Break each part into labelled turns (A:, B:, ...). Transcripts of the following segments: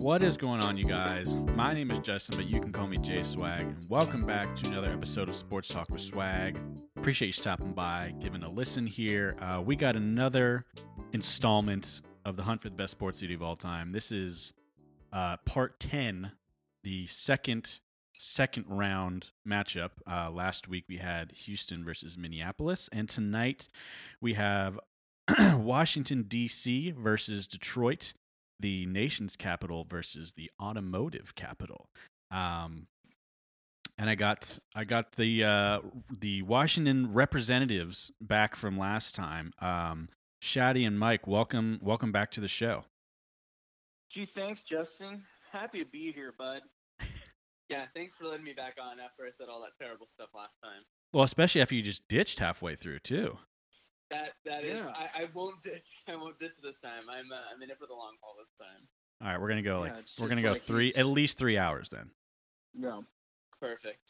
A: What is going on, you guys? My name is Justin, but you can call me J Swag, and welcome back to another episode of Sports Talk with Swag. Appreciate you stopping by, giving a listen here. Uh, we got another installment of the hunt for the best sports city of all time. This is uh, part ten, the second second round matchup. Uh, last week we had Houston versus Minneapolis, and tonight we have Washington D.C. versus Detroit the nation's capital versus the automotive capital. Um, and I got I got the uh, the Washington representatives back from last time. Um, Shaddy and Mike, welcome welcome back to the show.
B: Gee, thanks, Justin. Happy to be here, bud.
C: Yeah, thanks for letting me back on after I said all that terrible stuff last time.
A: Well, especially after you just ditched halfway through too.
C: That that is,
B: Yeah.
C: I, I won't ditch. I won't ditch this time. I'm uh, I'm in it for the long haul this time.
A: All right, we're gonna go like
B: Yeah, it's
A: we're gonna go
B: like
A: three
B: it's-
A: at least three hours then.
B: No,
C: Perfect.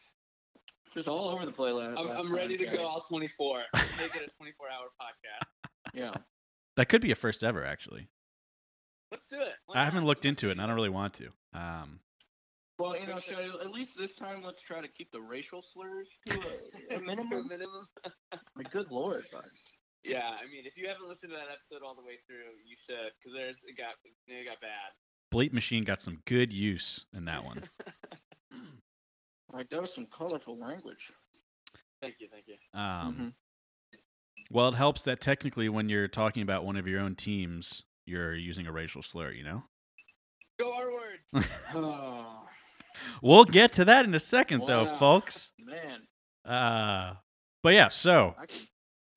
B: just all over the place.
C: I'm,
B: last
C: I'm ready to go all 24. Make it a 24 hour podcast.
B: Yeah.
A: That could be a first ever actually.
C: Let's do it. Why
A: I haven't looked into it, and I don't really want to. Um,
B: Well, you know, should I, at least this time, let's try to keep the racial slurs to a, a minimum.
C: minimum.
B: My good lord, bud.
C: Yeah, I mean, if you haven't listened to that episode all the way through, you should, because there's it got it got bad.
A: Bleep Machine got some good use in that one.
B: Like that was some colorful language.
C: Thank you, thank you.
A: Um,
B: Mhm.
A: Well, it helps that technically, when you're talking about one of your own teams, you're using a racial slur. You know.
C: Go our words.
B: Oh
A: We'll get to that in a second, though, folks.
B: man,
A: Uh, but yeah, so
B: I can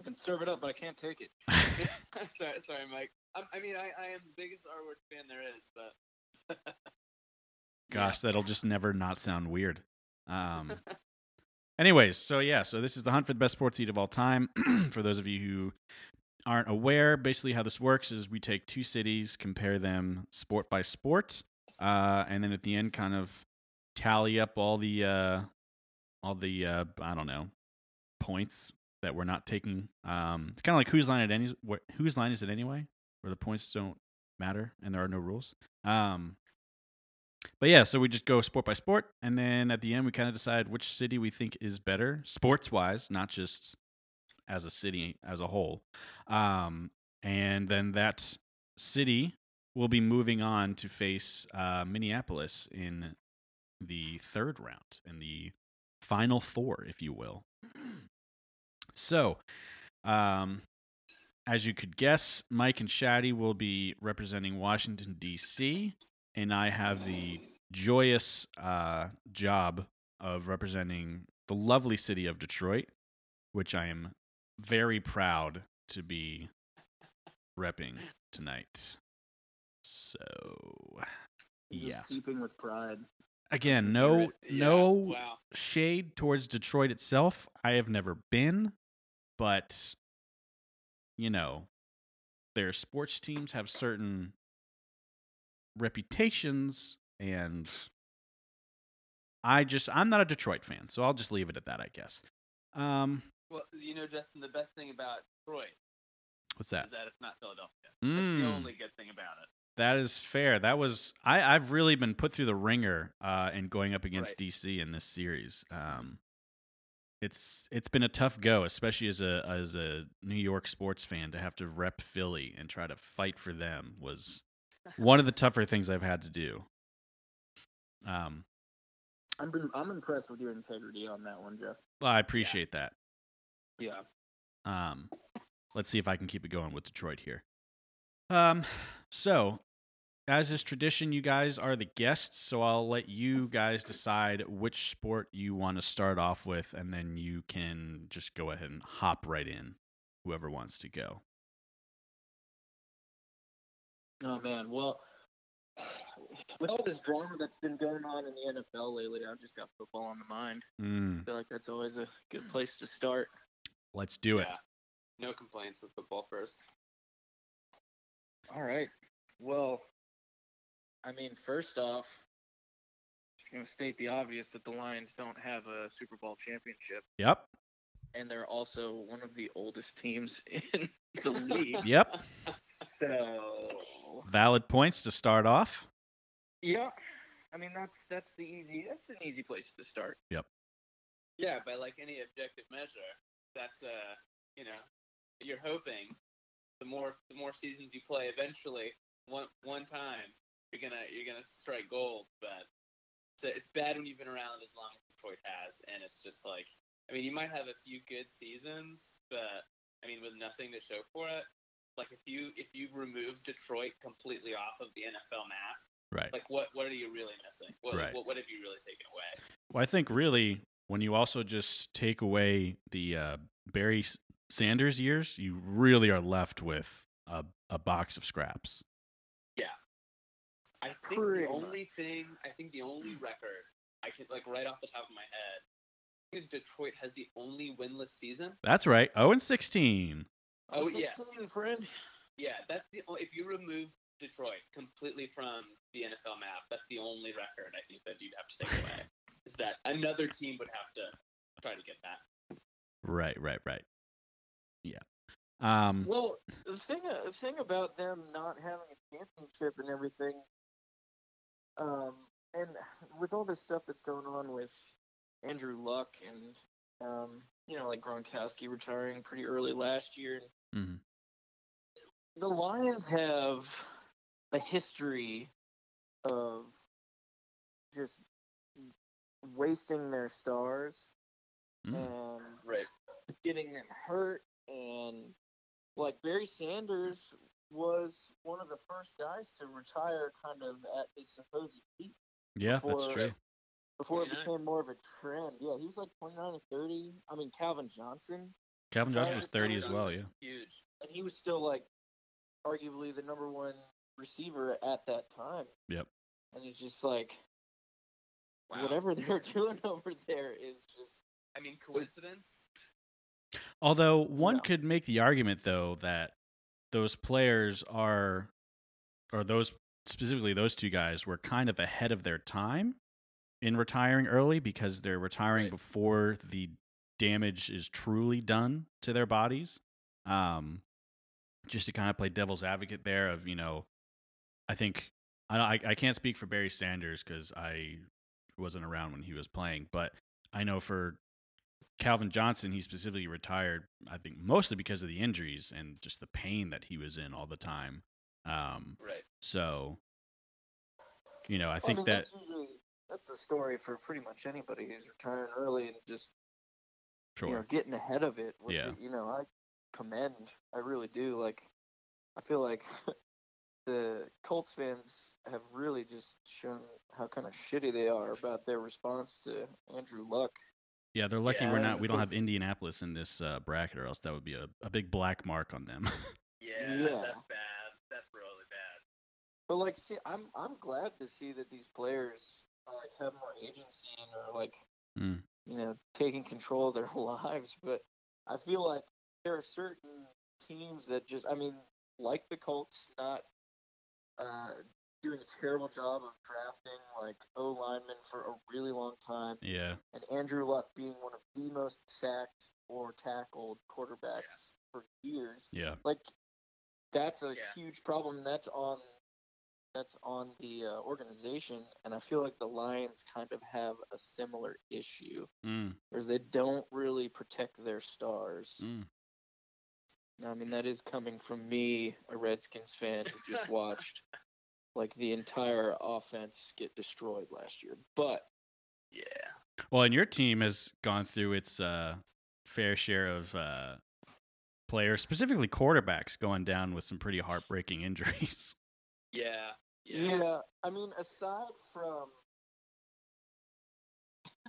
B: I can serve it up, but I can't take it.
C: sorry, sorry, Mike. I'm, I mean, I, I am the biggest R word fan there is, but
A: gosh, that'll just never not sound weird. Um, anyways, so yeah, so this is the hunt for the best sports eat of all time. for those of you who aren't aware, basically how this works is we take two cities, compare them sport by sport, uh, and then at the end, kind of tally up all the uh, all the uh, I don't know points that we're not taking. Um, it's kind of like whose line it any wh- whose line is it anyway, where the points don't matter and there are no rules. Um, but yeah, so we just go sport by sport, and then at the end, we kind of decide which city we think is better, sports wise, not just as a city as a whole. Um, and then that city will be moving on to face uh, Minneapolis in the third round, in the final four, if you will. So, um, as you could guess, Mike and Shaddy will be representing Washington, D.C., and I have the joyous uh, job of representing the lovely city of Detroit, which I am very proud to be repping tonight. So,
B: Just
A: yeah.
B: seeping with pride.
A: Again, no,
C: yeah,
A: no
C: Wow.
A: shade towards Detroit itself. I have never been, but you know, their sports teams have certain reputations and I just I'm not a Detroit fan, so I'll just leave it at that, I guess. Um
C: Well, you know, Justin, the best thing about Detroit
A: what's that?
C: is that it's not Philadelphia. That's the
A: Mm,
C: only good thing about it.
A: that is fair. That was I I've really been put through the ringer uh in going up against
C: Right.
A: DC in this series. Um it's it's been a tough go, especially as a as a New York sports fan to have to rep Philly and try to fight for them was one of the tougher things I've had to do. Um
B: I'm been, I'm impressed with your integrity on that one, Jeff.
A: well, I appreciate that.
B: Yeah.
A: Um, let's see if I can keep it going with Detroit here. Um, so as is tradition, you guys are the guests, so I'll let you guys decide which sport you want to start off with, and then you can just go ahead and hop right in, whoever wants to go.
B: Oh man, well, with all this drama that's been going on in the NFL lately, I've just got football on the mind.
A: Mm,
B: I feel like that's always a good place to start.
A: let's do it.
C: Yeah. No complaints with football first.
B: All right. Well, I mean, first off, just gonna state the obvious that the Lions don't have a Super Bowl championship,
A: Yep.
B: and they're also one of the oldest teams in the league.
A: Yep.
B: So
A: Valid points to start off.
B: Yeah, I mean that's that's the easy that's an easy place to start. Yep.
C: Yeah, by like any objective measure, that's uh, you know, you're hoping the more the more seasons you play, eventually one one time you're gonna you're gonna strike gold. But so it's bad when you've been around as long as Detroit has, and it's just like I mean, you might have a few good seasons, but I mean, with nothing to show for it. Like if you if you remove Detroit completely off of the NFL map,
A: Right.
C: like what what are you really missing? What
A: Right.
C: what, what have you really taken away?
A: Well, I think really when you also just take away the uh, Barry Sanders years, you really are left with a, a box of scraps.
C: I think
B: Pretty
C: the
B: much.
C: only thing, I think the only record I can like right off the top of my head, I think Detroit has the only winless season.
A: That's right. 0 and 16.
C: Oh, yes.
B: 16, friend.
C: Yeah, that's the o- if you remove Detroit completely from the NFL map, that's the only record I think that you'd have to take away. is that another team would have to try to get that.
A: Right, right, right. Yeah. Um,
B: Well, the thing the thing about them not having a championship and everything, um, and with all this stuff that's going on with Andrew Luck and um, you know, like Gronkowski retiring pretty early last year,
A: mhm.
B: the Lions have a history of just wasting their stars
A: Mm.
B: and
C: Right.
B: getting them hurt and like Barry Sanders was one of the first guys to retire kind of at his supposed peak
A: Yeah, that's true.
B: before it became more of a trend. Yeah, he was like 29 or 30. I mean, Calvin Johnson,
A: Calvin Johnson was 30 as well, yeah.
C: Huge.
B: and he was still like arguably the number one receiver at that time.
A: Yep.
B: And it's just like
C: Wow.
B: whatever they're doing over there is just
C: I mean, coincidence?
A: Although one
B: No.
A: could make the argument though that those players are or those specifically those two guys were kind of ahead of their time in retiring early because they're retiring
C: Right.
A: before the damage is truly done to their bodies. Um just to kind of play devil's advocate there of, you know, I think I I, I can't speak for Barry Sanders cuz I wasn't around when he was playing, but I know for Calvin Johnson, he specifically retired, I think, mostly because of the injuries and just the pain that he was in all the time. Um,
C: Right.
A: so, you know, I
B: I
A: think
B: mean,
A: that
B: that's usually that's the story for pretty much anybody who's retiring early and just
A: sure,
B: you know getting ahead of it. Which
A: Yeah.
B: you know I commend. I really do. Like I feel like the Colts fans have really just shown how kind of shitty they are about their response to Andrew Luck.
A: Yeah, they're lucky we're not we don't have Indianapolis in this uh, bracket, or else that would be a, a big black mark on them.
C: Yeah,
B: Yeah.
C: that's bad. That's really bad.
B: But like, see, I'm I'm glad to see that these players like have more agency and are like,
A: Mm.
B: you know, taking control of their lives. But I feel like there are certain teams that just, I mean, like the Colts, not uh, doing a terrible job of drafting like O linemen for a really long time,
A: yeah,
B: and Andrew Luck being one of the most sacked or tackled quarterbacks for years.
A: Yeah,
B: like that's a
C: Yeah.
B: huge problem. That's on that's on the uh, organization. And i feel like the lions kind of have a similar issue
A: mm,
B: whereas they don't really protect their stars.
A: Mm.
B: Now, i mean that is coming from me a redskins fan who just watched like the entire offense get destroyed last year but
C: Yeah.
A: Well, and your team has gone through its uh, fair share of uh, players, specifically quarterbacks, going down with some pretty heartbreaking injuries.
C: Yeah.
B: Yeah.
C: Yeah.
B: I mean, aside from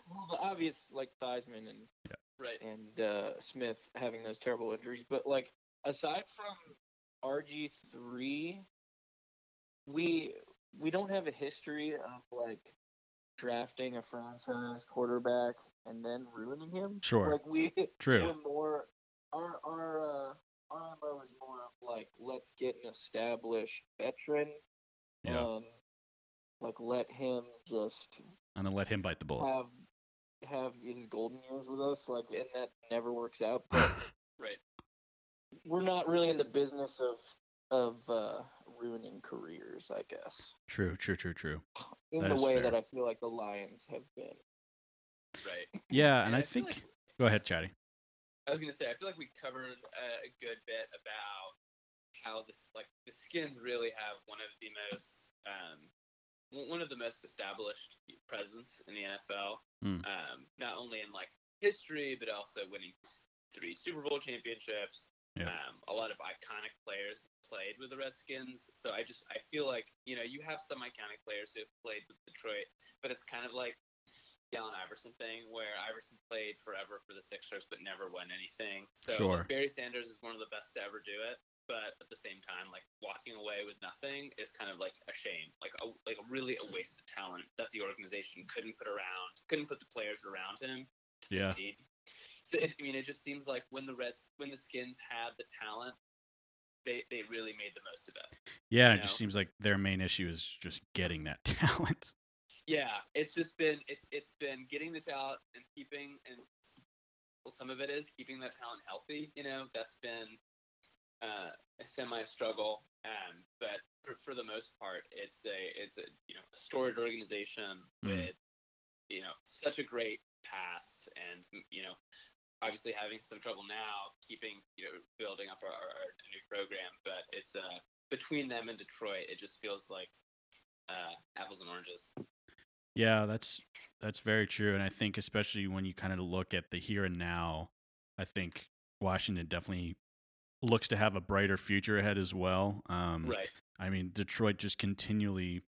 B: well, the obvious like Theismann and
C: Right.
B: and uh, Smith having those terrible injuries, but like aside from RG three, we we don't have a history of like drafting a franchise quarterback and then ruining him.
A: Sure.
B: Like we
A: True.
B: we're more our our uh, our MO is more of like let's get an established veteran
A: Yeah.
B: and like let him just
A: And then let him bite the bullet.
B: have have his golden years with us like and that never works out but
C: Right.
B: we're not really in the business of of uh ruining careers, I guess.
A: True, true, true, true.
B: In
A: That
B: the way
A: fair.
B: that I feel like the Lions have been.
C: Right.
A: Yeah, and I
C: feel
A: think.
C: like-
A: Go ahead, Shaddy.
C: I was gonna say I feel like we covered a, a good bit about how this like the skins really have one of the most um, one of the most established presence in the NFL.
A: Hmm.
C: Um, not only in like history, but also winning three Super Bowl championships.
A: Yeah.
C: Um, a lot of iconic players played with the Redskins. So I just I feel like you know you have some iconic players who have played with Detroit, but it's kind of like the Allen Iverson thing, where Iverson played forever for the Sixers but never won anything. So
A: Sure.
C: Barry Sanders is one of the best to ever do it, but at the same time, like walking away with nothing is kind of like a shame, like a like a really a waste of talent that the organization couldn't put around, couldn't put the players around him to
A: Yeah.
C: succeed. So I mean, it just seems like when the Reds, when the Skins had the talent, they they really made the most of it.
A: Yeah, it just seems like their main issue is just getting that talent.
C: Yeah, it's just been it's it's been getting the talent and keeping and well, some of it is keeping that talent healthy. You know, that's been uh, a semi struggle. Um, but for, for the most part, it's a it's a you know a storied organization
A: Mhm.
C: with you know such a great past and you know obviously having some trouble now keeping you know building up our, our, new program but it's uh between them and detroit it just feels like uh apples and oranges
A: Yeah, that's that's very true, and I think especially when you kind of look at the here and now, I think Washington definitely looks to have a brighter future ahead as well. Um,
C: right
A: I mean, Detroit just continually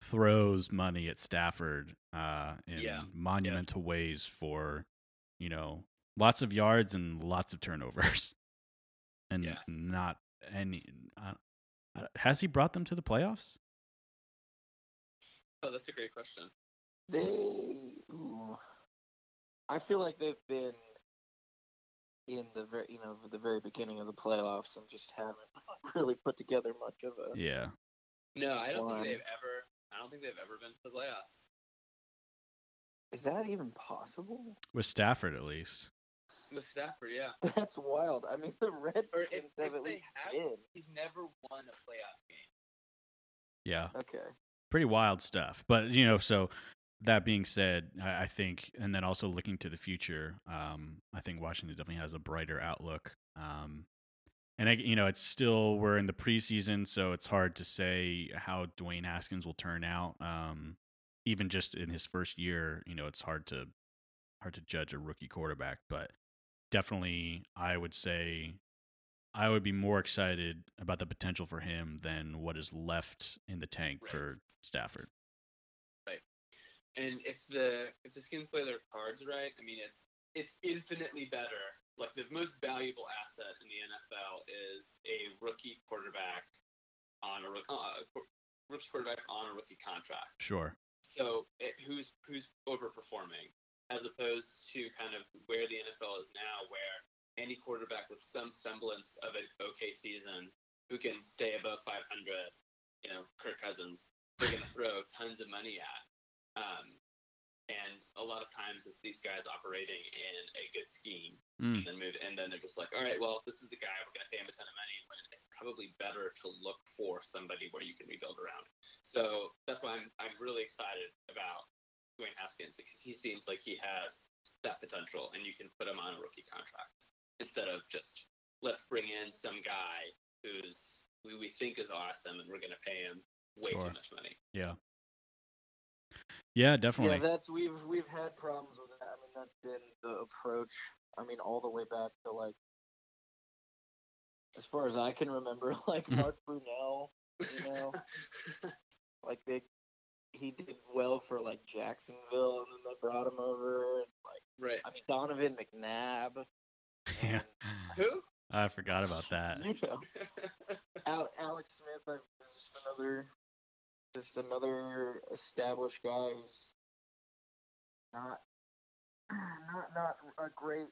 A: throws money at Stafford uh, in
C: Yeah.
A: monumental ways for, you know, lots of yards and lots of turnovers, and
C: Yeah.
A: not any. Uh, uh, has he brought them to the playoffs?
C: oh that's a great question
B: They, ooh, I feel like they've been in the very, you know, the very beginning of the playoffs and just haven't really put together much of a.
A: Yeah,
C: no i don't
B: One.
C: think they've ever i don't think they've ever been to the playoffs
B: Is that even possible?
A: with Stafford at least.
C: With stafford yeah
B: That's wild. I mean, the Redskins
C: or if,
B: have
C: if
B: at
C: they
B: least
C: have
B: been.
C: he's never won a playoff game
A: Yeah,
B: Okay.
A: pretty wild stuff. But you know, so that being said, I, I think, and then also looking to the future, um, I think Washington definitely has a brighter outlook. Um, and I, you know, it's still we're in the preseason, so it's hard to say how Dwayne Haskins will turn out. Um, even just in his first year, you know, it's hard to hard to judge a rookie quarterback, but definitely, I would say I would be more excited about the potential for him than what is left in the tank
C: Right.
A: for Stafford. Right.
C: And if the if the skins play their cards right, I mean it's it's infinitely better. Like the most valuable asset in the NFL is a rookie quarterback on a uh, rookie quarterback on a rookie contract.
A: Sure.
C: So it, who's who's overperforming as opposed to kind of where the NFL is now, where any quarterback with some semblance of an okay season who can stay above 500, you know, Kirk Cousins, they're going to throw tons of money at. Um, and a lot of times it's these guys operating in a good scheme
A: Mm,
C: and then move, and then they're just like, all right, well, this is the guy we're going to pay him a ton of money. When it's probably better to look for somebody where you can rebuild around. So that's why I'm I'm really excited about Dwayne Haskins because he seems like he has that potential, and you can put him on a rookie contract instead of just let's bring in some guy who's who we think is awesome, and we're going to pay him way
A: Sure.
C: too much money.
A: yeah. Yeah, definitely.
B: Yeah, that's we've we've had problems with that. I mean, that's been the approach. I mean, all the way back to like, as far as I can remember, like
A: Mhm.
B: Mark Brunell. You know, like they he did well for like Jacksonville, and then they brought him over, and like
C: right?
B: I mean Donovan McNabb.
A: yeah.
C: Who?
A: I forgot about that.
B: You know, Al- Alex Smith I, is just another, just another established guy who's not, not not a great,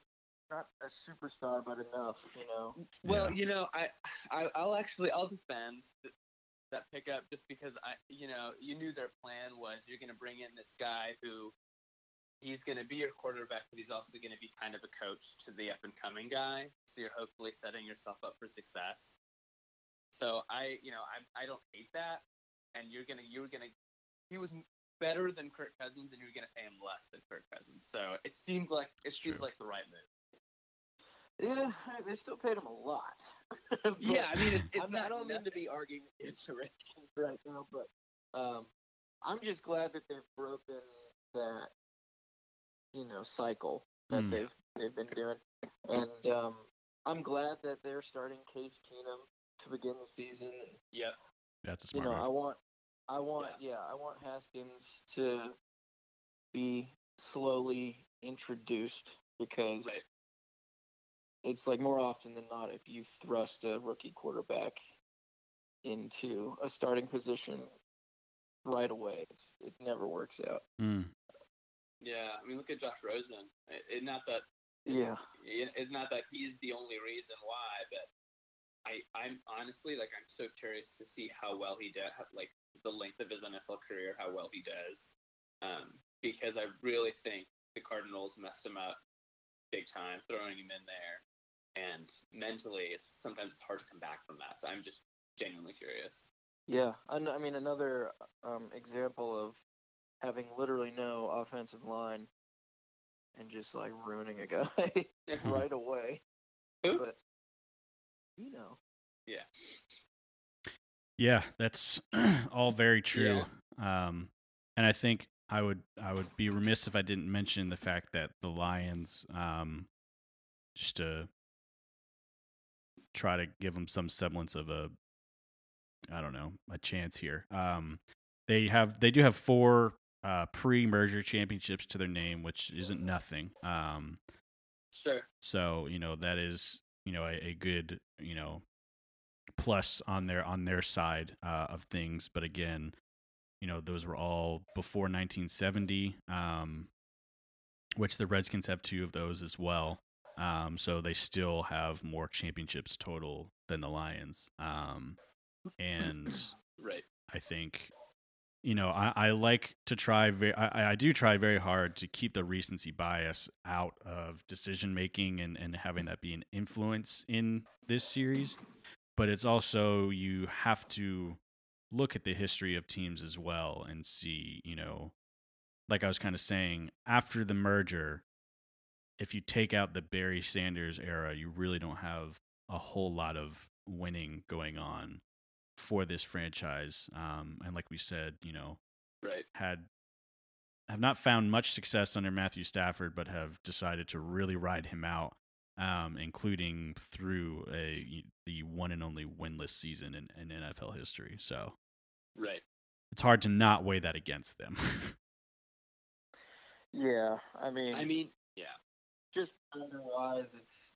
B: not a superstar, but enough, you know.
C: Well, you know, I, I I'll actually I'll defend th- that pickup just because I you know you knew their plan was you're going to bring in this guy who he's going to be your quarterback, but he's also going to be kind of a coach to the up and coming guy. So you're hopefully setting yourself up for success. So I, you know, I I don't hate that. And you're gonna you're gonna he was better than Kirk Cousins, and you're gonna pay him less than Kirk Cousins. So it seems like it
A: It's
C: seems
A: true.
C: like the right move.
B: Yeah, they still paid him a lot.
C: Yeah, I mean it's, it's
B: I'm
C: not.
B: not, I don't mean to be arguing against the Redskins right now, but um, I'm just glad that they've broken that, you know, cycle that
A: Hmm.
B: they've they've been doing, and um, I'm glad that they're starting Case Keenum to begin the season.
C: Yeah,
A: That's a smart.
B: You
A: smart
B: know,
A: move.
B: I want, I want, yeah, I want Haskins to be slowly introduced because
C: Right.
B: It's like more often than not, if you thrust a rookie quarterback into a starting position right away, it's, it never works out.
A: Mm.
C: Yeah, I mean look at Josh Rosen. It, it, not that
B: Yeah.
C: it- it's not that he's the only reason why, but I I'm honestly like I'm so curious to see how well he does, like the length of his NFL career, how well he does, um, because I really think the Cardinals messed him up big time, throwing him in there, and mentally, it's sometimes it's hard to come back from that. So I'm just genuinely curious.
B: Yeah, and I mean another um, example of having literally no offensive line and just like ruining a guy right away.
C: Who?
B: But you know,
C: Yeah.
A: Yeah, that's all very true. Um, and I think I would I would be remiss if I didn't mention the fact that the Lions, um, just to try to give them some semblance of a, I don't know, a chance here. Um, they have they do have four uh, pre-merger championships to their name, which isn't nothing. Um,
C: Sure.
A: so you know that is you know a, a good you know plus on their on their side uh, of things. But again, you know those were all before 1970, um, which the Redskins have two of those as well. Um, so they still have more championships total than the Lions. Um, and
C: Right.
A: I think, you know, I, I like to try. Very, I, I do try very hard to keep the recency bias out of decision making and and having that be an influence in this series. But it's also you have to look at the history of teams as well and see, you know, like I was kind of saying, after the merger, if you take out the Barry Sanders era, you really don't have a whole lot of winning going on for this franchise. Um, and like we said, you know,
C: Right.
A: had have not found much success under Matthew Stafford, but have decided to really ride him out, um, including through a the one and only winless season in, in NFL history. So
C: Right.
A: it's hard to not weigh that against them.
B: yeah. I mean,
C: I mean,
B: just otherwise, it's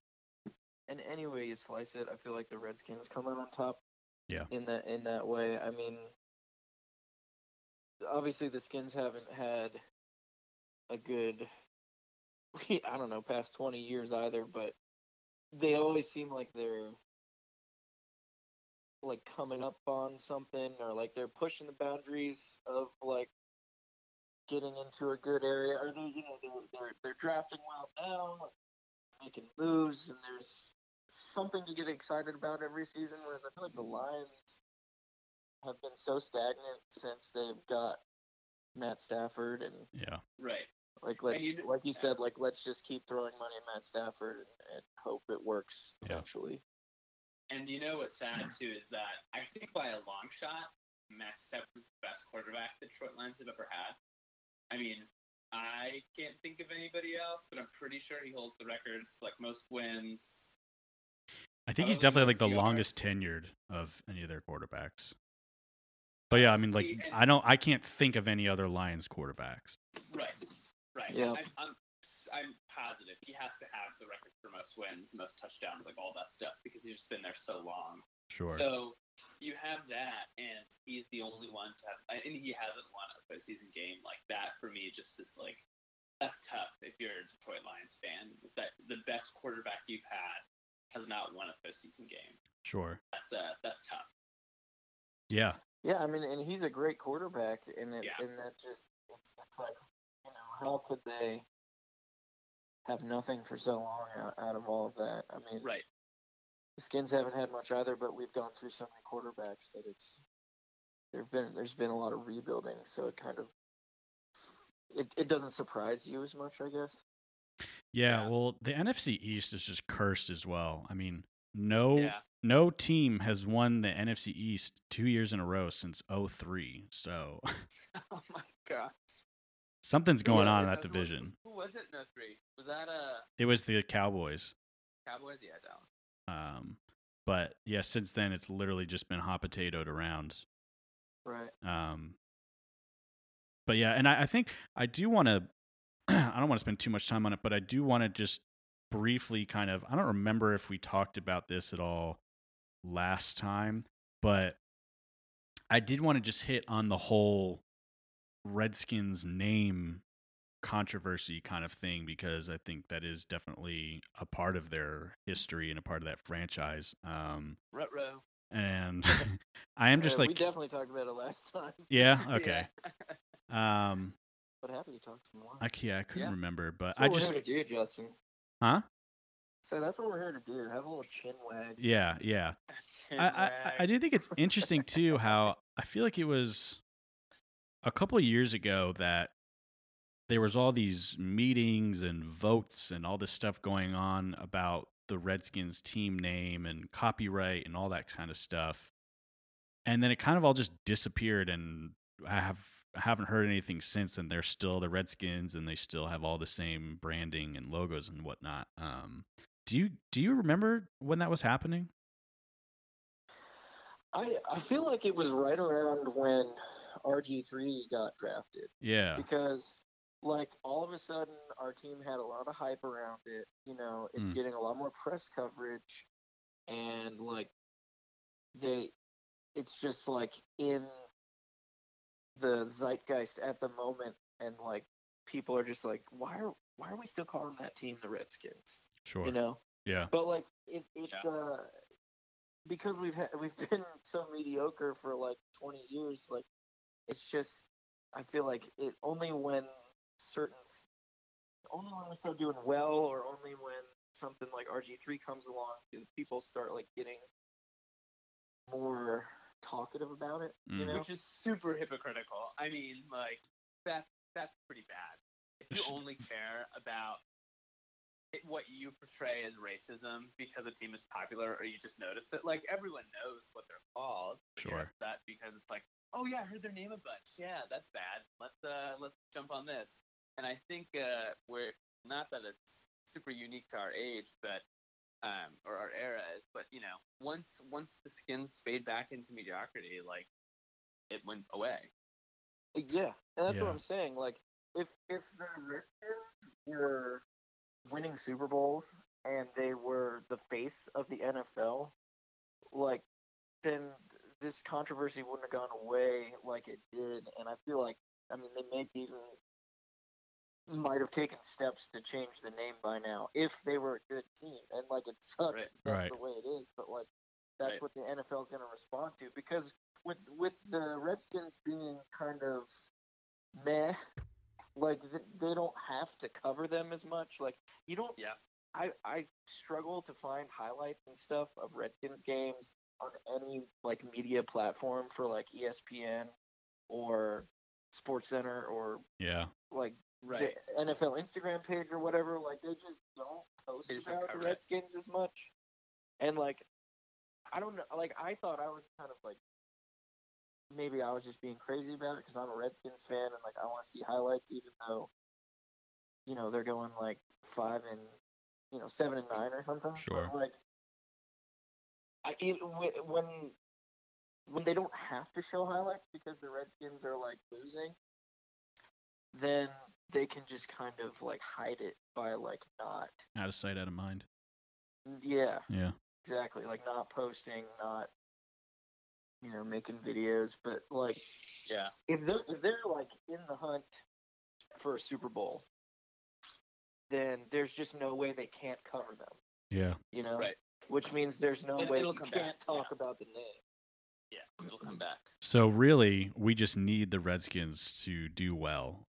B: and any way you slice it, I feel like the Redskins come out on top.
A: Yeah.
B: In that in that way, I mean, obviously the Skins haven't had a good, I don't know, past twenty years either, but they always seem like they're like coming up on something or like they're pushing the boundaries of like getting into a good area or they you know they're they're, they're drafting well now making moves and there's something to get excited about every season whereas I feel like the Lions have been so stagnant since they've got Matt Stafford and
A: yeah.
C: right.
B: like let's
C: you-
B: like you said like let's just keep throwing money at Matt Stafford and, and hope it works
A: Yeah.
B: eventually.
C: And you know what's sad too is that I think by a long shot, Matt Stafford is the best quarterback the Detroit Lions have ever had. I mean, I can't think of anybody else, but I'm pretty sure he holds the records like most wins.
A: I think he's definitely like the
C: Seahawks?
A: longest tenured of any of their quarterbacks. But yeah, I mean, like
C: See, and-
A: I don't, I can't think of any other Lions quarterbacks.
C: Right, right.
B: Yeah.
C: I'm, I'm, I'm positive he has to have the record for most wins, most touchdowns, like all that stuff, because he's just been there so long.
A: Sure.
C: So you have that, and he's the only one to have, and he hasn't won a postseason game like that. For me, just is like that's tough. If you're a Detroit Lions fan, is that the best quarterback you've had has not won a postseason game?
A: sure.
C: That's uh, that's tough.
A: Yeah.
B: Yeah, I mean, and he's a great quarterback, and it,
C: Yeah.
B: and that just it's, it's like, you know, how could they have nothing for so long out, out of all of that? I mean,
C: Right.
B: The Skins haven't had much either, but we've gone through so many quarterbacks that it's there've been there's been a lot of rebuilding, so it kind of it, it doesn't surprise you as much, I guess.
A: Yeah,
C: Yeah.
A: well, the NFC East is just cursed as well. I mean, no
C: Yeah.
A: no team has won the NFC East 2 years in a row since 03. So,
C: oh my god.
A: something's going
B: Yeah,
A: on in that division.
C: Who was it in 03? Was that uh
A: It was the Cowboys.
C: Cowboys? Yeah, Dallas.
A: Um but yeah, since then it's literally just been hot potatoed around.
B: Right.
A: Um, but yeah, and I, I think I do want to. I don't want to spend too much time on it, but I do want to just briefly kind of. I don't remember if we talked about this at all last time, but I did want to just hit on the whole Redskins name controversy kind of thing because I think that is definitely a part of their history and a part of that franchise. Um,
C: Rutro.
A: and I am just
B: Yeah,
A: like,
B: we definitely talked about it last time,
A: yeah, okay. Um,
B: but happy to talk some more.
A: I yeah, I couldn't
C: Yeah.
A: remember, but I just
B: we're here to do, Justin.
A: huh?
B: So that's what we're here to do. Have a little chin wag.
A: Yeah, yeah. I, I I- I do think it's interesting too how I feel like it was a couple of years ago that there was all these meetings and votes and all this stuff going on about the Redskins team name and copyright and all that kind of stuff. And then it kind of all just disappeared and I have I haven't heard anything since and they're still the Redskins and they still have all the same branding and logos and whatnot. Um do you do you remember when that was happening?
B: I I feel like it was right around when RG three got drafted
A: Yeah.
B: because like all of a sudden our team had a lot of hype around it. You know, it's
A: Mm.
B: getting a lot more press coverage, and like they, it's just like in the zeitgeist at the moment, and like people are just like, why are why are we still calling that team the Redskins?
A: Sure.
B: You know,
A: Yeah.
B: but like it, it
C: Yeah.
B: uh, because we've had we've been so mediocre for like 20 years. Like it's just I feel like it only when certain only when we start doing well, or only when something like RG3 comes along, do people start like getting more talkative about it. You
A: Mm.
B: know,
C: which is super hypocritical. I mean, like that's that's pretty bad. If you only care about it, what you portray as racism because a team is popular, or you just notice it, like everyone knows what they're called.
A: Sure.
C: upset because it's like, oh yeah, I heard their name a bunch. Yeah, that's bad. Let's uh let's jump on this. And I think uh we're not that it's super unique to our age, but um, or our era, but you know, once once the skins fade back into mediocrity, like it went away.
B: Yeah, and that's
A: Yeah.
B: what I'm saying. Like, if if the Redskins were winning Super Bowls and they were the face of the NFL, like, then this controversy wouldn't have gone away like it did. And I feel like, I mean, they may even might have taken steps to change the name by now if they were a good team. And like, it sucks.
C: Right.
B: That's
A: Right.
B: the way it is. But like, that's
C: Right.
B: what the NFL is going to respond to because with with the Redskins being kind of meh, like th- they don't have to cover them as much. Like you don't.
C: Yeah.
B: I I struggle to find highlights and stuff of Redskins games on any like media platform for like ESPN or Sports Center or
A: Yeah.
B: like
C: Right.
B: the NFL Instagram page or whatever. Like they just don't post about the. Redskins as much. And like, I don't know. Like I thought I was kind of like maybe I was just being crazy about it because I'm a Redskins fan and like I want to see highlights, even though you know they're going like five and you know seven and nine or something. But,
A: Sure.
B: like, I even when when they don't have to show highlights because the Redskins are like losing, then they can just kind of like hide it by like not
A: Out of sight, out of mind.
B: yeah
A: Yeah.
B: exactly like not posting not you know making videos but like
C: Yeah.
B: if they're if they're like in the hunt for a super bowl then there's just no way they can't cover them
A: Yeah.
B: you know
C: Right.
B: which means there's no
C: It-
B: way
C: it'll
B: you
C: come
B: can't
C: back,
B: talk
C: yeah.
B: about the name
C: Yeah. It'll come back.
A: So really, we just need the Redskins to do well.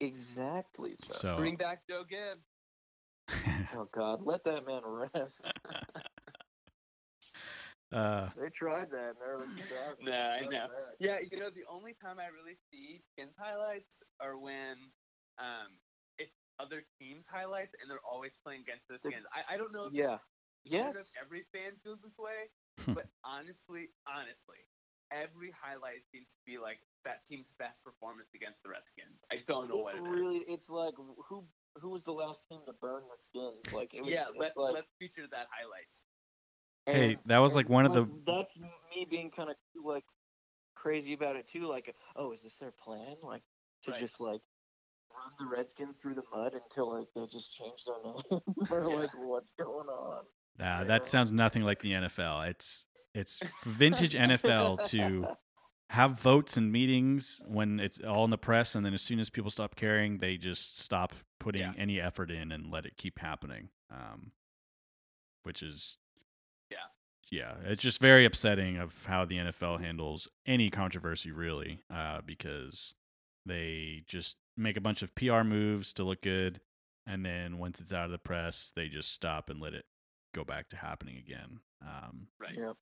B: Exactly Josh.
A: So-
C: Bring back Joe Gibbs.
B: oh god let that man rest
A: Uh,
B: They tried that in the early 2000s.
C: Nah, I know.
B: it back.
C: Yeah, you know, the only time I really see skins highlights are when um it's other teams highlights and they're always playing against those
B: The-
C: skins. I, I don't know if
B: Yeah.
C: I
B: Yes.
C: if every fan feels this way, but honestly, honestly, every highlight seems to be like that team's best performance against the Redskins. I don't know what
B: it
C: it is.
B: really, it's like who who was the last team to burn the skins? Like it was,
C: yeah, let's
B: like,
C: let's feature that highlight.
A: hey,
B: and-
A: that was like one of the.
B: That's me being kind of like crazy about it too. Like, oh, is this their plan? Like to
C: Right.
B: just like run the Redskins through the mud until like they just change their name, or
C: Yeah.
B: like what's going on?
A: Nah,
B: Yeah.
A: that sounds nothing like the NFL. It's it's vintage NFL to have votes and meetings when it's all in the press, and then as soon as people stop caring, they just stop putting
C: Yeah.
A: any effort in and let it keep happening. Um, which is
C: Yeah.
A: yeah, it's just very upsetting of how the NFL handles any controversy, really, uh, because they just make a bunch of PR moves to look good, and then once it's out of the press, they just stop and let it go back to happening again. Um,
C: Right.
B: Yep.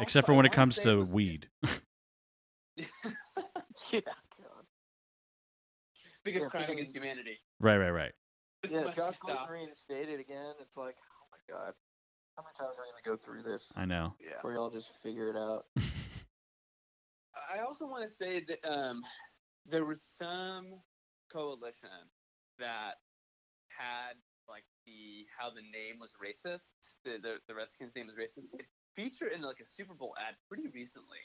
A: except
C: Also,
A: for when it comes to
C: was-
A: weed.
B: yeah. God.
C: biggest
B: Yeah,
C: crime
B: freaking-
C: against humanity.
A: right, right, right.
C: This
B: Yeah, Josh Gordon
C: stopped.
B: reinstated again. It's like, oh my god, how many times are we gonna go through this
A: I know.
C: Yeah.
B: before y'all just figure it out?
C: I also want to say that um, there was some coalition that had like the how the name was racist. The the, the Redskins name was racist. It featured in like a Super Bowl ad pretty recently.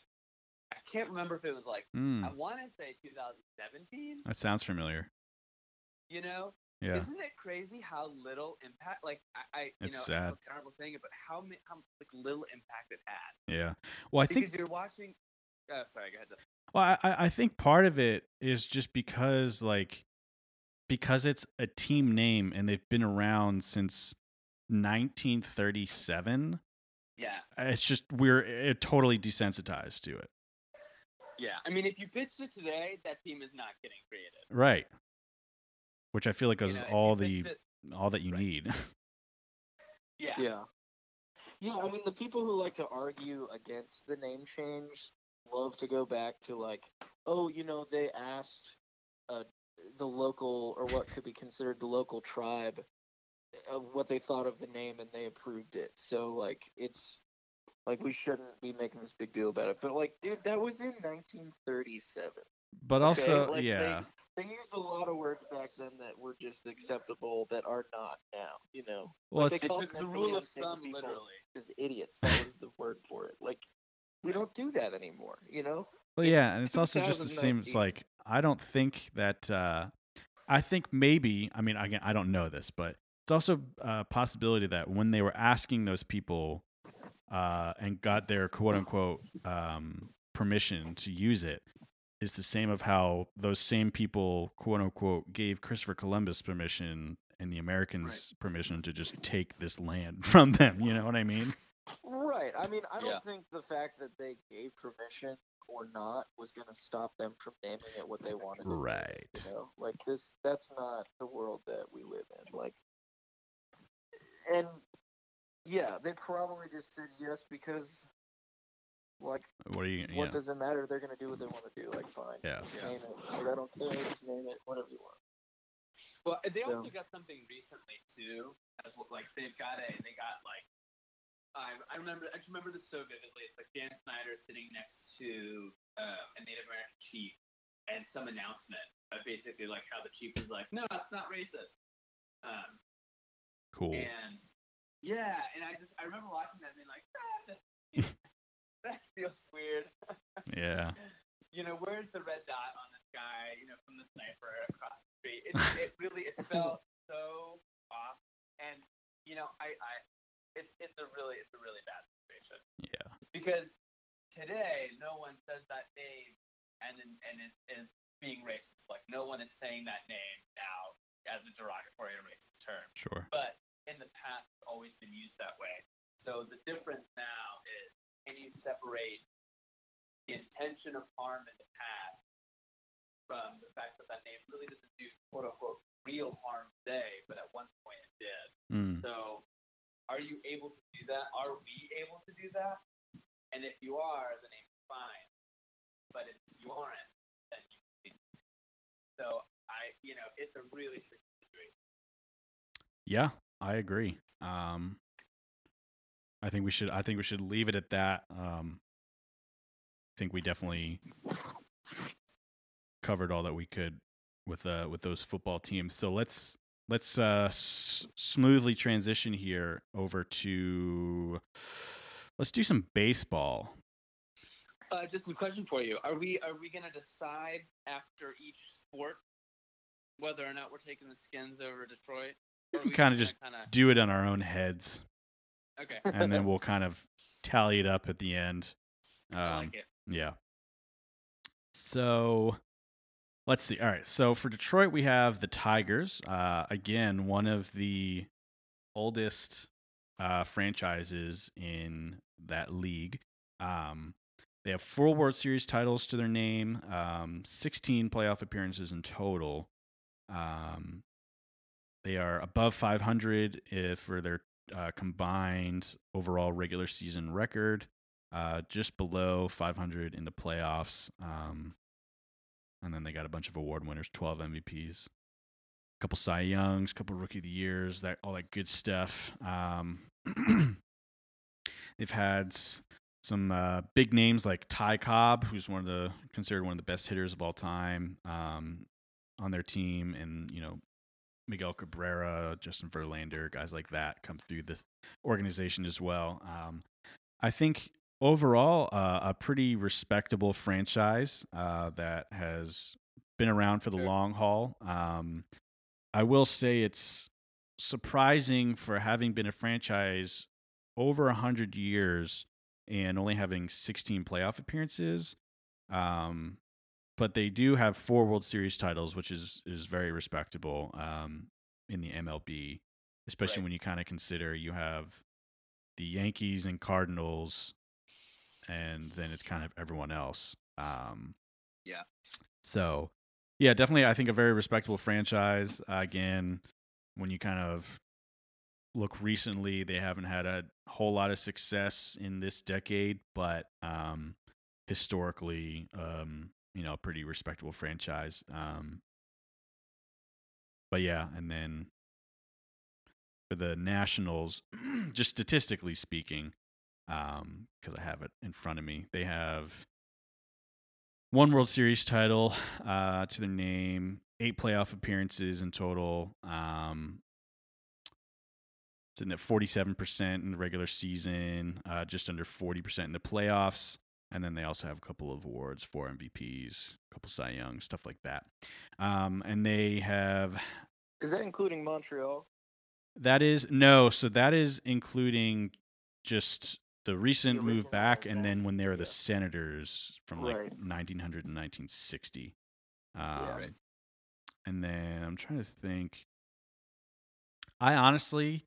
C: I can't remember if it was like
A: Hmm,
C: I want to say 2017.
A: that sounds familiar.
C: You know,
A: Yeah.
C: isn't it crazy how little impact? Like I, I you
A: It's
C: know, I
A: sad.
C: feel terrible saying it, but how how like little impact it had
A: Yeah. Well, I
C: because
A: think
C: you're watching. Oh, sorry, go ahead. Jeff.
A: well, I, I I think part of it is just because like because it's a team name and they've been around since 1937.
C: Yeah.
A: It's just we're totally desensitized to it.
C: Yeah, I mean, if you pitched it today, that team is not getting created.
A: Right. Which I feel like
C: You
A: is
C: know,
A: all the
C: it-
A: all that you
C: Right.
A: need.
C: yeah,
B: Yeah. Yeah, I mean the people who like to argue against the name change love to go back to like, oh, you know, they asked uh, the local or what could be considered the local tribe uh, what they thought of the name and they approved it. So like it's like we shouldn't be making this big deal about it. But like, dude, that was in 1937.
A: But
B: Okay,
A: also,
B: like,
A: yeah.
B: They used a lot of words back then that were just acceptable that are not now. You know,
A: Well,
B: Like,
A: it's
B: they
C: They the rule of thumb literally.
B: as idiots. That was the word for it. Like, we don't do that anymore. You know?
A: Well, yeah, and it's also just the same. It's like I don't think that. uh I think maybe. I mean, again, I don't know this, but it's also a possibility that when they were asking those people uh and got their quote unquote um permission to use it, is the same of how those same people quote unquote gave Christopher Columbus permission and the Americans permission to just take this land from them. You know what I mean?
B: Right. I mean, I don't
C: Yeah.
B: think the fact that they gave permission or not was going to stop them from naming it what they wanted. to name
A: Right.
B: You know, like this. That's not the world that we live in. Like, and yeah, they probably just said yes because, like,
A: What are you?
B: what
A: Yeah.
B: does it matter? They're going to do what they want to do. Like, fine.
A: Yeah.
B: Just Name it. Like, I don't care. Just name it. Whatever you want.
C: Well, they also
B: So-
C: got something recently too, as well. Like they've got a, they got like, I I remember, I just remember this so vividly. It's like Dan Snyder sitting next to uh, a Native American chief, and some announcement, uh, basically like how the chief was like, no, it's not racist. Um,
A: Cool.
C: And yeah, and I just I remember watching that and being like, ah, that, that feels weird.
A: Yeah.
C: You know, where's the red dot on this guy? You know, from the sniper across the street. It, it really it felt so off, and you know, I I it's it's a really it's a really bad situation
A: Yeah.
C: because today no one says that name and and is, is being racist. Like no one is saying that name now as a derogatory or racist term
A: Sure.
C: but in the past it's always been used that way. So the difference now is can you separate the intention of harm in the past from the fact that that name really doesn't do quote unquote real harm today, but at one point it did.
A: Mm.
C: So are you able to do that? Are we able to do that? And if you are, the name's fine. But if you aren't, then you. So I, you know, it's a really tricky situation.
A: Yeah, I agree. Um, I think we should. I think we should leave it at that. Um, I think we definitely covered all that we could with uh with those football teams. So let's let's uh s- smoothly transition here over to let's do some baseball.
C: Uh, just a question for you: Are we are we gonna decide after each sport whether or not we're taking the Skins over Detroit?
A: We can kinda just
C: kinda
A: Do it on our own heads,
C: okay.
A: and then we'll kind of tally it up at the end.
C: I
A: Um,
C: like it.
A: Yeah. So let's see. All right. So for Detroit, we have the Tigers. Uh, again, one of the oldest uh, franchises in that league. Um, they have four World Series titles to their name, um, 16 playoff appearances in total. Um, they are above 500 if for their uh, combined overall regular season record uh, just below 500 in the playoffs. Um, and then they got a bunch of award winners, 12 MVPs, a couple Cy Youngs, a couple Rookie of the Years, that all that good stuff. Um, they've had some uh, big names like Ty Cobb, who's one of the considered one of the best hitters of all time, um, on their team, and you know Miguel Cabrera, Justin Verlander, guys like that come through the organization as well. Um, I think overall uh, a pretty respectable franchise uh, that has been around for the long haul. Um, I will say it's surprising for having been a franchise over a hundred years and only having 16 playoff appearances. Um, but they do have four World Series titles, which is is very respectable um, in the MLB, especially
C: Right.
A: when you kind of consider you have the Yankees and Cardinals, and then it's kind of everyone else. Um,
C: Yeah.
A: So, yeah, definitely, I think a very respectable franchise. Uh, again, when you kind of look recently, they haven't had a whole lot of success in this decade, but um, historically, um, you know, a pretty respectable franchise. Um, but yeah, and then for the Nationals, just statistically speaking, because I have it in front of me, they have one World Series title uh, to their name, eight playoff appearances in total. Um, sitting at 47% in the regular season, uh, just under 40% in the playoffs. And then they also have a couple of awards, four MVPs, a couple Cy Young, stuff like that. Um, and they have
B: Is that including Montreal?
A: that is no, so that is including just the recent
B: The
A: move
B: original
A: back, and then when they were the
B: yeah.
A: Senators from like
B: Right.
A: 1900 and 1960. Um,
C: right.
A: And then I'm trying to think. I honestly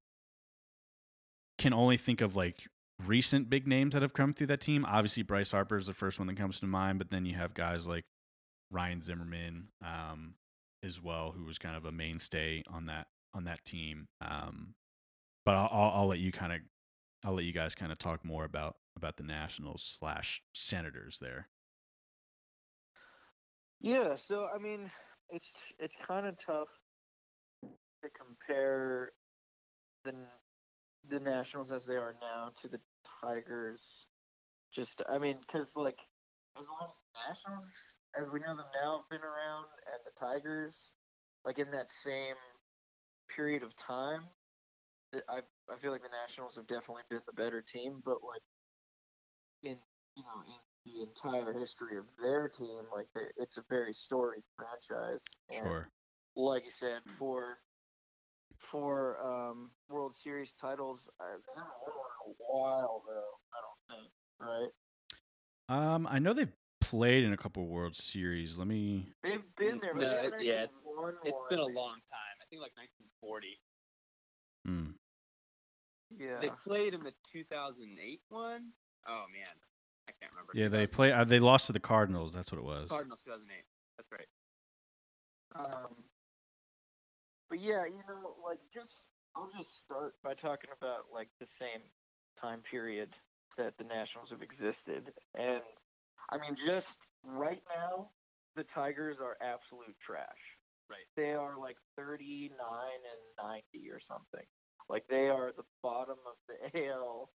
A: can only think of like recent big names that have come through that team. Obviously, Bryce Harper is the first one that comes to mind, but then you have guys like Ryan Zimmerman um, as well, who was kind of a mainstay on that on that team. Um, but I'll, I'll, I'll let you kind of I'll let you guys kind of talk more about about the Nationals slash Senators there.
B: Yeah, so I mean, it's it's kind of tough to compare the the Nationals as they are now to the Tigers. Just, I mean, because like as long as the Nationals, as we know them now, have been around, and the Tigers, like in that same period of time, th- I I feel like the Nationals have definitely been the better team, but like in you know in the entire history of their team, like it's a very storied franchise. And
A: Sure.
B: like you said, for for um, World Series titles, uh, they haven't won one in a while though. I don't think, right?
A: Um, I know they've played in a couple World Series. Let me.
B: They've been there, but
C: No, it- yeah, it's-
B: won
C: It's
B: one.
C: been a long time. I think like 1940.
A: Hmm.
B: Yeah,
C: They played in the 2008 one. Oh man, I can't remember.
A: Yeah, they
C: 2000
A: play. Uh, they lost to the Cardinals. That's what it was.
C: Cardinals 2008. That's right.
B: Um, but yeah, you know, like just I'll just start by talking about like the same time period that the Nationals have existed. And I mean, just right now, the Tigers are absolute trash.
C: Right.
B: They are like 39 and 90 or something. Like they are at the bottom of the AL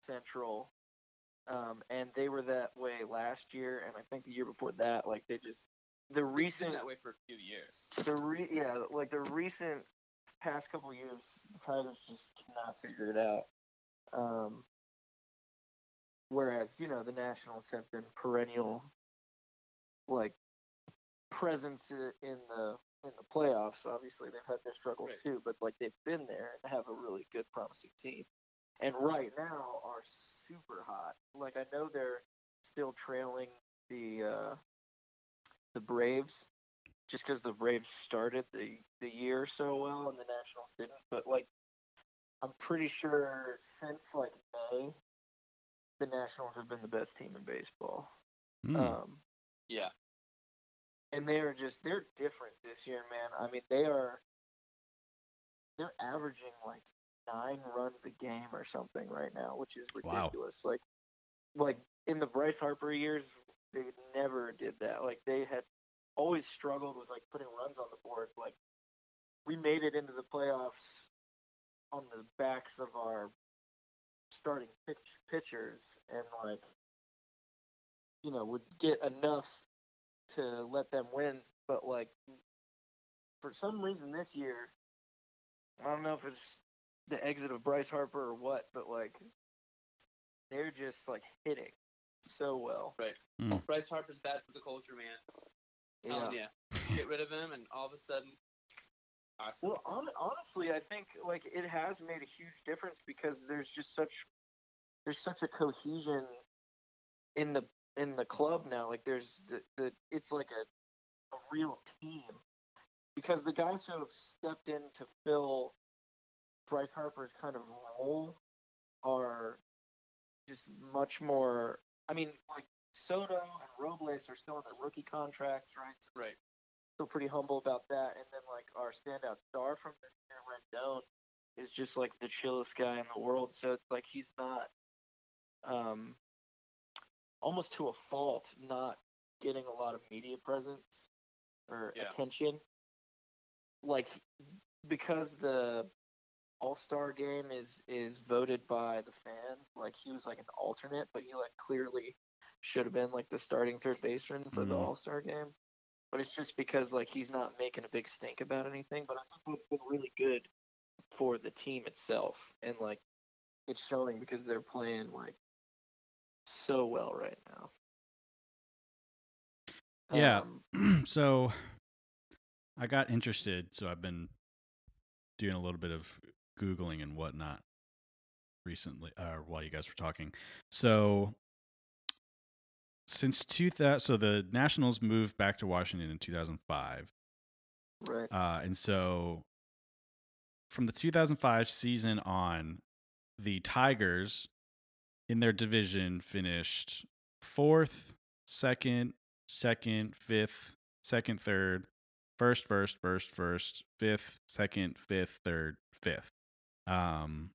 B: Central. Um, and they were that way last year, and I think the year before that. Like they just the recent
C: that way for a few years.
B: the re- yeah, like the recent past couple years, the Tigers just cannot figure it out. Um, whereas you know the Nationals have been perennial, like presence in the in the playoffs. Obviously, they've had their struggles
C: Right.
B: too, but like they've been there and have a really good, promising team. And right now are super hot. Like I know they're still trailing the uh, the Braves just because the Braves started the the year so well and the Nationals didn't. But like, I'm pretty sure since like May, the Nationals have been the best team in baseball.
A: Hmm.
B: Um,
C: Yeah.
B: And they are just they're different this year, man. I mean, they are they're averaging like nine runs a game or something right now, which is
A: Wow.
B: ridiculous. Like, like in the Bryce Harper years, they never did that. Like they had always struggled with like putting runs on the board. Like we made it into the playoffs on the backs of our starting pitch pitchers, and like you know would get enough to let them win. But like for some reason this year, I don't know if it's the exit of Bryce Harper or what, but like they're just like hitting so well. Right. Hmm.
C: Bryce Harper's bad for the culture, man.
B: Yeah.
C: Telling you, get rid of him, and all of a sudden, awesome.
B: Well, hon- honestly, I think like it has made a huge difference because there's just such there's such a cohesion in the in the club now. Like there's the, the it's like a a real team because the guys who have stepped in to fill Bryce Harper's kind of role are just much more. I mean, like Soto and Robles are still in their rookie contracts, right? So
C: right.
B: still pretty humble about that. And then like our standout star from this year, Rendon, is just like the chillest guy in the world. So it's like he's not, um, almost to a fault, not getting a lot of media presence or
C: Yeah.
B: attention. Like because the All Star game is is voted by the fans. Like he was like an alternate, but he like clearly should have been like the starting third baseman for the
A: Mhm.
B: All Star game. But it's just because like he's not making a big stink about anything. But I think that's been really good for the team itself, and like it's showing because they're playing like so well right now.
A: Yeah.
B: Um,
A: so I got interested, so I've been doing a little bit of googling and whatnot recently, uh, while you guys were talking. So since 2000, so the Nationals moved back to Washington in 2005,
B: right.
A: uh, and so from the 2005 season on, the Tigers in their division finished fourth, second, second, fifth, second, third, first, first, first, first, fifth, second, fifth, third, fifth. Um,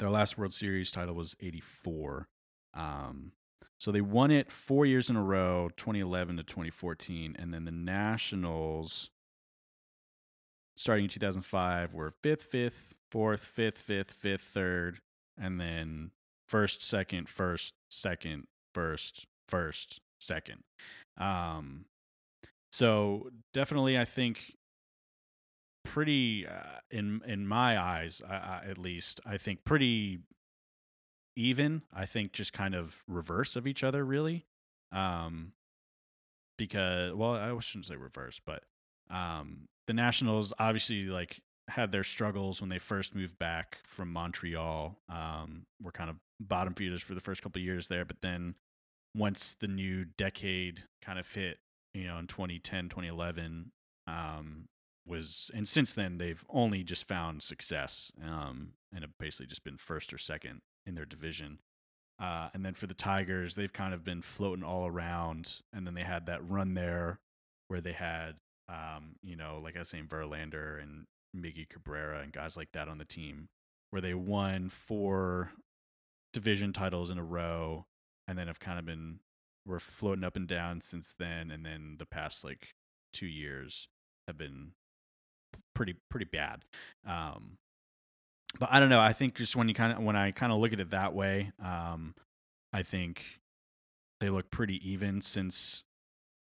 A: their last World Series title was 84. Um, so they won it four years in a row, 2011 to 2014. And then the Nationals, starting in 2005, were fifth, fifth, fourth, fifth, fifth, fifth, third, and then first, second, first, second, first, first, second. Um, so definitely, I think pretty uh, in in my eyes, uh, at least, I think pretty even. I think just kind of reverse of each other, really. Um, because well, I shouldn't say reverse, but um, the Nationals obviously like had their struggles when they first moved back from Montreal. Um, were kind of bottom feeders for the first couple years there, but then once the new decade kind of hit, you know, in 2010, 2011, um, was and since then they've only just found success um, and have basically just been first or second in their division. Uh, and then for the Tigers, they've kind of been floating all around. And then they had that run there where they had, um, you know, like I was saying, Verlander and Miggy Cabrera and guys like that on the team, where they won four division titles in a row, and then have kind of been we're floating up and down since then, and then the past like two years have been pretty pretty bad. Um, but I don't know. I think just when you kind of when I kind of look at it that way, um, I think they look pretty even since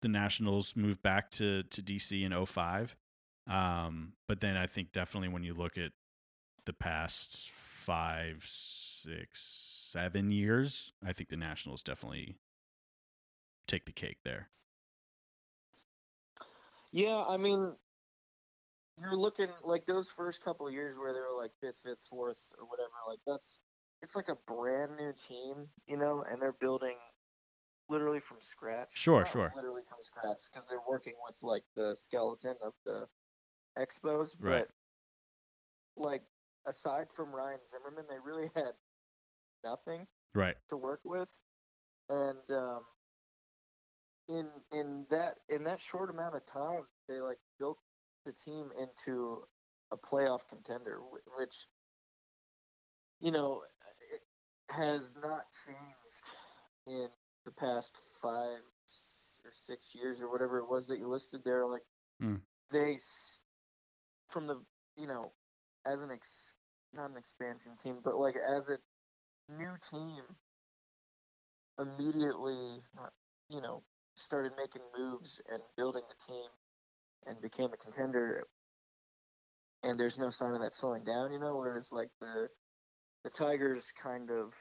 A: the Nationals moved back to to DC in 05. Um, but then I think definitely when you look at the past five, six, seven years, I think the Nationals definitely take the cake there.
B: Yeah, I mean, you're looking like those first couple of years where they were like fifth, fifth, fourth, or whatever. Like that's it's like a brand new team, you know, and they're building literally from scratch.
A: Sure,
B: Not
A: sure.
B: Literally from scratch because they're working with like the skeleton of the Expos,
A: Right.
B: but like aside from Ryan Zimmerman, they really had nothing
A: Right.
B: to work with, and um, in in that in that short amount of time, they like built the team into a playoff contender, which you know it has not changed in the past five or six years or whatever it was that you listed there. Like
A: Mm.
B: they from the you know as an ex not an expansion team, but like as a new team immediately, uh, you know, started making moves and building the team and became a contender. And there's no sign of that slowing down, you know. Whereas like the the Tigers kind of,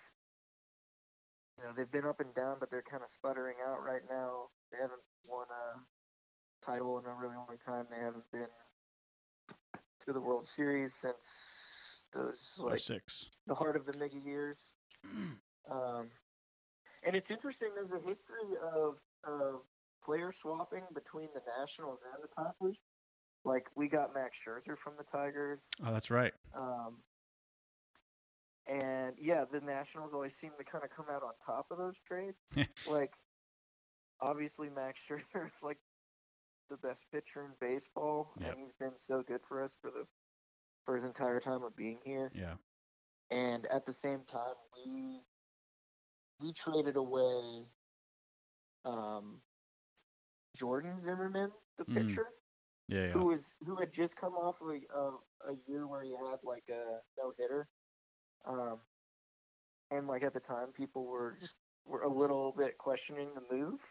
B: you know, they've been up and down, but they're kind of sputtering out right now. They haven't won a title in a really long time. They haven't been to the World Series since those like
A: 06.
B: the heart of the Miggy years. Um, and it's interesting. There's a history of of player swapping between the Nationals and the Tigers. Like we got Max Scherzer from the Tigers,
A: Oh, that's right.
B: um, and yeah, the Nationals always seem to kind of come out on top of those trades. like, obviously, Max Scherzer is like the best pitcher in baseball,
A: Yep.
B: and he's been so good for us for the for his entire time of being here
A: Yeah.
B: and at the same time we we traded away um Jordan Zimmermann, the
A: Mm,
B: pitcher,
A: Yeah. Yeah.
B: who was who had just come off of a, of a year where he had like a no hitter, um, and like at the time people were just were a little bit questioning the move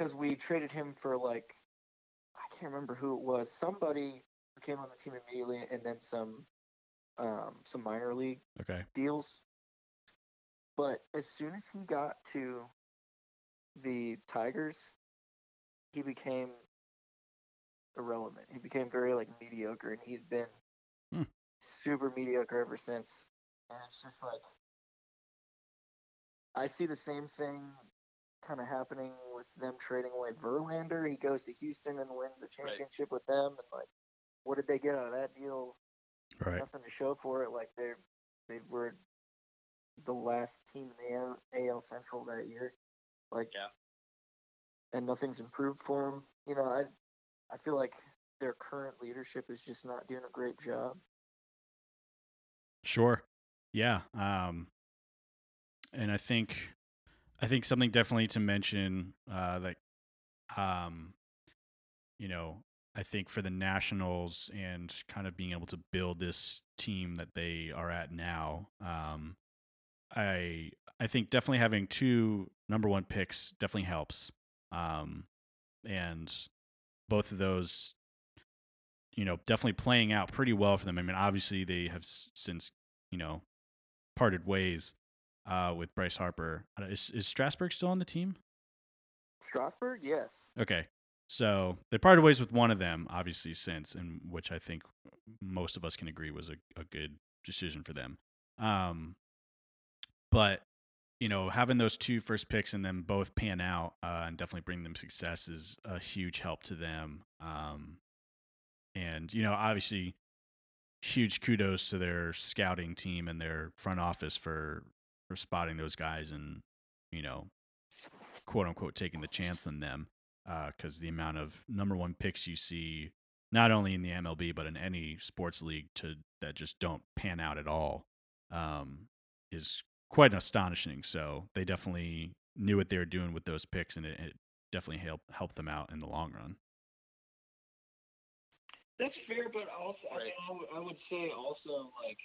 B: because we traded him for like I can't remember who it was, somebody came on the team immediately, and then some um, some minor league
A: Okay.
B: deals. But as soon as he got to the Tigers, he became irrelevant. He became very like mediocre, and he's been
A: Hmm.
B: super mediocre ever since. And it's just like I see the same thing kind of happening with them trading away Verlander. He goes to Houston and wins the
C: Right.
B: championship with them, and like, what did they get out of that deal?
A: Right.
B: nothing to show for it. Like they they were the last team in the AL, AL Central that year. Like
C: Yeah.
B: and nothing's improved for them. You know, I I feel like their current leadership is just not doing a great job.
A: Sure. Yeah. Um, and I think, I think something definitely to mention, uh, um, you know, I think for the Nationals and kind of being able to build this team that they are at now, um, I I think definitely having two number one picks definitely helps. Um, and both of those, you know, definitely playing out pretty well for them. I mean, obviously they have since you know parted ways uh, with Bryce Harper. Uh, Is is Strasburg still on the team?
B: Strasburg, yes.
A: Okay. So they parted ways with one of them, obviously, since, and which I think most of us can agree was a, a good decision for them. Um, but, you know, having those two first picks and them both pan out uh, and definitely bring them success is a huge help to them. Um, and, you know, obviously, huge kudos to their scouting team and their front office for, for spotting those guys and, you know, quote unquote taking the chance on them because the amount of number one picks you see not only in the MLB but in any sports league to that just don't pan out at all um, is quite astonishing. So they definitely knew what they were doing with those picks, and it, it definitely helped helped them out in the long run.
B: That's fair, but also
C: Right.
B: I, would, I would say also like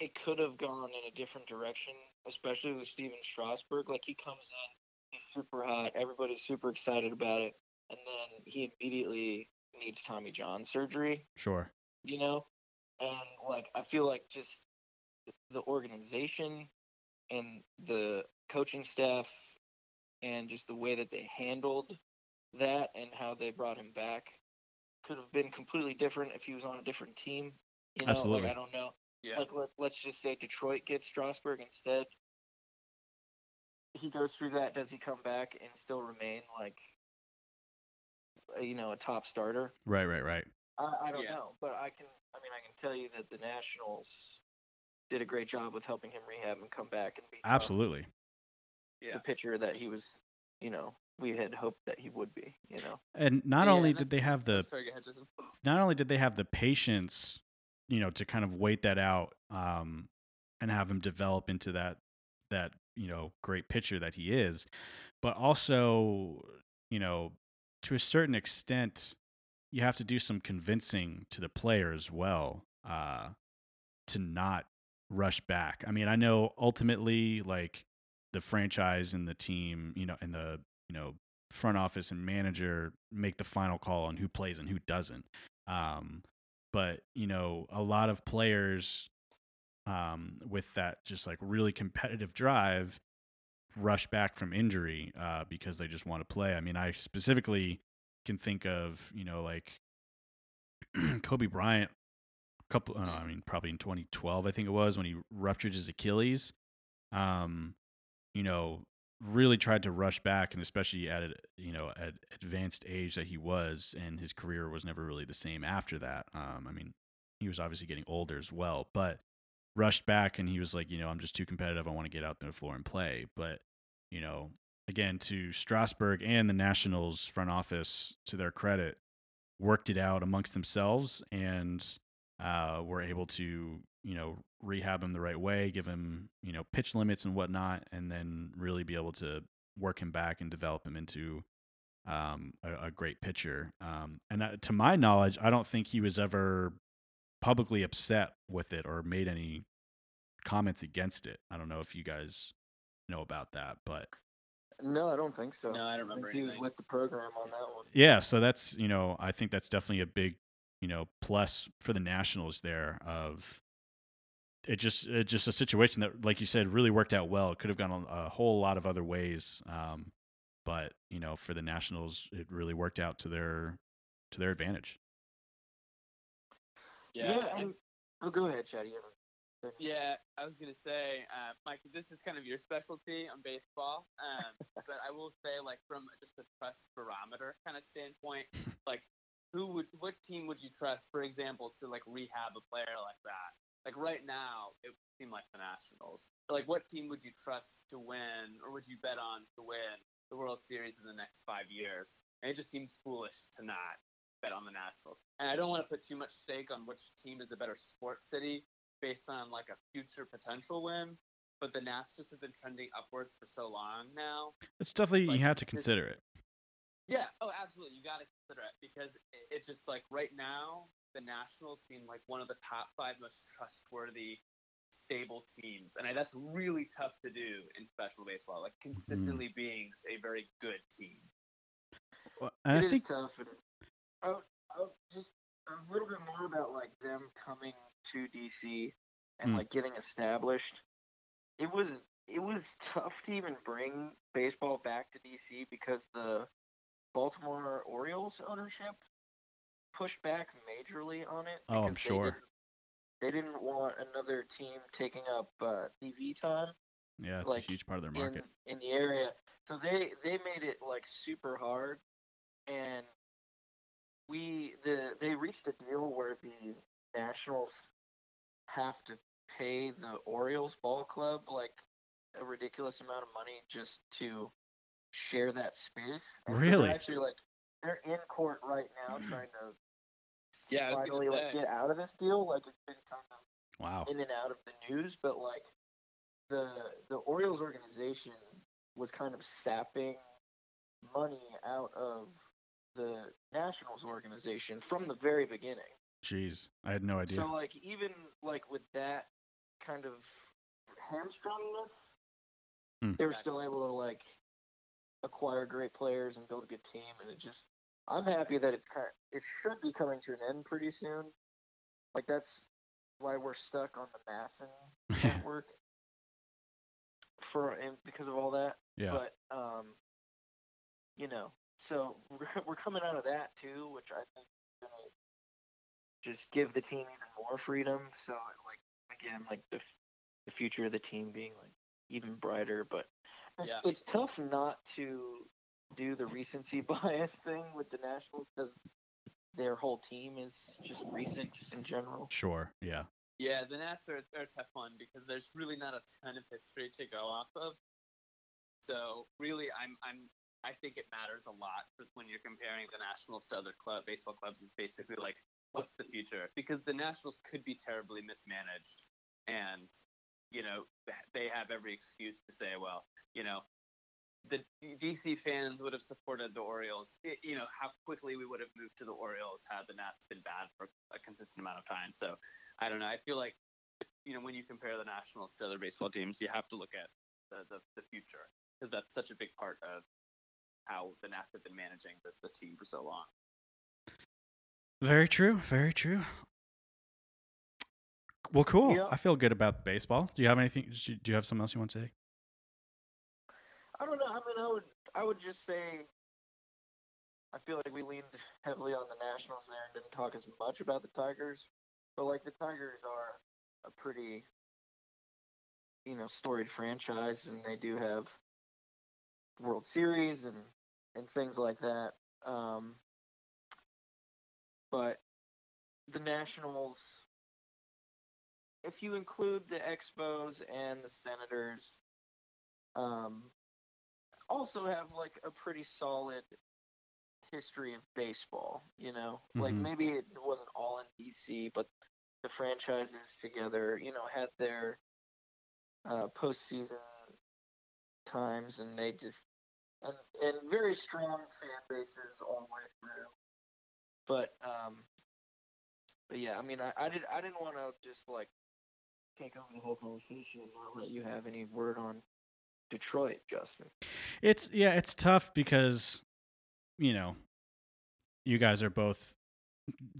B: it could have gone in a different direction, especially with Stephen Strasburg. Like he comes in, he's super hot, everybody's super excited about it, and then he immediately needs Tommy John surgery.
A: Sure.
B: You know, and like I feel like just the organization and the coaching staff and just the way that they handled that and how they brought him back could have been completely different if he was on a different team. You know,
A: Absolutely.
B: like I don't know.
C: Yeah.
B: Like let, let's just say Detroit gets Strasburg instead. He goes through that. Does he come back and still remain like, uh, you know, a top starter?
A: Right. Right. Right.
B: I, I don't
C: Yeah.
B: know, but I can. I mean, I can tell you that the Nationals did a great job with helping him rehab and come back and be
A: Absolutely.
C: Yeah.
B: the pitcher that he was. You know, we had hoped that he would be. You know.
A: And not
C: Yeah,
A: only did they have the
C: Sorry, go ahead,
A: not only did they have the patience, you know, to kind of wait that out um, and have him develop into that that you know great pitcher that he is, but also you know to a certain extent you have to do some convincing to the player as well uh, to not rush back. I mean, I know ultimately like the franchise and the team, you know, and the you know front office and manager make the final call on who plays and who doesn't. Um, but you know, a lot of players um, with that just like really competitive drive rush back from injury uh, because they just want to play. I mean, I specifically can think of you know like Kobe Bryant. Couple, uh, I mean, probably in 2012, I think it was when he ruptured his Achilles. Um, you know, really tried to rush back, and especially at you know at advanced age that he was, and his career was never really the same after that. Um, I mean, he was obviously getting older as well, but rushed back, and he was like, you know, I'm just too competitive. I want to get out there the floor and play. But you know, again, to Strasburg and the Nationals front office, to their credit, worked it out amongst themselves and uh, were able to you know rehab him the right way, give him you know pitch limits and whatnot, and then really be able to work him back and develop him into um, a, a great pitcher. Um, and uh, to my knowledge, I don't think he was ever publicly upset with it or made any comments against it. I don't know if you guys know about that, but
B: No, I don't think so.
C: No, I don't
B: I think
C: remember
B: he was with the program on that one.
A: yeah, so that's you know I think that's definitely a big you know plus for the Nationals there of it just it just a situation that like you said really worked out well. It could have gone a, a whole lot of other ways, um, but you know for the Nationals it really worked out to their to their advantage.
C: Yeah.
B: and, oh, go ahead, Chad. You have a-
C: Yeah, I was gonna say, uh, Mike, this is kind of your specialty on baseball, um, but I will say, like from just a trust barometer kind of standpoint, like who would, what team would you trust, for example, to like rehab a player like that? Like right now, it would seem like the Nationals. Like, what team would you trust to win, or would you bet on to win the World Series in the next five years? And it just seems foolish to not bet on the Nationals. And I don't want to put too much stake on which team is a better sports city based on like a future potential win. But the Nats just have been trending upwards for so long now.
A: It's definitely
C: Like,
A: you have to consider it.
C: Yeah. Oh, absolutely. You got to consider it because it's just like right now, the Nationals seem like one of the top five most trustworthy, stable teams, and I, that's really tough to do in professional baseball. Like consistently being a very good team.
A: Well, And
B: It
A: I
B: is
A: think
B: tough. And oh, oh, just a little bit more about like them coming to DC and
A: Hmm.
B: like getting established. It was it was tough to even bring baseball back to DC because the Baltimore Orioles ownership pushed back majorly on it.
A: Oh, I'm
B: because they
A: sure.
B: didn't- They didn't want another team taking up uh, TV time
A: yeah, it's
B: like,
A: a huge part of their market.
B: in in the area. So they they made it like super hard, and we the they reached a deal where the Nationals have to pay the Orioles ball club like a ridiculous amount of money just to share that space. And
A: Really?
B: actually, like they're in court right now trying to
C: Yeah,
B: finally like get out of this deal. Like it's been kind of
A: Wow.
B: in and out of the news, but like the the Orioles organization was kind of sapping money out of the Nationals organization from the very beginning.
A: Jeez, I had no idea.
B: So like even like with that kind of hamstrongness,
A: Hmm.
B: they were still able to like acquire great players and build a good team, and it just I'm happy that it's it should be coming to an end pretty soon. Like that's why we're stuck on the MASN network for and because of all that.
A: yeah.
B: But um, you know, so we're we're coming out of that too, which I think is gonna just give the team even more freedom. So like again, like the the future of the team being like even brighter. But
C: Yeah.
B: it's tough not to do the recency bias thing with the Nationals because their whole team is just recent, just in general.
A: Sure. Yeah.
C: Yeah, the Nats are, are a tough one because there's really not a ton of history to go off of. So really, I'm I'm I think it matters a lot when you're comparing the Nationals to other club baseball clubs. Is basically like what's the future because the Nationals could be terribly mismanaged, and you know they have every excuse to say, well, you know, the DC fans would have supported the Orioles. It, you know how quickly we would have moved to the Orioles had the Nats been bad for a consistent amount of time. So I don't know. I feel like you know when you compare the Nationals to other baseball teams, you have to look at the the, the future because that's such a big part of how the Nats have been managing the, the team for so long.
A: Very true. Very true. Well, cool.
B: Yeah.
A: I feel good about baseball. Do you have anything? Do you have something else you want to say?
B: I don't know. I mean, I would just say I feel like we leaned heavily on the Nationals there and didn't talk as much about the Tigers. But like the Tigers are a pretty you know storied franchise, and they do have World Series and and things like that. Um, but the Nationals, if you include the Expos and the Senators, um, also have like a pretty solid history of baseball. You know, like
A: Mhm.
B: maybe it wasn't all in DC, but the franchises together, you know, had their uh, postseason times, and they just and, and very strong fan bases all the way through. But um, but yeah, I mean, I, I did I didn't want to just like take over the whole conversation and not let you have any word on Detroit, Justin.
A: It's yeah, it's tough because you know, you guys are both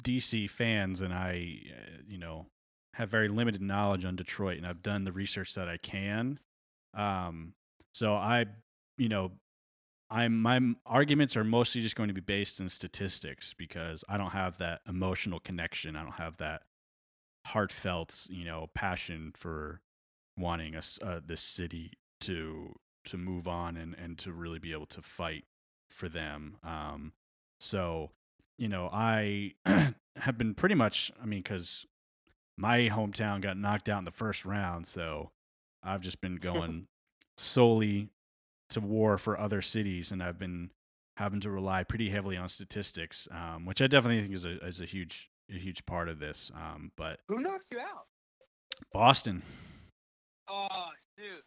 A: DC fans, and I, uh, you know, have very limited knowledge on Detroit, and I've done the research that I can. Um, so I, you know, I'm my arguments are mostly just going to be based in statistics because I don't have that emotional connection. I don't have that heartfelt, you know, passion for wanting us uh, this city to to move on and and to really be able to fight for them. Um, so you know, I have been pretty much. I mean, because my hometown got knocked out in the first round, so I've just been going solely to war for other cities, and I've been having to rely pretty heavily on statistics, um, which I definitely think is a is a huge a huge part of this. Um, but
C: Who knocked you out?
A: Boston,
C: Oh, shoot.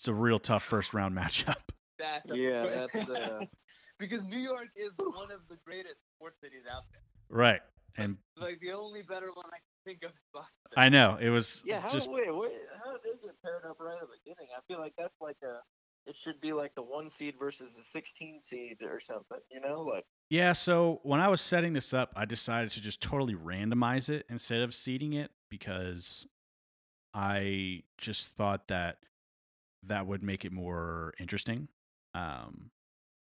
C: Yeah,
A: it's a real tough first round matchup.
C: that's
B: Yeah, that's uh,
C: because New York is one of the greatest sports cities out there.
A: Right, and
C: Like the only better one I can think of is Boston.
A: I know it was
B: yeah. How
A: just
B: wait, wait, how did it get paired up right at the beginning? I feel like that's like a. It should be like the one seed versus the sixteen seed or something. You know, like
A: Yeah, so when I was setting this up, I decided to just totally randomize it instead of seeding it because I just thought that that would make it more interesting. Um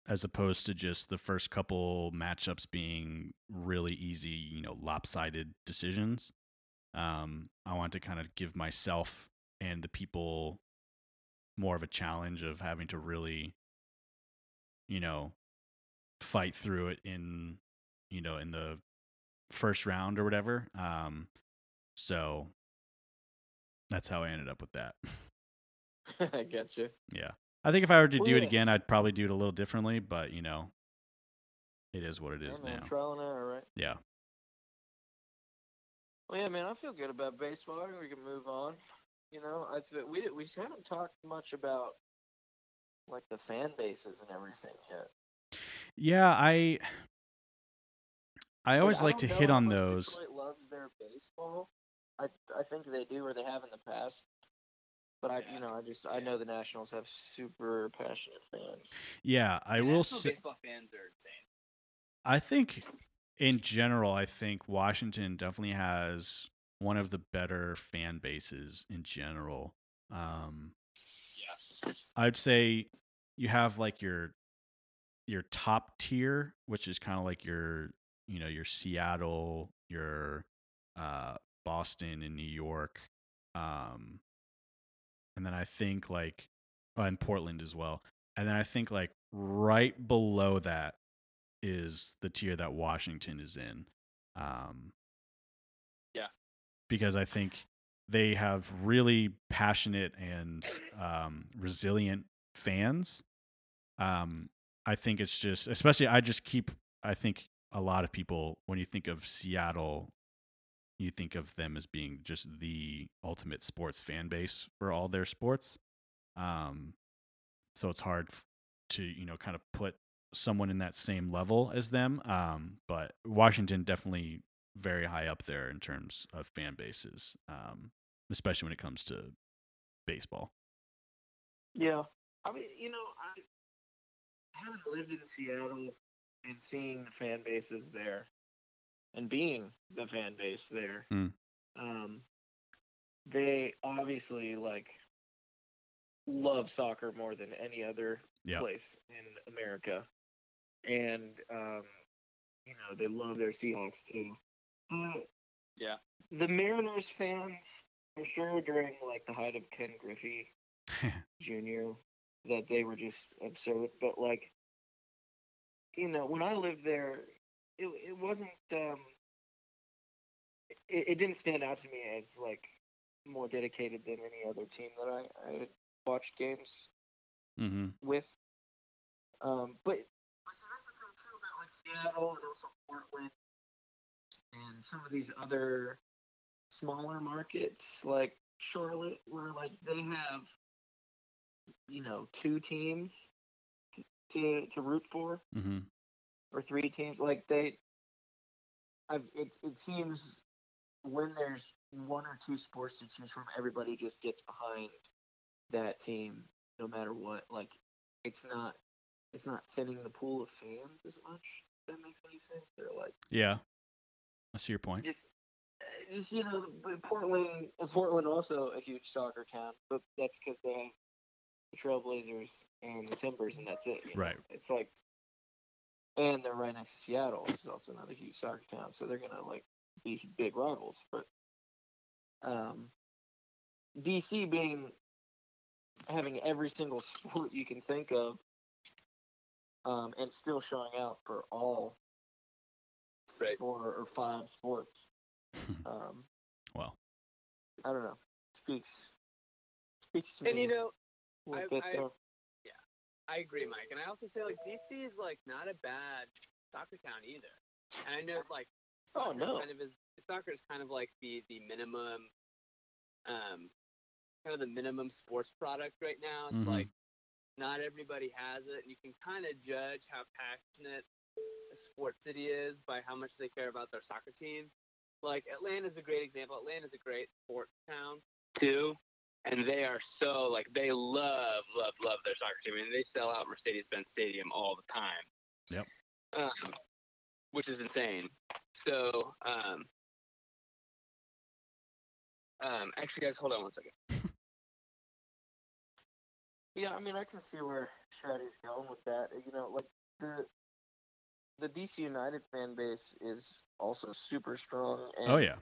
A: as opposed to just the first couple matchups being really easy, you know, lopsided decisions. Um I want to kind of give myself and the people more of a challenge of having to really you know fight through it in you know in the first round or whatever um so that's how i ended up with that
B: I get you.
A: yeah i think if i were to
B: Well,
A: do it again i'd probably do it a little differently but you know it is what it is
B: yeah, man,
A: now
B: trial and error, right?
A: yeah
B: Well, yeah, man, I feel good about baseball. I think we can move on. You know, I th- we we haven't talked much about like the fan bases and everything yet.
A: Yeah, I I always like to
B: don't know
A: hit on those.
B: Detroit loves their baseball. I I think they do, or they have in the past. But I,
C: Yeah.
B: you know, I just I know the Nationals have super passionate fans.
A: Yeah, I
C: The
A: will say
C: baseball fans are insane.
A: I think in general, I think Washington definitely has one of the better fan bases in general. Um,
C: Yeah.
A: I'd say you have like your your top tier, which is kind of like your you know your Seattle, your uh, Boston, and New York, um, and then I think like oh, and Portland as well, and then I think like right below that is the tier that Washington is in. Um,
C: Yeah.
A: because I think they have really passionate and um, resilient fans. Um, I think it's just, especially, I just keep, I think a lot of people, when you think of Seattle, you think of them as being just the ultimate sports fan base for all their sports. Um, so it's hard to, you know, kind of put someone in that same level as them. Um, but Washington definitely very high up there in terms of fan bases, um, especially when it comes to baseball.
B: Yeah, I mean, you know, I having lived in Seattle and seeing the fan bases there, and being the fan base there,
A: Hmm.
B: um, they obviously like love soccer more than any other
A: Yeah.
B: place in America, and um, you know they love their Seahawks too. Uh,
C: Yeah.
B: the Mariners fans for sure during like the height of Ken Griffey Jr. that they were just absurd. But like, you know, when I lived there, it it wasn't um, it, it didn't stand out to me as like more dedicated than any other team that I, I watched games
A: mm-hmm.
B: with. Um, but, but so that's the thing too about like Seattle and also Portland and some of these other smaller markets like Charlotte, where like they have you know two teams to to root for
A: Mm-hmm.
B: Or three teams. Like they, I've, it it seems when there's one or two sports to choose from, everybody just gets behind that team no matter what. Like it's not it's not thinning the pool of fans as much. That makes any sense. They're like
A: Yeah, I see your point.
B: just. uh, Just you know, Portland, Portland also a huge soccer town, but that's because they have the Trailblazers and the Timbers, and that's it. you know?
A: Right.
B: It's like, and they're right next to Seattle, which is also another huge soccer town, so they're gonna like be big rivals. But um, DC being having every single sport you can think of, um, and still showing out for all
C: Right.
B: four or five sports. Um,
A: well,
B: I don't know. Speaks speaks to
C: And
B: me
C: you know,
B: a little
C: I- I-
B: there.
C: I agree, Mike. And I also say like DC is like not a bad soccer town either. And I know like
B: Oh,
C: soccer
B: no.
C: kind of is soccer is kind of like the the minimum um kind of the minimum sports product right now. It's
A: Mhm.
C: like not everybody has it and you can kind of judge how passionate a sports city is by how much they care about their soccer team. Like Atlanta's a great example. Atlanta's a great sports town too and they are so like they love love love their soccer team and they sell out mercedes-benz stadium all the time
A: Yep.
C: um, which is insane so um um actually guys hold on one second
B: Yeah, I mean, I can see where Shaddy's going with that. You know, like the the DC United fan base is also super strong. And,
A: oh yeah,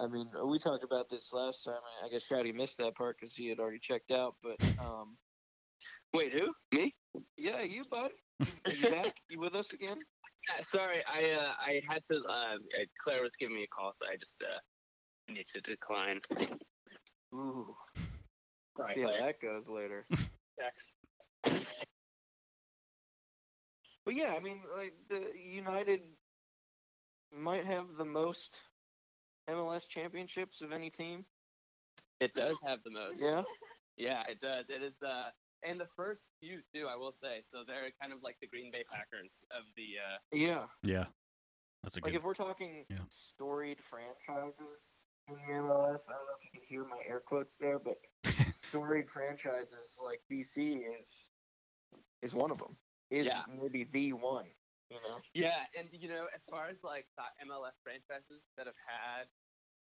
B: I mean, we talked about this last time. I guess Shaddy missed that part because he had already checked out. But um,
C: wait who me
B: yeah, you bud, Are you back? You with us again?
C: Uh, sorry i uh i had to uh uh, claire was giving me a call so i just uh need to decline
B: Ooh,
C: Sorry,
B: see how that goes later.
C: Text.
B: But yeah, I mean, like the United might have the most MLS championships of any team.
C: It does have the most.
B: Yeah.
C: Yeah, it does. It is the and the first few too. I will say. So they're kind of like the Green Bay Packers of the. uh
B: Yeah.
A: Yeah, that's a good.
B: Like
A: good.
B: if we're talking
A: Yeah.
B: storied franchises in the MLS, I don't know if you can hear my air quotes there, but storied franchises like DC is is one of them. Is
C: Yeah.
B: maybe the one. You know.
C: Yeah, and you know, as far as like MLS franchises that have had a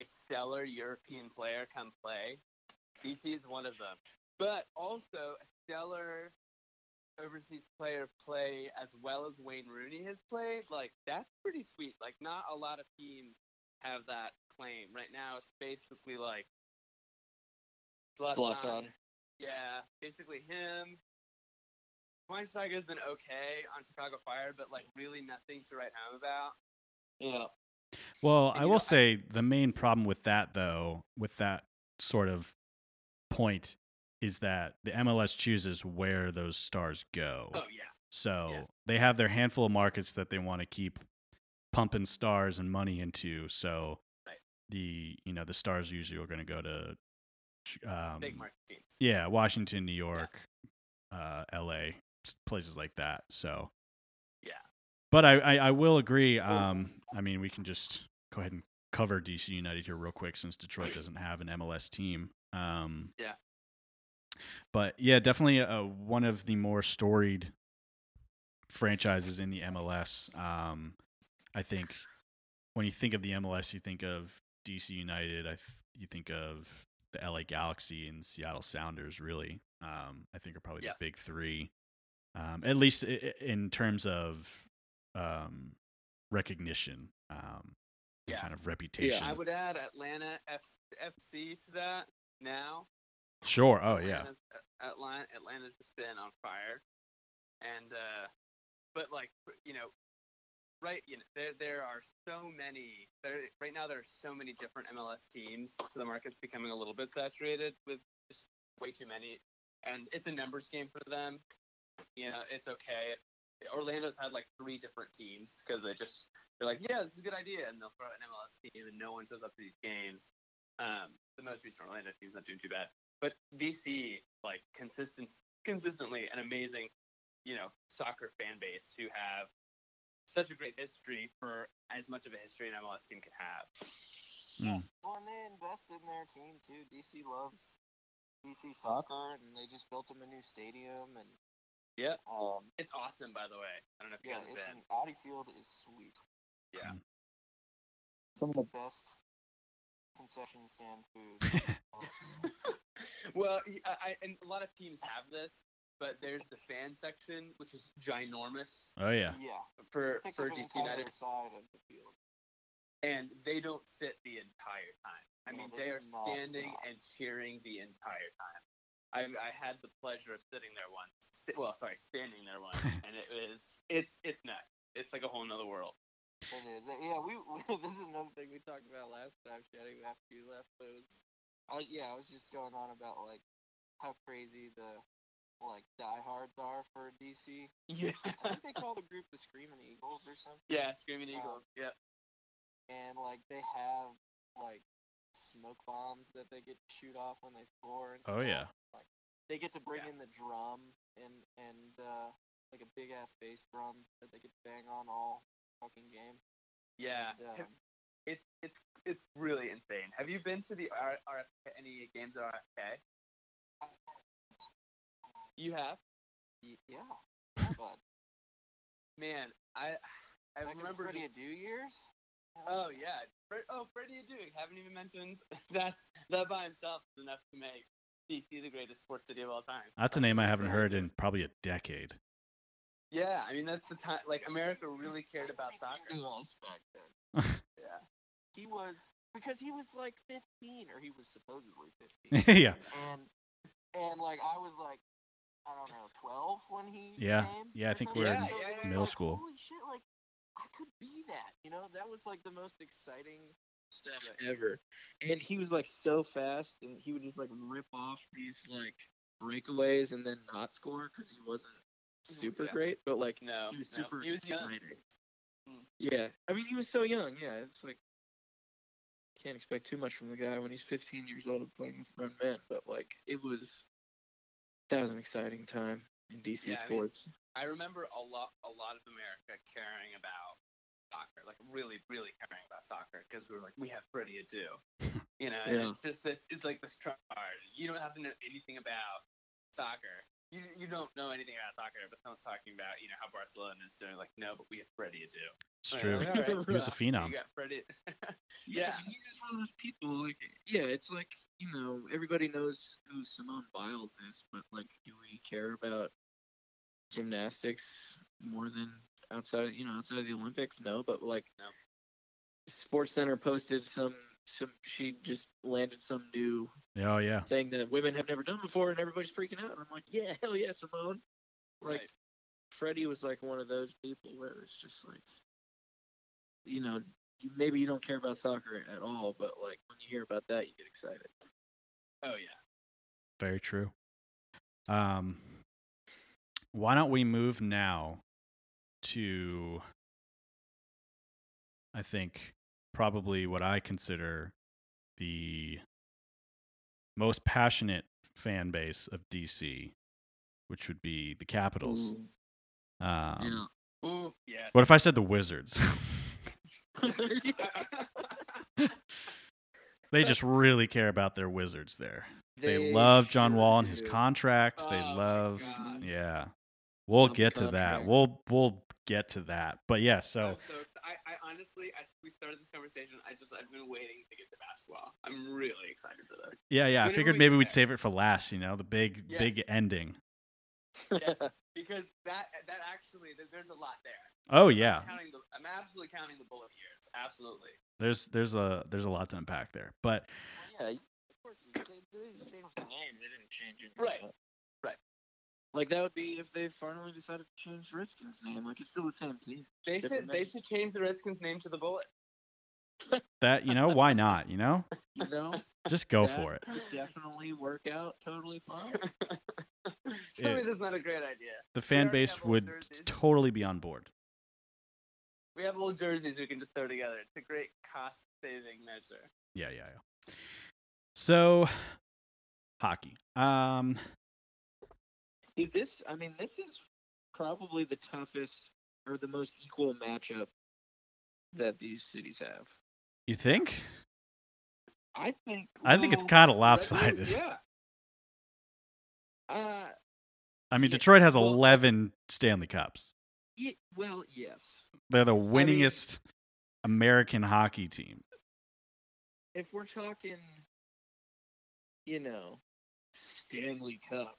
C: stellar European player come play, DC is one of them. But also a stellar overseas player play as well as Wayne Rooney has played. Like that's pretty sweet. Like not a lot of teams have that claim right now. It's basically like
B: Zlatan.
C: Yeah, basically him. Schweinsteiger's been okay on Chicago Fire, but like really nothing to write home about.
B: Yeah.
A: Well, I will
C: know, I-
A: say the main problem with that, though, with that sort of point, is that the MLS chooses where those stars go.
C: Oh yeah.
A: So
C: yeah.
A: they have their handful of markets that they want to keep pumping stars and money into. So
C: Right.
A: the you know the stars usually are going to go to um,
C: Big market teams.
A: yeah Washington, New York, uh, L.A. places like that. So
C: Yeah.
A: but I, I, I will agree. Um, I mean, we can just go ahead and cover DC United here real quick since Detroit doesn't have an MLS team. Um,
C: Yeah.
A: But yeah, definitely uh, one of the more storied franchises in the MLS. Um, I think when you think of the MLS, you think of DC United. I th- you think of the LA Galaxy and Seattle Sounders. Really, um, I think are probably
C: Yeah.
A: the big three. Um, at least in terms of um, recognition, um,
C: Yeah.
A: kind of reputation.
C: I would add Atlanta F- FC to that now.
A: sure. Oh yeah.
C: Atlanta's, Atlanta, Atlanta's just been on fire, and uh, but like you know, right? You know, there there are so many. There right now there are so many different MLS teams, so the market's becoming a little bit saturated with just way too many, and it's a numbers game for them. You know, it's okay. Orlando's had like three different teams because they just they're like, yeah, this is a good idea, and they'll throw out an MLS team, and no one shows up to these games. Um, the most recent Orlando team's not doing too bad, but DC like consistent, consistently an amazing, you know, soccer fan base who have such a great history for as much of a history an MLS team could have.
A: Mm.
B: Well, and they invested in their team too. DC loves DC soccer, and they just built them a new stadium, and
C: Yeah,
B: um,
C: it's awesome, by the way. I don't know if you
B: yeah,
C: guys have
B: it's
C: been.
B: an Audi Field is sweet.
C: Yeah.
A: Mm.
B: Some of the best concession stand food.
C: well, y- I, I- and a lot of teams have this, but there's the fan section, which is ginormous
A: Oh yeah.
B: yeah,
C: for for DC United,
B: entire side of the field.
C: and they don't sit the entire time. I
B: No,
C: mean,
B: they
C: they are standing
B: stop.
C: and cheering the entire time. I I had the pleasure of sitting there once. St- well, sorry, standing there once, and it was it's it's nuts. It's like a whole nother world.
B: It is. Uh, Yeah, we. this is another thing we talked about last time, Shaddy, after you left. But it was, I yeah, I was just going on about like how crazy the like diehards are for DC.
C: Yeah.
B: I think they call the group the Screaming Eagles or something.
C: yeah, screaming
B: Um,
C: eagles. Yep.
B: And like they have like smoke bombs that they get to shoot off when they score. And
A: Oh yeah.
B: They get to bring
C: Yeah.
B: in the drum and and uh like a big ass bass drum that they get bang on all fucking game.
C: Yeah.
B: And,
C: Have-
B: um,
C: It's it's it's really insane. Have you been to the R- RFK, any games at RFK? You have.
B: yeah. bud.
C: Man, I I
B: Back
C: remember.
B: Freddie
C: just-
B: Adu years.
C: oh yeah. Oh, Freddie Adu. Haven't even mentioned that's that by himself is enough to make DC the greatest sports city of all time.
A: That's a name I haven't heard in probably a decade.
C: Yeah, I mean that's the time. Like America really cared about soccer.
B: To back then.
C: Yeah.
B: He was because he was like 15, or he was supposedly 15,
A: yeah.
B: and and like I was like I don't know 12 when he
A: Yeah.
B: came.
A: Yeah, I think
B: something.
A: we're
C: in
B: So it was
A: middle
B: like,
A: school.
B: Holy shit! Like I could be that. You know, that was like the most exciting ever. And he was like so fast, and he would just like rip off these like breakaways and then not score because he wasn't super
C: Yeah.
B: great, but like
C: No,
B: he was
C: no,
B: super
C: he was young.
B: exciting.
C: Mm.
B: Yeah, I mean he was so young. Yeah, it's like can't expect too much from the guy when he's 15 years old and playing with grown men. But like, it was that was an exciting time in DC
C: Yeah, I mean-
B: sports.
C: I remember a lot, a lot of America caring about soccer, like really, really caring about soccer, because we were like, we have Freddie Adu, you know. And
B: Yeah.
C: it's just this, it's like this try hard. You don't have to know anything about soccer. You you don't know anything about soccer, but someone's talking about you know how Barcelona is doing. Like, no, but we have Freddie Adu.
A: It's
C: Right,
A: true.
C: like, all right,
A: He was a phenom.
C: You got Freddie.
B: Yeah,
C: yeah.
B: He's just one of those people. Like, yeah, it's like you know, everybody knows who Simone Biles is, but like, do we care about gymnastics more than outside? You know, outside of the Olympics? No, but like,
C: No.
B: Sports Center posted some some. She just landed some new
A: Oh yeah.
B: thing that women have never done before, and everybody's freaking out. And I'm like, yeah, hell yeah, Simone. Like,
C: Right.
B: Freddie was like one of those people where it's just like, you know, you, maybe you don't care about soccer at all, but like when you hear about that, you get excited.
C: Oh yeah.
A: Very true. Um, why don't we move now to, I think, probably what I consider the most passionate fan base of DC, which would be the Capitals.
B: Ooh,
A: Um,
C: Ooh, yes.
A: What if I said the Wizards? they just really care about their Wizards there. They, love John
B: sure
A: Wall and his
B: do.
A: contract. they
C: Oh my
A: love, yeah. We'll
B: Love the
A: get to that. We'll we'll get to that. But yeah, so
C: I'm so I, I honestly, as we started this conversation, I just I've been waiting to get to basketball. I'm really excited for this.
A: yeah, yeah. I figured
C: we
A: maybe we'd save it for last. You know, the big big ending.
C: Yes, because that that actually there's a lot there.
A: Oh
C: I'm
A: yeah,
C: the, I'm absolutely counting the bullet years. Absolutely.
A: there's there's a there's a lot to unpack there. But
B: yeah, of course. They, they changed the name. They didn't change it.
C: Right.
B: Like that would be if they finally decided to change Redskins' name. Like it's still the same team.
C: They
B: Different
C: should they should change the Redskins name to the Bullet.
A: that you know why not? You know,
B: You know,
A: just go
B: That
A: for it.
B: would definitely work out totally fine.
C: Tell me
A: It-
C: that's not a great idea.
A: The fan base would totally be on board.
C: We have old jerseys we can just throw together. It's a great cost saving measure.
A: Yeah, yeah, yeah. So, hockey. Um,
B: Dude, this, I mean, this is probably the toughest or the most equal matchup that these cities have.
A: you think?
B: I think.
A: I think it's kind of lopsided.
C: Yeah.
B: Uh,
A: I mean,
B: Yeah,
A: Detroit has
B: well-
A: 11 Stanley Cups.
B: well, yes.
A: They're the
B: mean-
A: winningest American hockey team.
B: If we're talking, you know, Stanley Cup.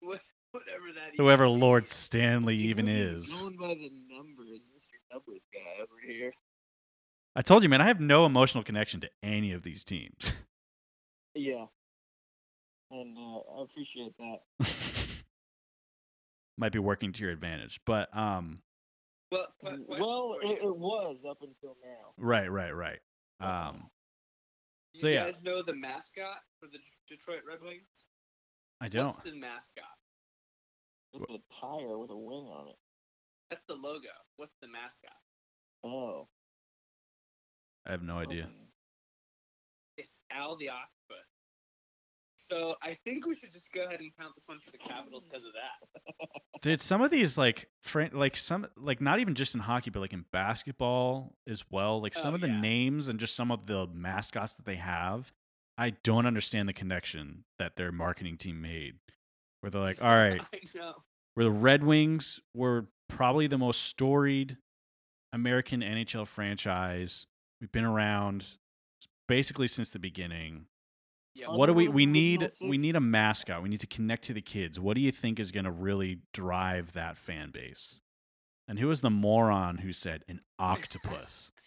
C: What- Whatever that.
A: Whoever Lord
C: means.
A: Stanley even is.
B: Going by the numbers, Mr. Numbers guy over here.
A: I told you, man, I have no emotional connection to any of these teams.
B: Yeah. And uh, I appreciate that.
A: Might be working to your advantage, but um,
C: Well, but, but
B: well, it, it was up until now.
A: right, right, right. Um, Do
C: you
A: so, yeah.
C: guys know the mascot for the Detroit Red Wings?
A: I don't.
C: What's the mascot?
B: With a tire with a wing on it.
C: That's the logo. What's the mascot?
B: Oh.
A: I have no idea.
C: It's Al the Octopus. So I think we should just go ahead and count this one for the Capitals because of that.
A: Dude, some of these like fran- like some like not even just in hockey, but like in basketball as well. Like oh, some
C: Oh,
A: of the
C: yeah.
A: names and just some of the mascots that they have, I don't understand the connection that their marketing team made. Where they're like, all right, where the Red Wings. We're probably the most storied American NHL franchise. We've been around basically since the beginning.
C: Yeah.
A: What do we we need we need a mascot. We need to connect to the kids. What do you think is going to really drive that fan base? And who was the moron who said an octopus?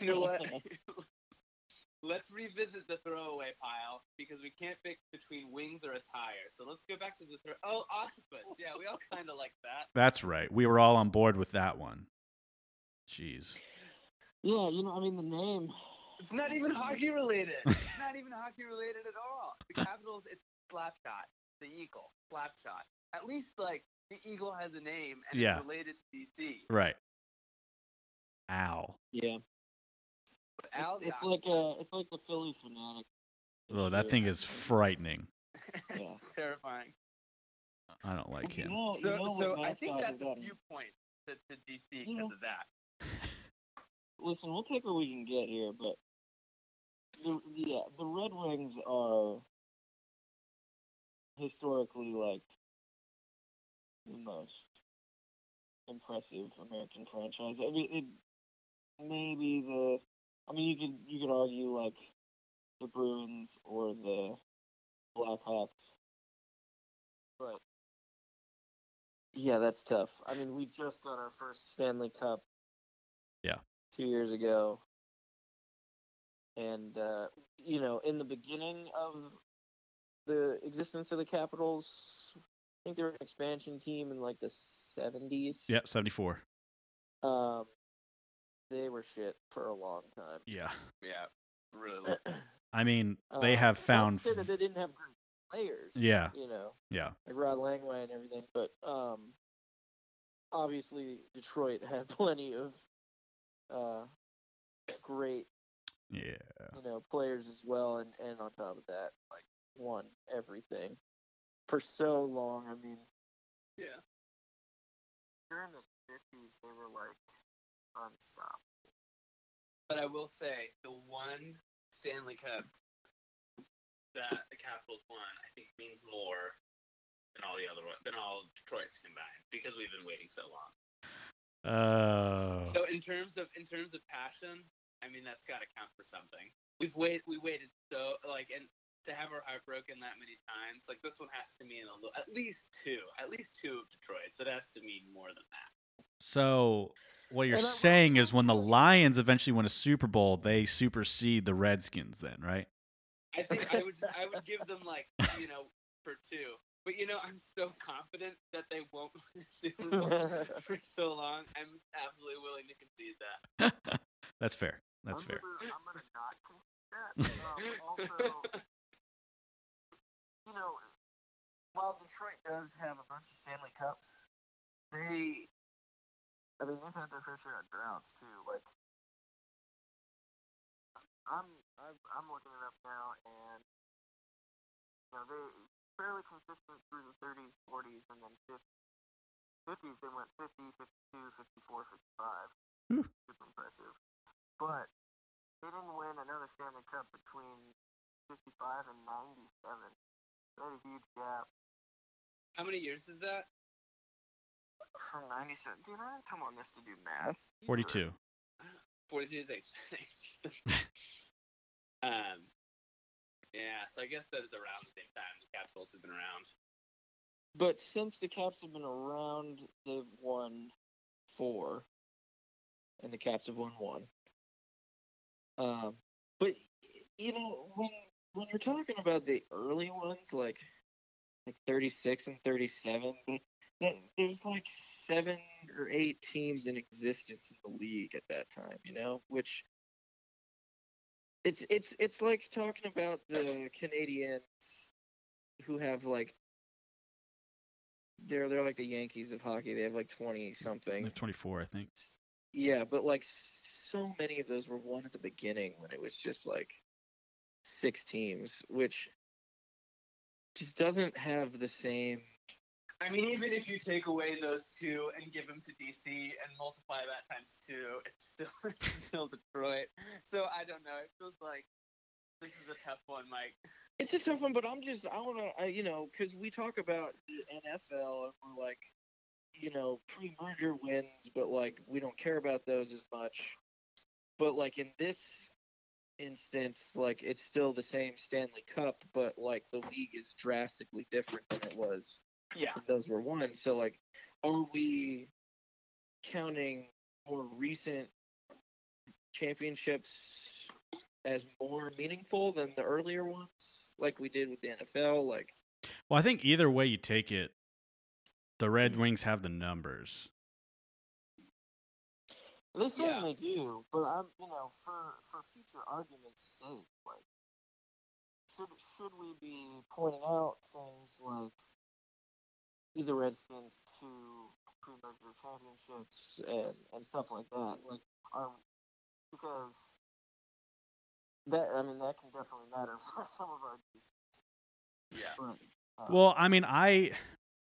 C: You know what? let's revisit the throwaway pile because we can't pick between wings or a tire. So let's go back to the throw. Oh, octopus. Yeah, we all kind of like that.
A: That's right. We were all on board with that one. Jeez.
B: Yeah, you know, I mean, the name.
C: It's not even hockey related. It's not even hockey related at all. The Capitals, it's Slapshot, the Eagle, Slapshot. At least like the Eagle has a name and
A: Yeah.
C: it's related to DC.
A: Right. Ow.
B: Yeah.
C: Al
B: It's, it's like a, it's like the Phillie Phanatic.
A: Oh, that thing is frightening.
B: Yeah.
C: It's terrifying.
A: I don't like
B: You
A: him.
B: know, you
C: So,
B: know
C: so I think that's a
B: got-
C: viewpoint to, to DC because
B: Yeah.
C: of that.
B: Listen, we'll take what we can get here, but the yeah, the Red Wings are historically like the most impressive American franchise. I mean, it maybe the. I mean, you could you could argue like the Bruins or the Blackhawks, but yeah, that's tough. I mean, we just got our first Stanley Cup.
A: Yeah.
B: Two years ago, and uh, you know, in the beginning of the existence of the Capitals, I think they were an expansion team in like the seventies.
A: Yeah, 74.
B: Um, they were shit for a long time.
A: Yeah.
C: Yeah, really.
A: I mean, they
B: Uh,
A: have found.
B: to that they didn't have great players.
A: Yeah.
B: You know,
A: Yeah.
B: like Rod Langway and everything, but um, obviously Detroit had plenty of uh great
A: Yeah.
B: you know players as well, and and on top of that, like won everything for so long. I mean,
C: Yeah.
B: during the fifties, they were like unstoppable.
C: But I will say the one Stanley Cup that the Capitals won, I think, means more than all the other one, than all Detroit's combined because we've been waiting so long.
A: Oh.
C: So in terms of in terms of passion, I mean that's got to count for something. We've waited we waited so like and to have our heart broken that many times, like this one has to mean a little, at least two, at least two of Detroit. So it has to mean more than that.
A: So what you're
B: And
A: saying
B: say
A: is when the Lions eventually win a Super Bowl, they supersede the Redskins then, right?
C: I think I would I would give them like you know for two, but you know I'm so confident that they won't win a Super Bowl for so long. I'm absolutely willing to concede that.
A: That's fair. That's
B: I'm
A: fair.
B: Gonna, I'm gonna not that. Um, also, you know, while Detroit does have a bunch of Stanley Cups, they, I mean, they've had their fair share of droughts too. Like, I'm, I'm, I'm looking it up now, and you know, they fairly consistent through the 30s, 40s, and then 50s. 50s they went 50, 52, 54, 55.
A: Whew.
B: Super impressive. But they didn't win another Stanley Cup between 55 and 97. They had a huge gap
C: How many years is that?
B: from 97. Dude, I didn't come on this to do math.
A: 42.
C: Forty-two. Thanks. Thanks, Jason. um. Yeah. So I guess that is around the same time the Capitals have been around.
B: But since the Caps have been around, they've won four, and the Caps have won one. Um, but you know when when you're talking about the early ones, like like 36 and 37, th- th- there's like seven or eight teams in existence in the league at that time. You know, which it's it's it's like talking about the Canadiens who have like they're they're like the Yankees of hockey. They have like twenty something.
A: They have 24, I think.
B: Yeah, but like so many of those were won at the beginning when it was just like six teams, which just doesn't have the same.
C: I mean, even if you take away those two and give them to DC and multiply that times two, it's still it's still Detroit. So I don't know. It feels like this is a tough one, Mike.
B: It's a tough one, but I'm just I want to you know because we talk about the NFL and we're like you know pre-merger wins, but like we don't care about those as much. But like in this instance, like it's still the same Stanley Cup, but like the league is drastically different than it was
C: Yeah.
B: when those were won. So like, are we counting more recent championships as more meaningful than the earlier ones, like we did with the NFL? Like,
A: Well, I think either way you take it, the Red Wings have the numbers.
B: They
C: Yeah.
B: certainly do, but I'm, you know, for for future argument's sake, like, should should we be pointing out things like the Redskins to pre-merger championships and and stuff like that, like, um, because that I mean that can definitely matter for some of our defense.
C: Yeah.
B: But, uh,
A: Well, I mean, I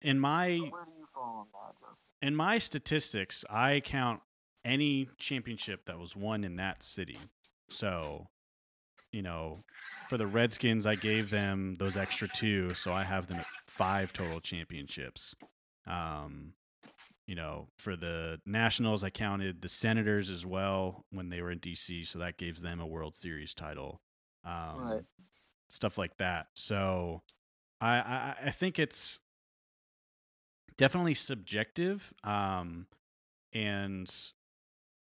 A: in my
B: where do you fall on that, Justin?
A: in my statistics, I count any championship that was won in that city. So, you know, for the Redskins, I gave them those extra two, so I have them at five total championships. Um, you know, for the Nationals, I counted the Senators as well when they were in DC, so that gives them a World Series title. Um,
B: Right.
A: Stuff like that. So, I, I I think it's definitely subjective. Um, and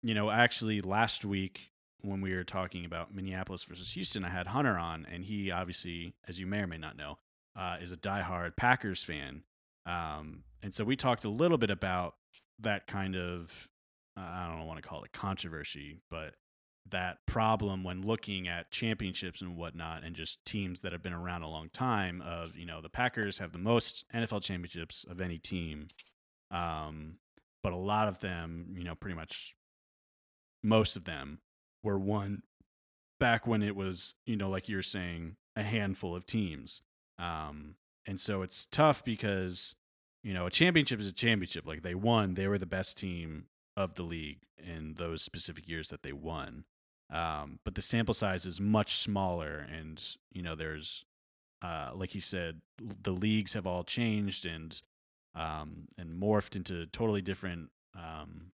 A: you know, actually, last week when we were talking about Minneapolis versus Houston, I had Hunter on, and he obviously, as you may or may not know, uh, is a diehard Packers fan. Um, and so we talked a little bit about that kind of, uh, I don't want to call it controversy, but that problem when looking at championships and whatnot and just teams that have been around a long time of, you know, the Packers have the most NFL championships of any team. Um, but a lot of them, you know, pretty much most of them were won back when it was, you know, like you're saying, a handful of teams. Um, and so it's tough because, you know, a championship is a championship. Like they won, they were the best team of the league in those specific years that they won. Um, but the sample size is much smaller, and you know, there's, uh, like you said, the leagues have all changed and um, and morphed into totally different, um,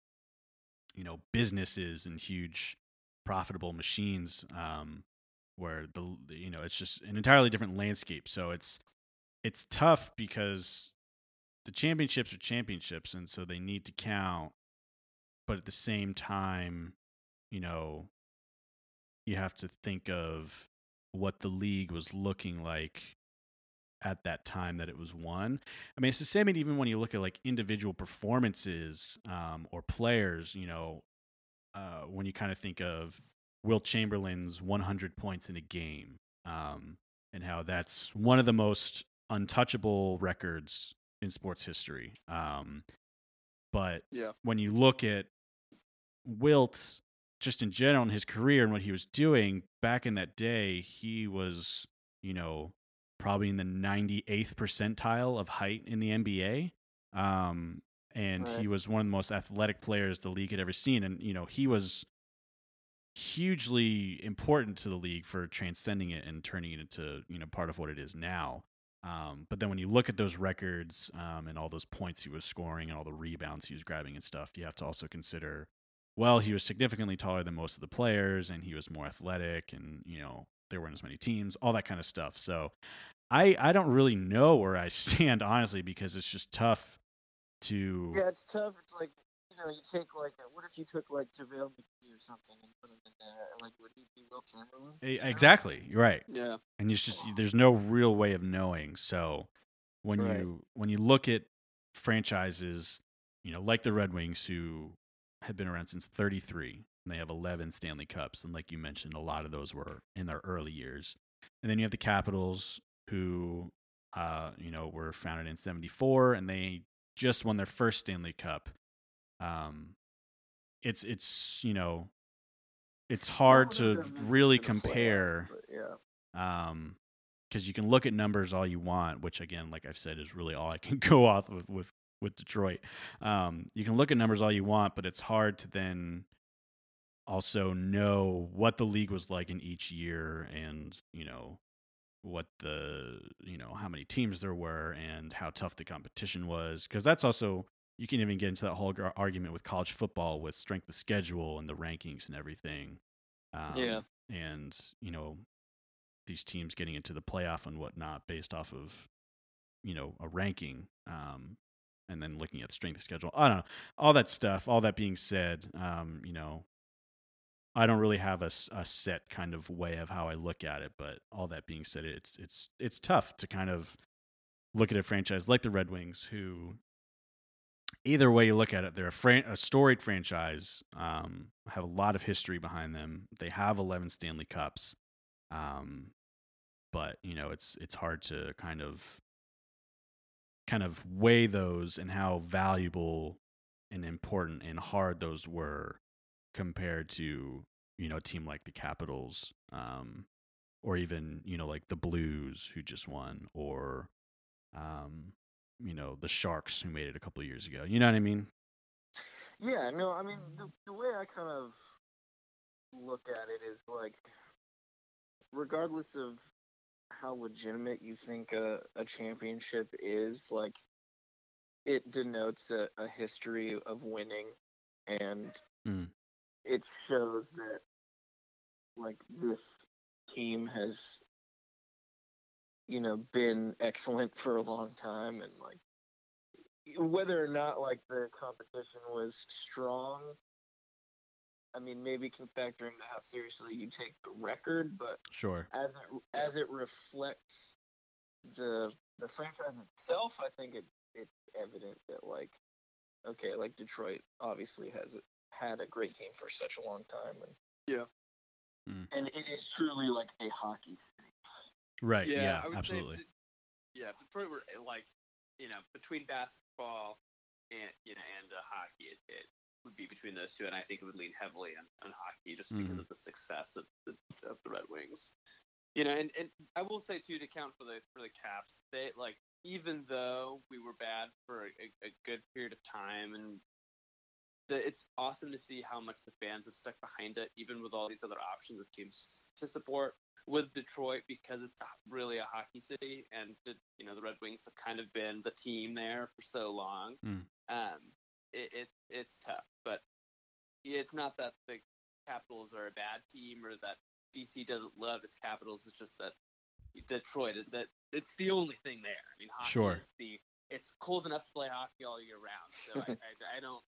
A: you know, businesses and huge profitable machines. Um, where the you know it's just an entirely different landscape. So it's it's tough because the championships are championships, and so they need to count. But at the same time, you know, you have to think of what the league was looking like at that time that it was won. I mean, it's the same even when you look at like individual performances um, or players. You know, uh, when you kind of think of Wilt Chamberlain's 100 points in a game, um, and how that's one of the most untouchable records in sports history. Um, but
D: Yeah.
A: when you look at Wilt, just in general in his career and what he was doing back in that day, he was, you know, probably in the 98th percentile of height in the NBA. Um, and he was one of the most athletic players the league had ever seen. And, you know, he was hugely important to the league for transcending it and turning it into, you know, part of what it is now. Um, but then when you look at those records um, and all those points he was scoring and all the rebounds he was grabbing and stuff, you have to also consider well, he was significantly taller than most of the players and he was more athletic and, you know, there weren't as many teams, all that kind of stuff. So I, I don't really know where I stand, honestly, because it's just tough to.
B: Yeah, it's tough. It's like you know, you take like a, what if you took like JaVale McGee or something and put him in there? Like, would he be Wilt Chamberlain? You know?
A: Exactly. You're right.
D: Yeah.
A: and it's just there's no real way of knowing so when
B: Right.
A: you when you look at franchises you know like the red wings who have been around since 33 and they have 11 stanley cups and like you mentioned a lot of those were in their early years and then you have the capitals who uh you know were founded in 74 and they just won their first stanley cup um it's it's you know it's hard to really
B: gonna play out,
A: compare
B: yeah.
A: um because you can look at numbers all you want which again like i've said is really all i can go off of with with detroit. Um you can look at numbers all you want but it's hard to then also know what the league was like in each year and you know what the you know how many teams there were and how tough the competition was. Because that's also you can even get into that whole argument with college football with strength of schedule and the rankings and everything. Um,
B: Yeah.
A: and you know these teams getting into the playoff and whatnot based off of you know a ranking. Um and then looking at the strength of schedule. I don't know. All that stuff all that being said um you know i don't really have a, a set kind of way of how i look at it but all that being said it's it's it's tough to kind of look at a franchise like the red wings who either way you look at it they're a, fran- a storied franchise um have a lot of history behind them. They have 11 stanley cups um but you know it's it's hard to kind of kind of weigh those and how valuable and important and hard those were compared to you know a team like the Capitals, um, or even you know like the Blues who just won, or um, you know the Sharks who made it a couple years ago. You know what I mean?
B: Yeah, no, I mean the, the way I kind of look at it is like, regardless of how legitimate you think a, a championship is, like it denotes a, a history of winning, and
A: Mm.
B: it shows that like this team has, you know, been excellent for a long time, and like whether or not like the competition was strong i mean maybe can factor into how seriously you take the record but
A: Sure.
B: as it as it reflects the the franchise itself i think it it's evident that like okay like detroit obviously has had a great team for such a long time and
C: Yeah.
A: Mm.
B: and it is truly like a hockey city
A: Right. Yeah.
C: Yeah, I would
A: absolutely.
C: Say, if De- yeah, if Detroit were uh, like, you know, between basketball and you know and uh, hockey, it, it would be between those two, and I think it would lean heavily on, on hockey just because
A: Mhm.
C: of the success of the of the Red Wings. You know, and, and I will say too to count for the for the Caps, they like even though we were bad for a, a good period of time and. The, it's awesome to see how much the fans have stuck behind it, even with all these other options of teams to support with Detroit because it's really a hockey city, and you know the Red Wings have kind of been the team there for so long.
A: Mm.
C: Um, it, it it's tough, but it's not that the Capitals are a bad team or that DC doesn't love its Capitals. It's just that Detroit is that it's the only thing there. I mean, hockey
A: Sure.
C: is the it's cold enough to play hockey all year round. So I, I, I don't,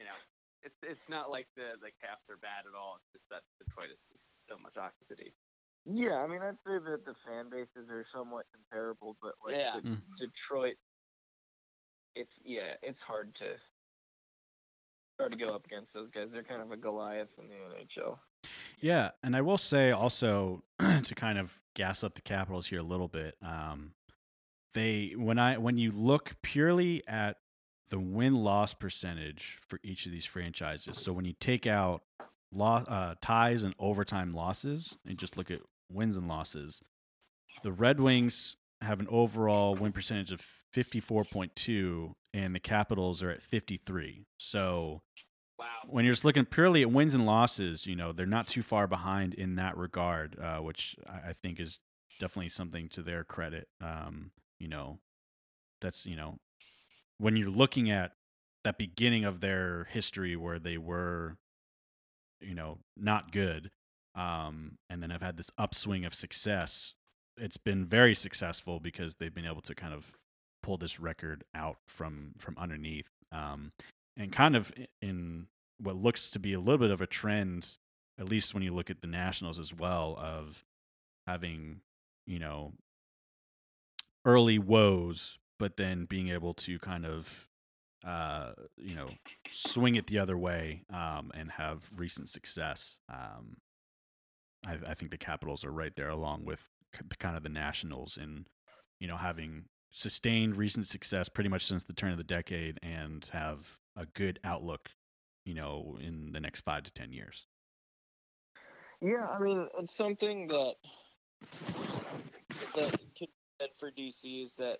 C: you know, it's it's not like the the Caps are bad at all. It's just that Detroit is, is so much hockey city.
B: yeah i mean i'd say that the fan bases are somewhat comparable but like
C: Yeah.
B: the
A: Mm.
B: Detroit, it's yeah, it's hard to hard to go up against those guys. They're kind of a Goliath in the NHL.
A: Yeah, and I will say also to kind of gas up the Capitals here a little bit. Um, they when I when you look purely at the win loss percentage for each of these franchises, so when you take out lo- uh, ties and overtime losses and just look at wins and losses, the Red Wings have an overall win percentage of fifty four point two, and the Capitals are at fifty three. So
C: Wow.
A: when you're just looking purely at wins and losses, you know, they're not too far behind in that regard, uh, which I, I think is definitely something to their credit. Um, you know, that's, you know, when you're looking at that beginning of their history where they were, you know, not good, um, and then have had this upswing of success, it's been very successful because they've been able to kind of pull this record out from from underneath. Um, and kind of in what looks to be a little bit of a trend, at least when you look at the Nationals as well, of having, you know, early woes, but then being able to kind of, uh, you know, swing it the other way um, and have recent success. Um, I, I think the Capitals are right there along with kind of the Nationals in, you know, having sustained recent success pretty much since the turn of the decade and have a good outlook, you know, in the next five to ten years.
B: Yeah, I mean, it's something that that be said for DC is that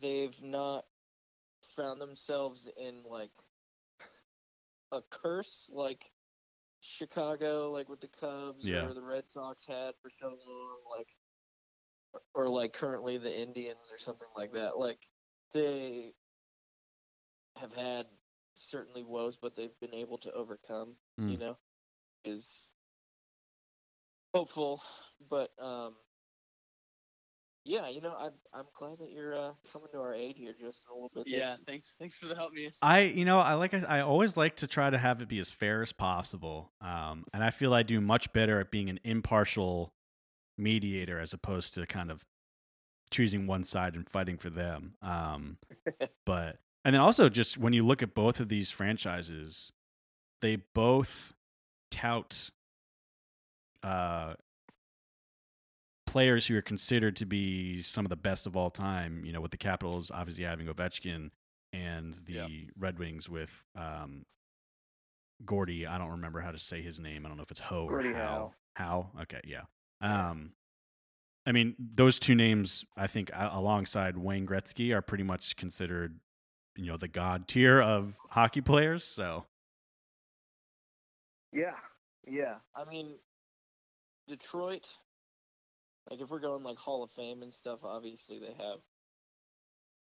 B: they've not found themselves in like a curse like Chicago, like with the Cubs
A: Yeah.
B: or the Red Sox had for so long, like or like currently the Indians or something like that. Like they have had certainly woes, but they've been able to overcome. You
A: Mm.
B: know, is hopeful, but um, yeah, you know, I'm I'm glad that you're uh, coming to our aid here just a little bit.
C: Yeah.
B: That's-
C: Thanks. Thanks for the help, me.
A: I, you know, I like, I always like to try to have it be as fair as possible. Um, and I feel I do much better at being an impartial mediator as opposed to kind of choosing one side and fighting for them. Um, but, and then also just when you look at both of these franchises, they both tout uh, players who are considered to be some of the best of all time. You know, with the Capitals obviously having Ovechkin, and the
C: Yeah.
A: Red Wings with um, Gordie. I don't remember how to say his name. I don't know if it's Ho or How. How? Okay, yeah. Um, I mean, those two names, I think, alongside Wayne Gretzky, are pretty much considered, you know, the god tier of hockey players. So
B: Yeah, yeah. I mean, Detroit. Like, if we're going like Hall of Fame and stuff, obviously they have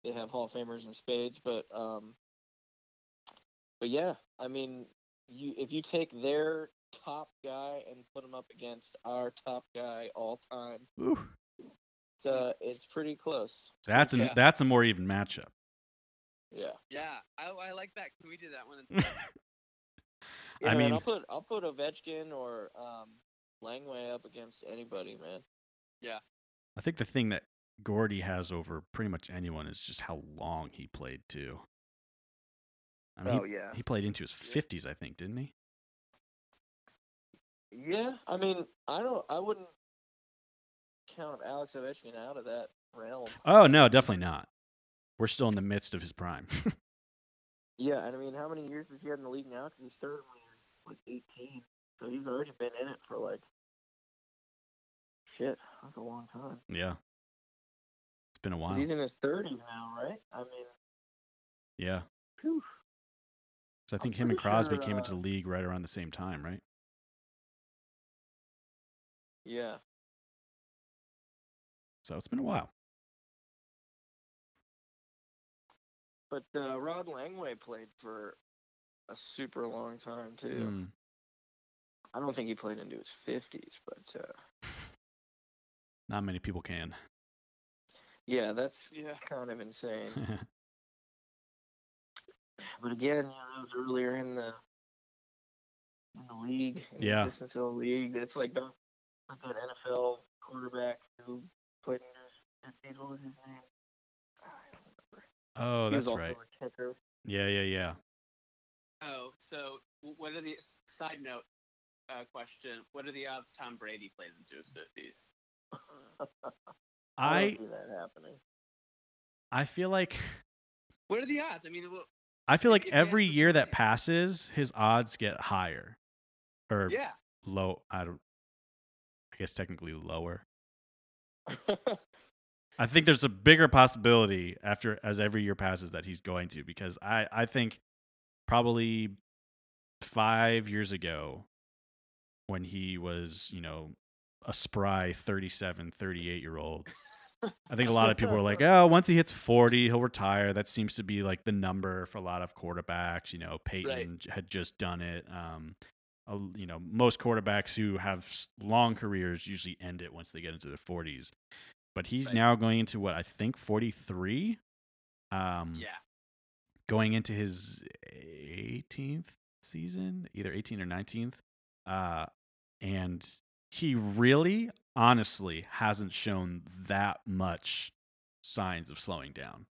B: they have Hall of Famers in spades. But um, but yeah, I mean, you if you take their top guy and put him up against our top guy all time,
A: ooh,
B: it's uh, it's pretty close.
A: that's an,
C: Yeah.
A: that's a more even matchup.
B: Yeah.
C: Yeah, I, I like that. Can we do that one? instead?
B: Yeah,
A: I mean-
B: I'll put I'll put Ovechkin or um Langway up against anybody, man.
A: I think the thing that Gordie has over pretty much anyone is just how long he played too. I mean,
B: oh yeah.
A: he, he played into his fifties, I think, didn't he?
B: Yeah, I mean, I don't, I wouldn't count Alex Ovechkin out of that realm.
A: Oh no, definitely not. We're still in the midst of his prime.
B: Yeah, and I mean, how many years has he had in the league now? Because he started when he was like 18, so he's already been in it for like shit. That's a long time.
A: yeah, it's been a while.
B: He's in his 30s now, right? I mean,
A: Yeah,
B: phew.
A: so I
B: I'm
A: think him and Crosby
B: sure,
A: came into
B: uh,
A: the league right around the same time, right?
B: yeah.
A: So it's been a while.
B: But uh, Rod Langway played for a super long time too.
A: Mm.
B: I don't think he played into his 50s, but uh,
A: Not many people can.
B: yeah, that's
C: yeah.
B: kind of insane. But again, you know, that was earlier in the in the league, in
A: Yeah.
B: the distance of the league. It's like the like that NFL quarterback who played in his fifties. What was his name? Ah, I
A: oh,
B: he was
A: that's
B: also
A: right.
B: a kicker.
A: Yeah, yeah, yeah.
C: Oh, so what are the side note uh, question? What are the odds Tom Brady plays into his fifties?
B: I
A: I
B: don't see that happening.
A: I feel like
C: What are the odds? I mean, well,
A: I feel like
C: If he has
A: every year that passes, his odds get higher, or
C: yeah,
A: low. I don't. I guess technically lower. I think there's a bigger possibility after as every year passes that he's going to because I I think probably 5 years ago when he was, you know, a spry 37, 38 year old. I think a lot of people were like, "Oh, once he hits 40, he'll retire." That seems to be like the number for a lot of quarterbacks, you know, Peyton j- had just done it. Um a- you know, most quarterbacks who have long careers usually end it once they get into their 40s but he's
C: Right.
A: now going into what I think 43. Um,
C: yeah.
A: going into his 18th season, either 18 or 19th. Uh, and he really, honestly, hasn't shown that much signs of slowing down.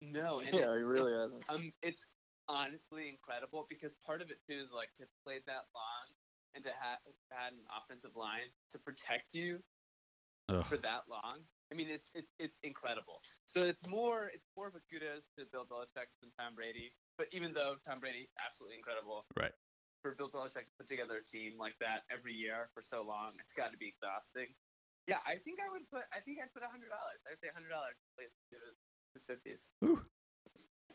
C: No, and
B: yeah,
C: it's,
B: he really
C: it's,
B: hasn't.
C: um, it's honestly incredible because part of it too is like to play that long and to have had an offensive line to protect you
A: Ugh.
C: for that long. I mean, it's it's it's incredible. So it's more it's more of a kudos to Bill Belichick than Tom Brady. But even though Tom Brady absolutely incredible,
A: Right.
C: For Bill Belichick to put together a team like that every year for so long, it's got to be exhausting. Yeah, I think I would put. I think I'd put a hundred dollars. I'd say a hundred dollars to play his fifties.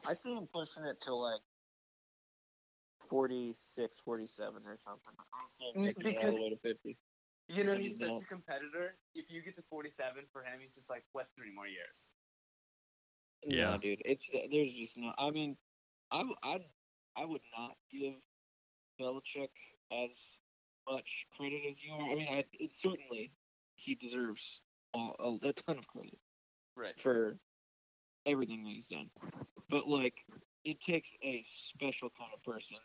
B: I see him pushing it to like 46, 47 or something. I don't see him
C: Mm,
B: taking it all
C: because-
B: the way to 50.
C: You know, he's such
B: don't.
C: a competitor. If you get to 47 for him, he's just like, what, three more years?
A: Yeah.
B: No, dude, it's there's just no. I mean, I I I would not give Belichick as much credit as you are. I mean, I it, certainly he deserves all, a, a ton of credit
C: Right.
B: for everything that he's done. But like, it takes a special kind of person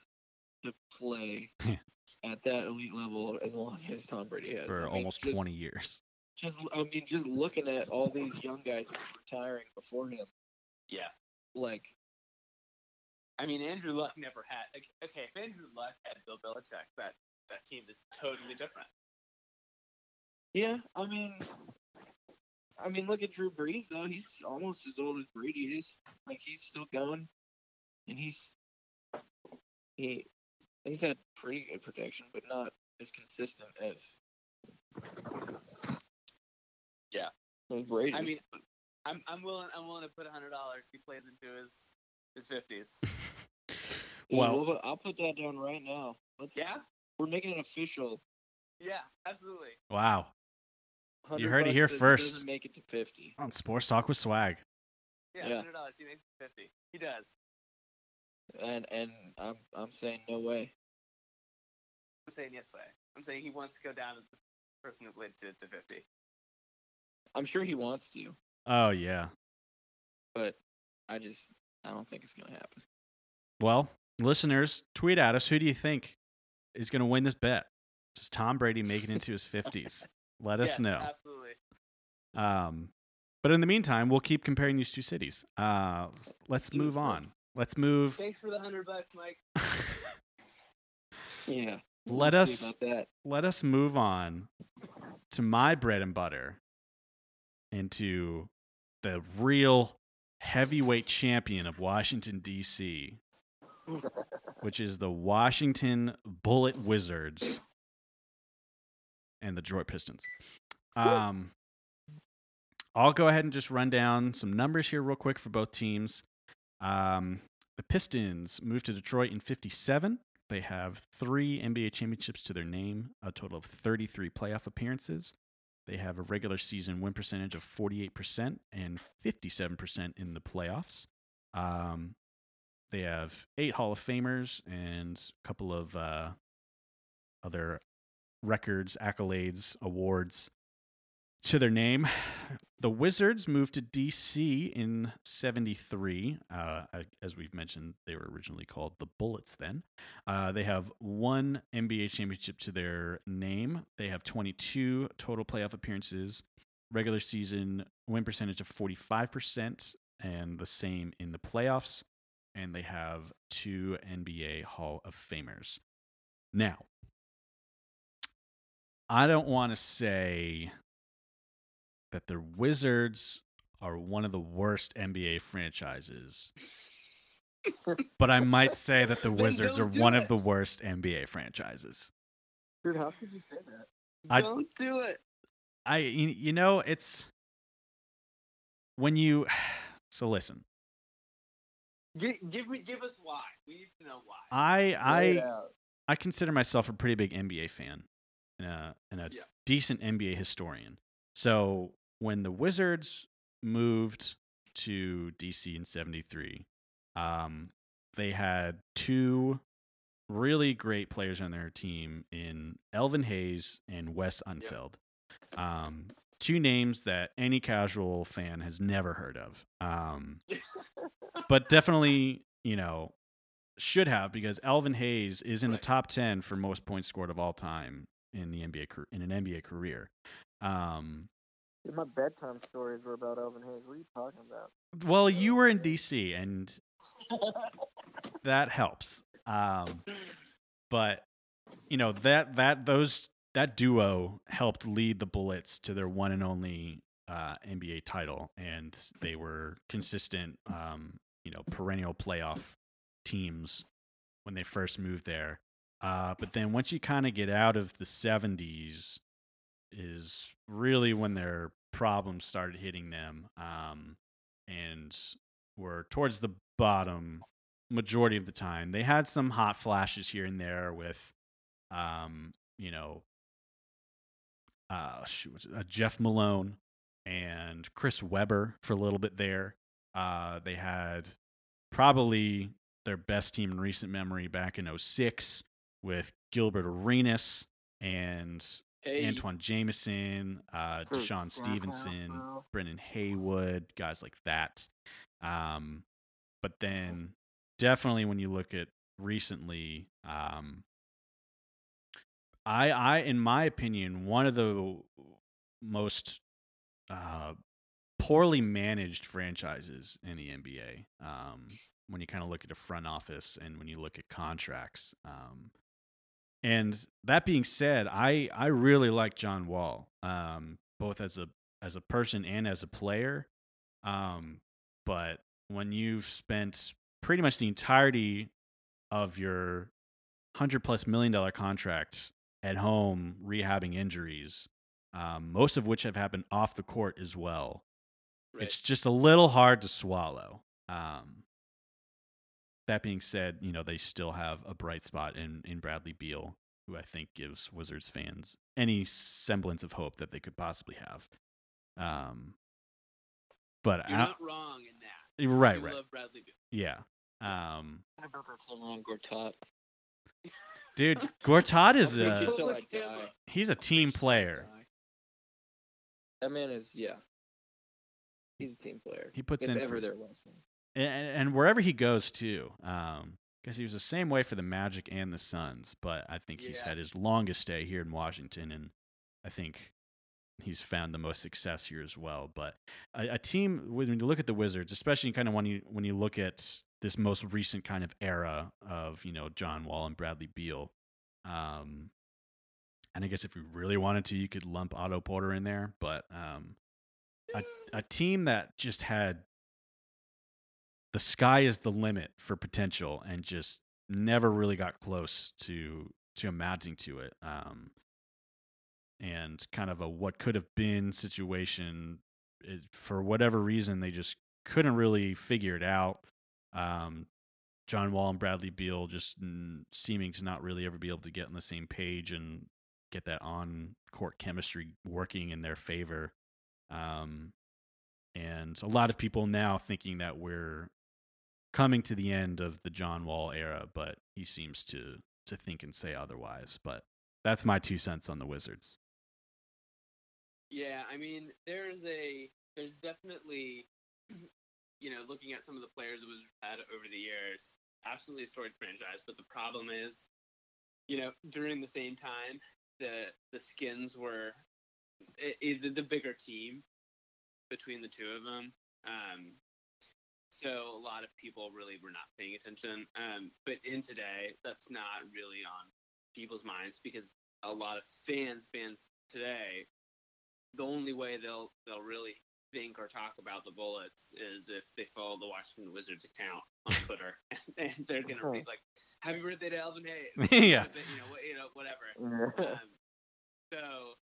B: to play at that elite level as long as Tom Brady has.
A: For
B: I mean,
A: almost
B: just-
A: 20 years.
B: Just, I mean, just looking at all these young guys retiring before him,
C: Yeah.
B: like,
C: I mean, Andrew Luck never had. Okay, if Andrew Luck had Bill Belichick, that that team is totally different.
B: yeah, I mean, I mean, look at Drew Brees though. He's almost as old as Brady is. Like, he's still going, and he's he He's had pretty good protection, but not as consistent as.
C: Yeah.
B: as Brady.
C: I mean, I'm I'm willing I'm willing to put hundred dollars. He plays into his his fifties.
B: Yeah,
A: well-
B: we'll- I'll put that down right now. Let's,
C: Yeah,
B: we're making it official.
C: yeah, absolutely.
A: Wow.
B: You
A: heard it here
B: says he
A: first.
B: Doesn't make it to fifty.
A: On Sports Talk with Swag.
C: Yeah,
B: Yeah.
C: hundred dollars. He makes it fifty. He does.
B: And and I'm I'm saying no way.
C: I'm saying yes way. I'm saying he wants to go down as the person who led to to fifty.
B: I'm sure he wants to,
A: Oh yeah.
B: but I just I don't think it's gonna happen.
A: Well, listeners, tweet at us. Who do you think is going to win this bet? Does Tom Brady make it into his fifties? Let us
C: Yes,
A: know.
C: Absolutely.
A: Um, but in the meantime, we'll keep comparing these two cities. Uh, let's move on. Let's move.
C: Thanks for the hundred bucks, Mike.
B: Yeah.
A: Let
B: we'll
A: us- Let us move on to my bread and butter, into the real heavyweight champion of Washington D.C., which is the Washington Bullet Wizards and the Detroit Pistons. Um, I'll go ahead and just run down some numbers here real quick for both teams. Um, the Pistons moved to Detroit in 57. They have three NBA championships to their name, a total of 33 playoff appearances. They have a regular season win percentage of 48% and 57% in the playoffs. Um, they have eight Hall of Famers and a couple of uh, other records, accolades, awards to their name. The Wizards moved to DC in 73. Uh, as we've mentioned, they were originally called the Bullets then. Uh, they have one NBA championship to their name. They have 22 total playoff appearances, regular season win percentage of 45%, and the same in the playoffs. And they have two NBA Hall of Famers. Now, I don't want to say that the Wizards are one of the worst NBA franchises. but I might say that the Wizards are one
C: it.
A: of the worst NBA franchises.
B: Dude, how could you say that?
A: I-
C: Don't do it.
A: I you, know it's when you so listen.
C: Give, give me give us why. We need to know why.
A: I I. I consider myself a pretty big NBA fan and a, and a
C: Yeah.
A: decent NBA historian. So when the Wizards moved to DC in 73, um, they had two really great players on their team in Elvin Hayes and Wes Unseld. Um, two names that any casual fan has never heard of. Um, but definitely, you know, should have because Elvin Hayes is in the top 10 for most points scored of all time in the NBA in an NBA career. Um,
B: Dude, my bedtime stories were about Elvin Hayes. What are you talking about?
A: well, you were in DC and that helps. Um, but you know that that those that duo helped lead the Bullets to their one and only uh, NBA title, and they were consistent, um, you know, perennial playoff teams when they first moved there. Uh, but then once you kind of get out of the '70s, is really when their problems started hitting them, um, and were towards the bottom majority of the time. They had some hot flashes here and there with, um, you know, uh, shoot, uh, Jeff Malone and Chris Webber for a little bit there. Uh, they had probably their best team in recent memory back in 06 with Gilbert Arenas and
B: Hey,
A: Antawn Jamison, uh,
B: DeShawn
A: Stevenson. Brendan Haywood, guys like that. Um, but then definitely when you look at recently, um, I, I, in my opinion, one of the most uh, poorly managed franchises in the NBA. Um, when you kind of look at the front office and when you look at contracts. Um, and that being said, I I really like John Wall, um, both as a as a person and as a player. Um, but when you've spent pretty much the entirety of your hundred plus million dollar contract at home, rehabbing injuries, um, most of which have happened off the court as well.
C: Right.
A: It's just a little hard to swallow. Um, that being said, you know they still have a bright spot in in Bradley Beal, who I think gives Wizards fans any semblance of hope that they could possibly have. Um, but
C: You're
A: I-
C: not wrong in that.
A: right,
C: You
A: right,
C: love Bradley Beal.
A: yeah. Um,
B: I built that song around Gortat.
A: dude, Gortat is a
B: take you till I
C: Lift him
B: die.
C: up.
A: he's a team
C: Preach till I
A: player.
B: That man is yeah. He's a team player.
A: He puts
B: if
A: in for
B: ever
A: his-
B: there was one.
A: And, and wherever he goes too. Um, because he was the same way for the Magic and the Suns, but I think he's
C: Yeah.
A: had his longest stay here in Washington, and I think he's found the most success here as well. But a, a team when you look at the Wizards, especially kind of when you when you look at this most recent kind of era of you know John Wall and Bradley Beal, um, and I guess if we really wanted to, you could lump Otto Porter in there, but um, a, a team that just had the sky is the limit for potential and just never really got close to to amounting to it um and kind of a what could have been situation it, for whatever reason they just couldn't really figure it out. Um John Wall and Bradley Beal just mm, seeming to not really ever be able to get on the same page and get that on court chemistry working in their favor. Um and a lot of people now thinking that we're coming to the end of the John Wall era, but he seems to to think and say otherwise. But that's my two cents on the Wizards.
C: Yeah, I mean, there's a there's definitely, you know, looking at some of the players that was had over the years, absolutely a storied franchise. But the problem is, you know, during the same time, the the Skins were i i the, the bigger team between the two of them. Um, so a lot of people really were not paying attention. Um, but in today, that's not really on people's minds because a lot of fans, fans today, the only way they'll they'll really think or talk about the Bullets is if they follow the Washington Wizards account on Twitter, and they're gonna read like "Happy birthday to Alvin Hayes,"
A: yeah.
C: you know, you know, whatever. Um, so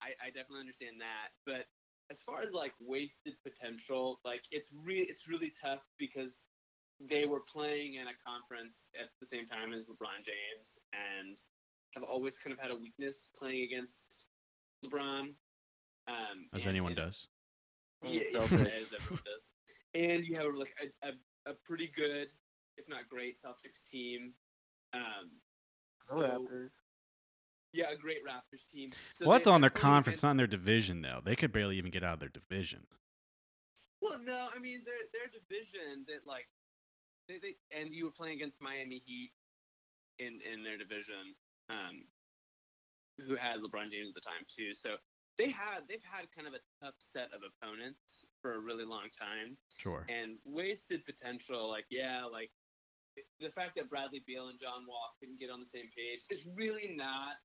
C: I, I definitely understand that. But as far as like wasted potential, like it's really it's really tough because they were playing in a conference at the same time as LeBron James and have always kind of had a weakness playing against LeBron. Um,
A: As anyone does.
C: Yeah,
B: Selfish.
C: as everyone does. And you have like a, a, a pretty good, if not great, Celtics team. Um, so-
B: Raptors.
C: Yeah, a great Raptors team. So
A: well, that's on their conference, not in their division, though. They could barely even get out of their division.
C: Well, no, I mean their their division that like they, they and you were playing against Miami Heat in in their division, um, who had LeBron James at the time too. So they had they've had kind of a tough set of opponents for a really long time
A: Sure.
C: and wasted potential. Like yeah, like the fact that Bradley Beal and John Wall couldn't get on the same page is really not.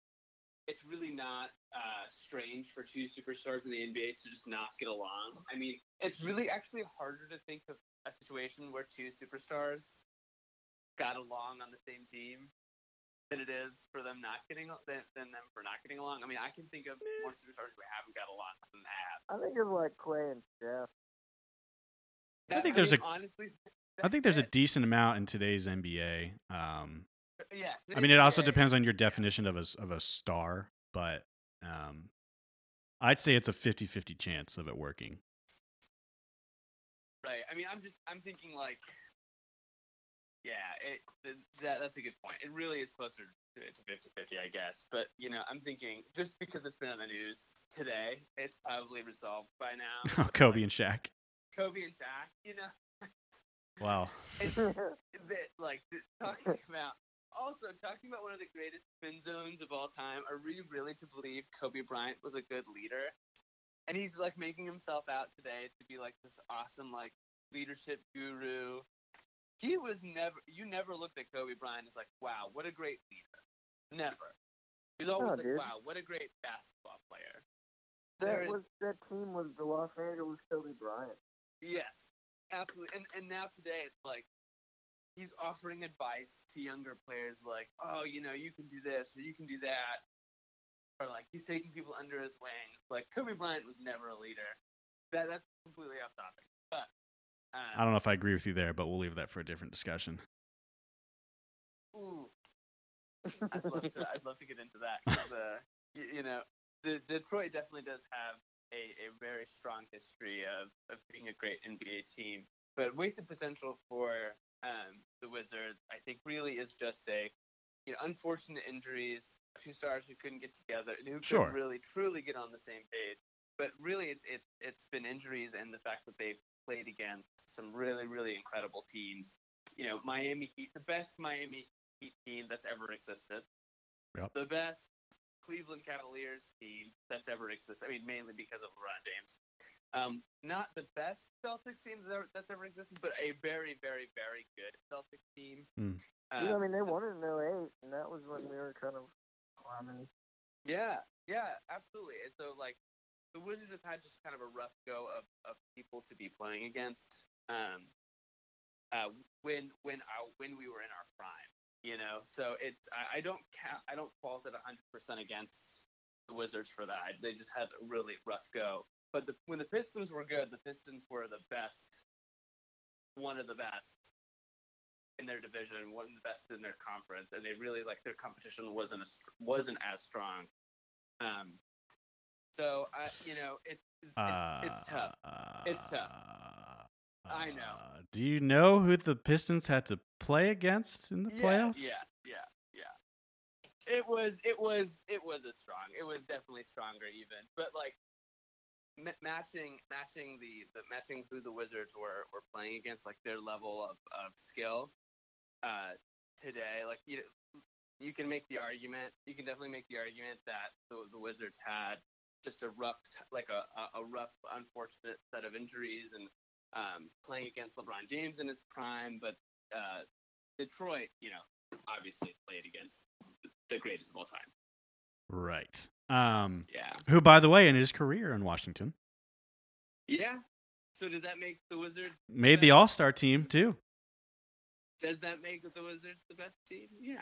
C: It's really not uh, strange for two superstars in the NBA to just not get along. I mean, it's really actually harder to think of a situation where two superstars got along on the same team than it is for them not getting than, than them for not getting along. I mean, I can think of more superstars who haven't got along than that.
B: I think of like Clay and Steph.
A: I think
C: That-
A: there's
C: mean,
A: a-
C: honestly.
A: I think there's a decent amount in today's NBA. Um,
C: it. Yeah.
A: I mean, it also depends on your definition of a of a star, but um, I'd say it's a 50-50 chance of it working.
C: Right. I mean, I'm just I'm thinking like, yeah, it th- that that's a good point. It really is closer to, to 50-50, I guess. But you know, I'm thinking just because it's been on the news today, it's probably resolved by now.
A: Kobe
C: like,
A: and Shaq.
C: Kobe and Shaq, you know,
A: Wow.
C: it's, that, like talking about. Also, talking about one of the greatest spin zones of all time, are we really to believe Kobe Bryant was a good leader? And he's like making himself out today to be like this awesome like leadership guru. He was never. You never looked at Kobe Bryant as like, wow, what a great leader. Never. He was always
B: No,
C: like,
B: dude.
C: wow, what a great basketball player.
B: That
C: There is-
B: was that team was the Los Angeles Kobe Bryant.
C: Yes, absolutely. And and now today it's like he's offering advice to younger players like, oh, you know, you can do this or you can do that, or like he's taking people under his wing. Like Kobe Bryant was never a leader. That that's completely off topic. But um,
A: I don't know if I agree with you there, but we'll leave that for a different discussion.
C: Ooh. I'd love to. I'd love to get into that. uh, y- you know, the Detroit definitely does have a, a very strong history of, of being a great NBA team, but wasted potential for um, the Wizards. I think really is just a you know unfortunate injuries, two stars who couldn't get together, and who
A: Sure.
C: couldn't really truly get on the same page. But really, it's it's it's been injuries and the fact that they've played against some really really incredible teams. You know, Miami Heat, the best Miami Heat team that's ever existed.
A: Yep.
C: The best Cleveland Cavaliers team that's ever existed. I mean, mainly because of LeBron James. Um, not the best Celtics team that ever- that's ever existed, but a very, very, very good Celtics team.
A: Hmm.
B: Yeah, I
C: Um,
B: mean they won in 08, and that was when we were kind of climbing.
C: Yeah, yeah, absolutely. And so like the Wizards have had just kind of a rough go of, of people to be playing against um uh when when our when we were in our prime, you know. So it's I, I don't count I don't fault it hundred percent against the Wizards for that. They just had a really rough go. But the, when the Pistons were good, the Pistons were the best one of the best in their division, one of the best in their conference, and they really like their competition wasn't as wasn't as strong. Um, so I, you know, it's it's, it's tough. It's tough. I know.
A: Uh, Do you know who the Pistons had to play against in the
C: yeah,
A: playoffs?
C: Yeah, yeah, yeah. It was, it was, it was a strong. It was definitely stronger, even. But like ma- matching, matching the, the matching who the Wizards were were playing against, like their level of of skill. Uh, today, like you you can make the argument. You can definitely make the argument that the, the Wizards had just a rough, like a, a, a rough, unfortunate set of injuries and um, playing against LeBron James in his prime. But uh, Detroit, you know, obviously played against the greatest of all time.
A: Right. Um,
C: Yeah.
A: who, by the way, in his career in Washington,
C: Yeah. So did that make the Wizards?
A: made the All Star team too.
C: Does that make the Wizards the best team? Yeah.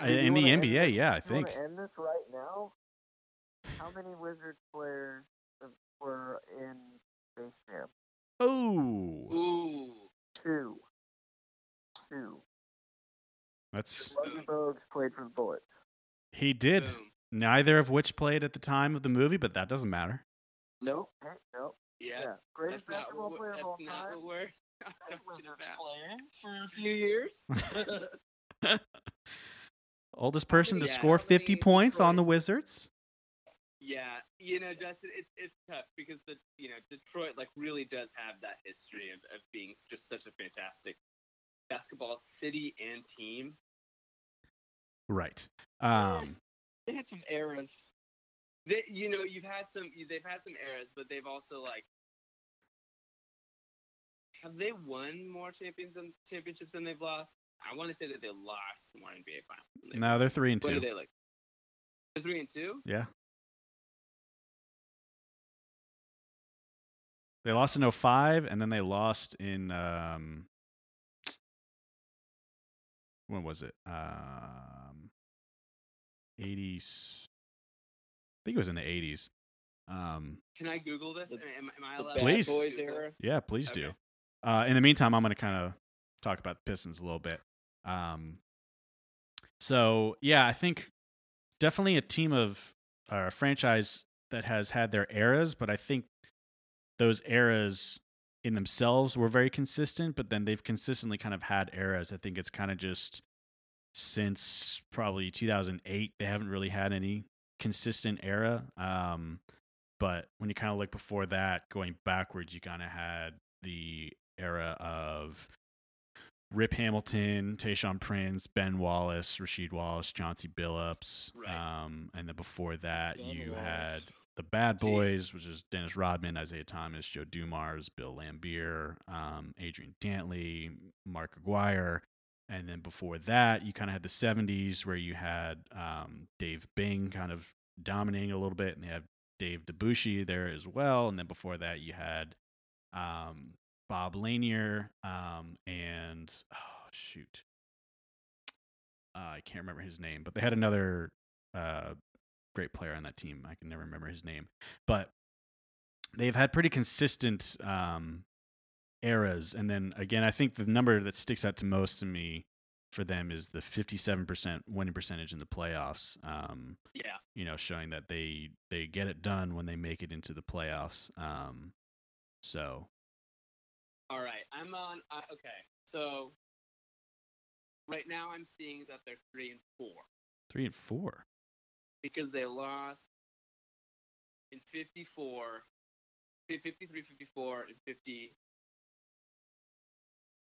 A: Uh,
B: you
A: In the
B: wanna end
A: NBA, yeah, I
B: You
A: think.
B: end this right now? How many Wizards players uh, were in Space Jam?
A: Oh,
C: Ooh.
B: Two. Two.
A: that's
B: Muggsy Bogues played for the Bullets.
A: he did.
C: Boom.
A: Neither of which played at the time of the movie, but that doesn't matter.
C: Nope.
B: Nope.
C: Yeah.
B: Yeah. Greatest
C: That's
B: basketball
C: what,
B: player of
C: that's
B: all
C: not
B: time.
C: what we're talking about.
B: player.
C: For a few years.
A: Oldest person to score
C: how many
A: 50 points on the Wizards.
C: Yeah, you know, Justin, it's it's tough because the you know Detroit like really does have that history of, of being just such a fantastic basketball city and team.
A: Right. Um,
B: They had some eras.
C: They, you know, you've had some, they've had some eras, but they've also like, have they won more champions than championships than they've lost? I want to say that they lost more NBA finals.
A: no, they're three and
C: What are
A: two.
C: they like? They're three and two.
A: Yeah. They lost in 05 and then they lost in um when was it? Um 80s. I think it was in the 80s. Um
C: Can I Google this?
B: The-
C: am, am I
B: The
C: allowed?
B: Bad
A: Please.
B: Boys era.
A: yeah, please do. Uh in the meantime, I'm going to kind of talk about the Pistons a little bit. Um so, yeah, I think definitely a team of or a franchise that has had their eras, but I think those eras in themselves were very consistent, but then they've consistently kind of had eras. I think it's kind of just since probably 2008 they haven't really had any consistent era. Um, but when you kind of look before that, going backwards, you kind of had the era of Rip Hamilton, Tayshaun Prince, Ben Wallace, Rasheed Wallace, Chauncey Billups.
C: Right.
A: Um, and then before that,
B: Ben
A: you
B: Wallace.
A: had the Bad
C: Jeez.
A: Boys, which is Dennis Rodman, Isiah Thomas, Joe Dumars, Bill Laimbeer, um, Adrian Dantley, Mark Aguirre. And then before that, you kind of had the 70s where you had um, Dave Bing kind of dominating a little bit, and they have Dave DeBusschere there as well. And then before that, you had um, Bob Lanier um, and oh shoot. Uh, I can't remember his name, but they had another uh, great player on that team. I can never remember his name, but they've had pretty consistent um, eras. And then again, I think the number that sticks out to most to me for them is the 57% winning percentage in the playoffs. Um,
C: Yeah.
A: you know, showing that they they get it done when they make it into the playoffs. Um, so
C: All right, I'm on. Uh, okay, so right now I'm seeing that they're three and four
A: three and four.
C: because they lost in 54, 53, 54, and 50.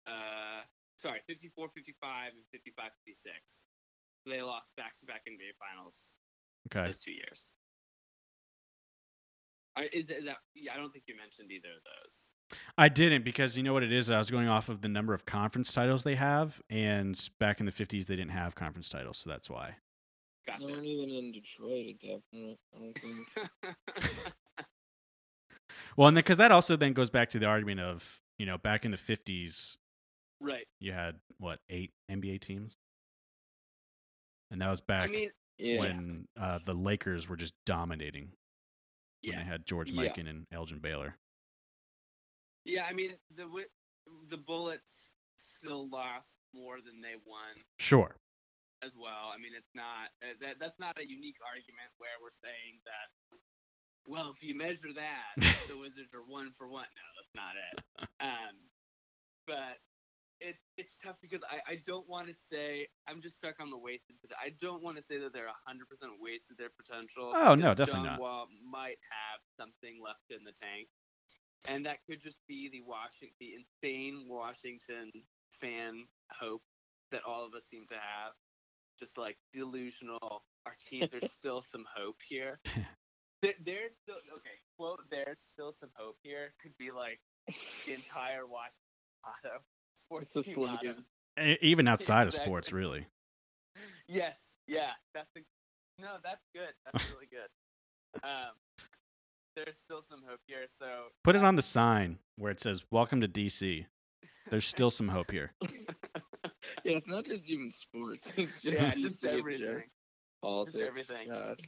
C: Uh, sorry, 54, 55, and 55, 56. They lost back to back NBA finals
A: Okay.
C: those two years. I, is, that- is that? Yeah, I don't think you mentioned either of those.
A: I didn't because you know what it is. I was going off of the number of conference titles they have, and back in the '50s they didn't have conference titles, so that's why.
C: Gotcha.
B: Not even in Detroit at that point. I don't think.
A: Well, and because that also then goes back to the argument of you know back in the '50s
C: right.
A: you had what eight NBA teams, and that was back
C: I mean,
B: Yeah.
A: when uh, the Lakers were just dominating when
C: yeah.
A: they had George
B: Yeah.
A: Mikan and Elgin Baylor.
C: Yeah, I mean the the Bullets still lost more than they won
A: Sure.
C: as well. I mean, it's not uh, that that's not a unique argument where we're saying that. Well, if you measure that, the Wizards are one for one. No, that's not it. Um, but it's it's tough because I, I don't want to say I'm just stuck on the wasted. But I don't want to say that they're hundred percent wasted their potential.
A: Oh, no, definitely
C: John
A: not.
C: Wall might have something left in the tank, and that could just be the Washington, the insane Washington fan hope that all of us seem to have. Just like delusional. Our team, there's still some hope here. There- There's still okay. Quote: There's still some hope here. Could be like the entire Washington motto. Sports
B: It's a
C: team motto.
B: slogan.
A: E- Even outside of sports, really.
C: Yes, yeah, that's a, no, that's good. That's really good. Um, there's still some hope here. So
A: Put it on the sign where it says "Welcome to DC." There's still some hope here.
B: Yeah, it's not just even sports. It's just,
C: yeah,
B: DC
C: just everything.
B: general. Politics.
C: everything.
B: God.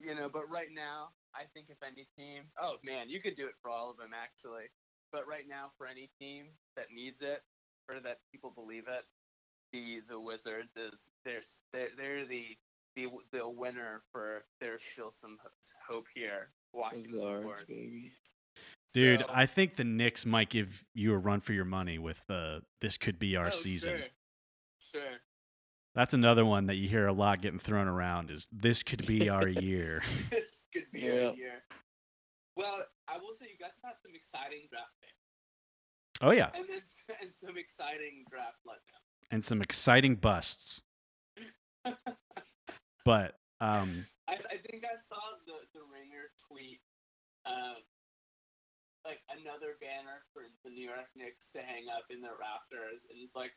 C: You know, but right now, I think if any team, oh man, you could do it for all of them actually. But right now, for any team that needs it or that people believe it, the the Wizards is there's they're, they're the the the winner for there's still some hope here. Washington
B: Wizards, baby.
A: Dude,
C: So-
A: I think the Knicks might give you a run for your money with uh, this could be our
C: Oh,
A: season.
C: Sure. Sure.
A: That's another one that you hear a lot getting thrown around is this could be our year.
C: this could be
B: Yeah.
C: a year. Well, I will say you guys have had some exciting draft picks,
A: oh yeah,
C: and then and some exciting draft letdown.
A: and some exciting busts. But um
C: I, I think I saw the the Ringer tweet, um, like another banner for the New York Knicks to hang up in their rafters, and it's like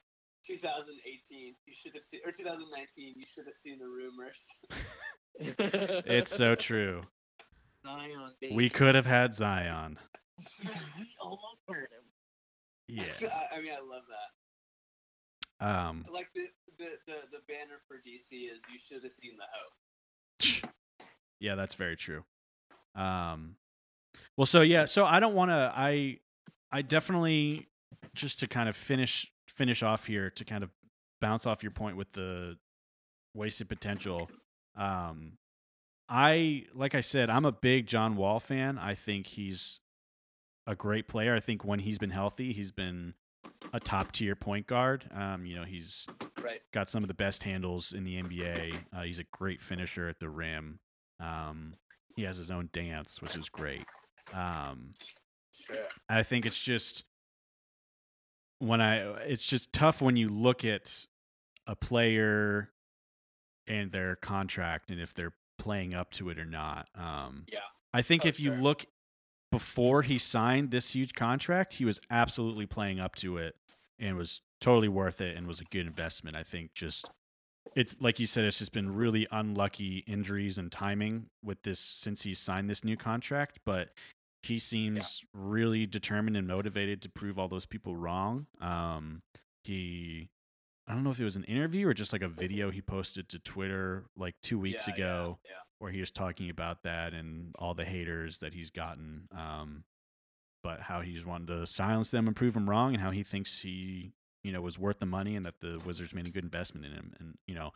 C: 2018. You should have seen, or 2019. You should have seen the rumors.
A: it's so true.
B: Zion, baby.
A: We could have had Zion.
B: we almost heard him.
A: Yeah.
C: I, mean, I love that.
A: Um
C: Like the, the the the banner for DC is you should have seen the hope.
A: Yeah, that's very true. Um, well, so yeah, so I don't want to. I I definitely just to kind of finish finish off here to kind of bounce off your point with the wasted potential. Um, I like I said, I'm a big John Wall fan. I think he's a great player. I think when he's been healthy, he's been a top tier point guard. Um, you know, he's
C: Right.
A: got some of the best handles in the NBA. Uh, he's a great finisher at the rim. Um, he has his own dance, which is great. Um,
C: Sure.
A: I think it's just when I it's just tough when you look at a player and their contract and if they're playing up to it or not. Um,
C: Yeah.
A: I think
C: Oh,
A: if you look before he signed this huge contract, he was absolutely playing up to it and was totally worth it and was a good investment. I think just it's like you said, it's just been really unlucky injuries and timing with this since he signed this new contract, but he seems really determined and motivated to prove all those people wrong. Um, he I don't know if it was an interview or just like a video he posted to Twitter like two weeks
C: Yeah,
A: ago
C: Yeah.
A: Where he was talking about that and all the haters that he's gotten. Um, but how he's wanted to silence them and prove them wrong, and how he thinks he, you know, was worth the money and that the Wizards made a good investment in him. And you know,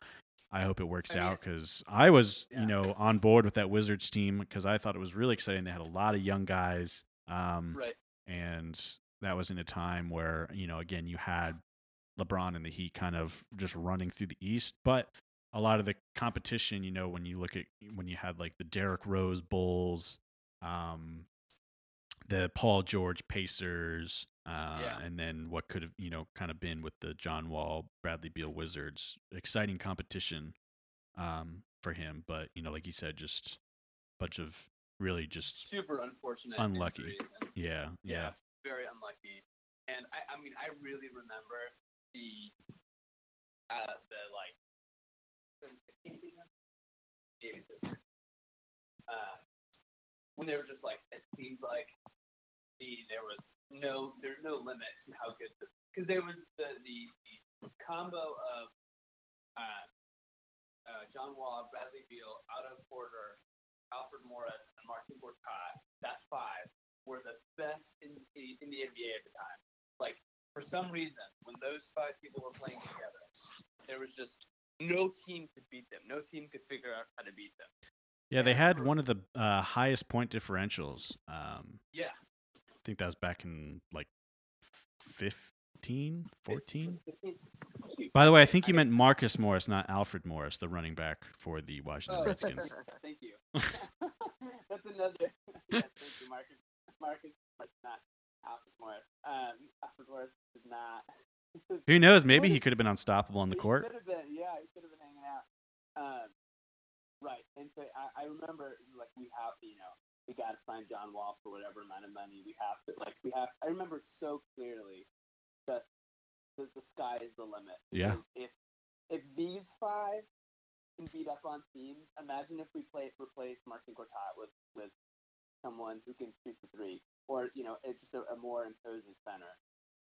A: I hope it works
C: I mean,
A: out because I was,
C: yeah.
A: you know, on board with that Wizards team because I thought it was really exciting. They had a lot of young guys. Um,
C: Right.
A: and that was in a time where you know again you had LeBron and the Heat kind of just running through the East, but a lot of the competition, you know, when you look at when you had like the Derrick Rose Bulls, um, the Paul George Pacers, uh,
C: Yeah.
A: and then what could have you know kind of been with the John Wall Bradley Beal Wizards, exciting competition um, for him, but you know, like you said, just a bunch of really just
C: Super unfortunate.
A: Unlucky.
C: and-
A: yeah, yeah,
C: very unlucky. And I, I mean, I really remember the, uh, the like, 2016 season? Maybe this. Uh, when they were just like, it seemed like the there was no there's no limit to how good because there was the, the the combo of uh, uh, John Wall, Bradley Beal, Otto Porter, Alfred Morris, and Martin Gortat. That five were the best in the, in the NBA at the time. Like for some reason, when those five people were playing together, there was just no team could beat them. No team could figure out how to beat them.
A: yeah. They had one of the uh, highest point differentials. Um,
C: Yeah.
A: I think that was back in like 15, 14.
C: 15.
A: By the way, I think you meant Marcus Morris, not Alfred Morris, the running back for the Washington
C: Oh.
A: Redskins.
C: Thank you. That's another. yes, thank you, Marcus. Marcus, but not Alfred Morris. Um, Alfred Morris is not.
A: Who knows? Maybe he could have been unstoppable on the court.
C: Could have been, yeah. He could have been hanging out. Um, right, and so I, I remember, like, we have you know, we got to sign John Wall for whatever amount of money. We have to, like, we have. I remember so clearly, just the, the sky is the limit.
A: Yeah.
C: If if these five can beat up on teams, imagine if we play replace Martin Gortat with with someone who can shoot the three, or you know, it's just a, a more imposing center,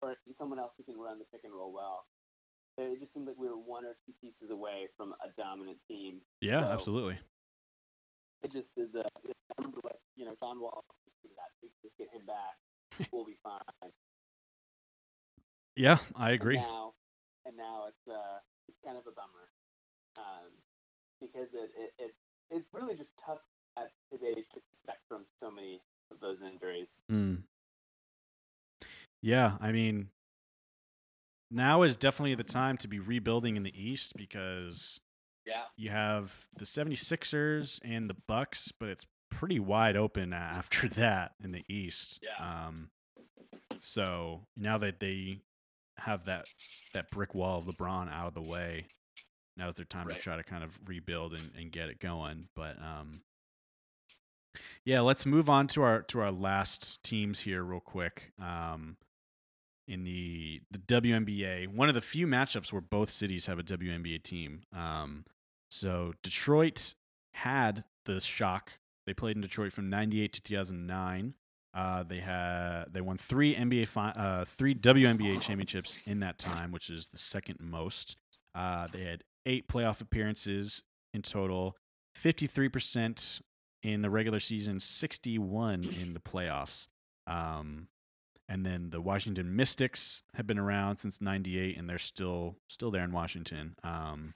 C: or someone else who can run the pick and roll well. It just seemed like we were one or two pieces away from a dominant team.
A: Yeah,
C: So-
A: absolutely.
C: It just is a. Remember like you know John Wall. We just get him back. We'll be fine.
A: Yeah, I
C: And
A: agree.
C: now, and now it's uh, it's kind of a bummer, um, because it, it, it it's really just tough at today's spectrum. So many of those injuries.
A: Mm. Yeah, I mean, now is definitely the time to be rebuilding in the East because
C: Yeah.
A: you have the 76ers and the Bucks, but it's pretty wide open after that in the East.
C: Yeah.
A: Um, so now that they have that that brick wall of LeBron out of the way, now is their time
C: Right.
A: to try to kind of rebuild and, and get it going. But um, yeah, let's move on to our to our last teams here real quick. Um, in the the WNBA, one of the few matchups where both cities have a WNBA team. Um, so Detroit had the shock. They played in Detroit from '98 to 2009. Uh, they had they won three NBA fi- uh, three WNBA championships in that time, which is the second most. Uh, they had eight playoff appearances in total, 53% in the regular season, 61 in the playoffs. Um, and then the Washington Mystics have been around since '98, and they're still still there in Washington. Um,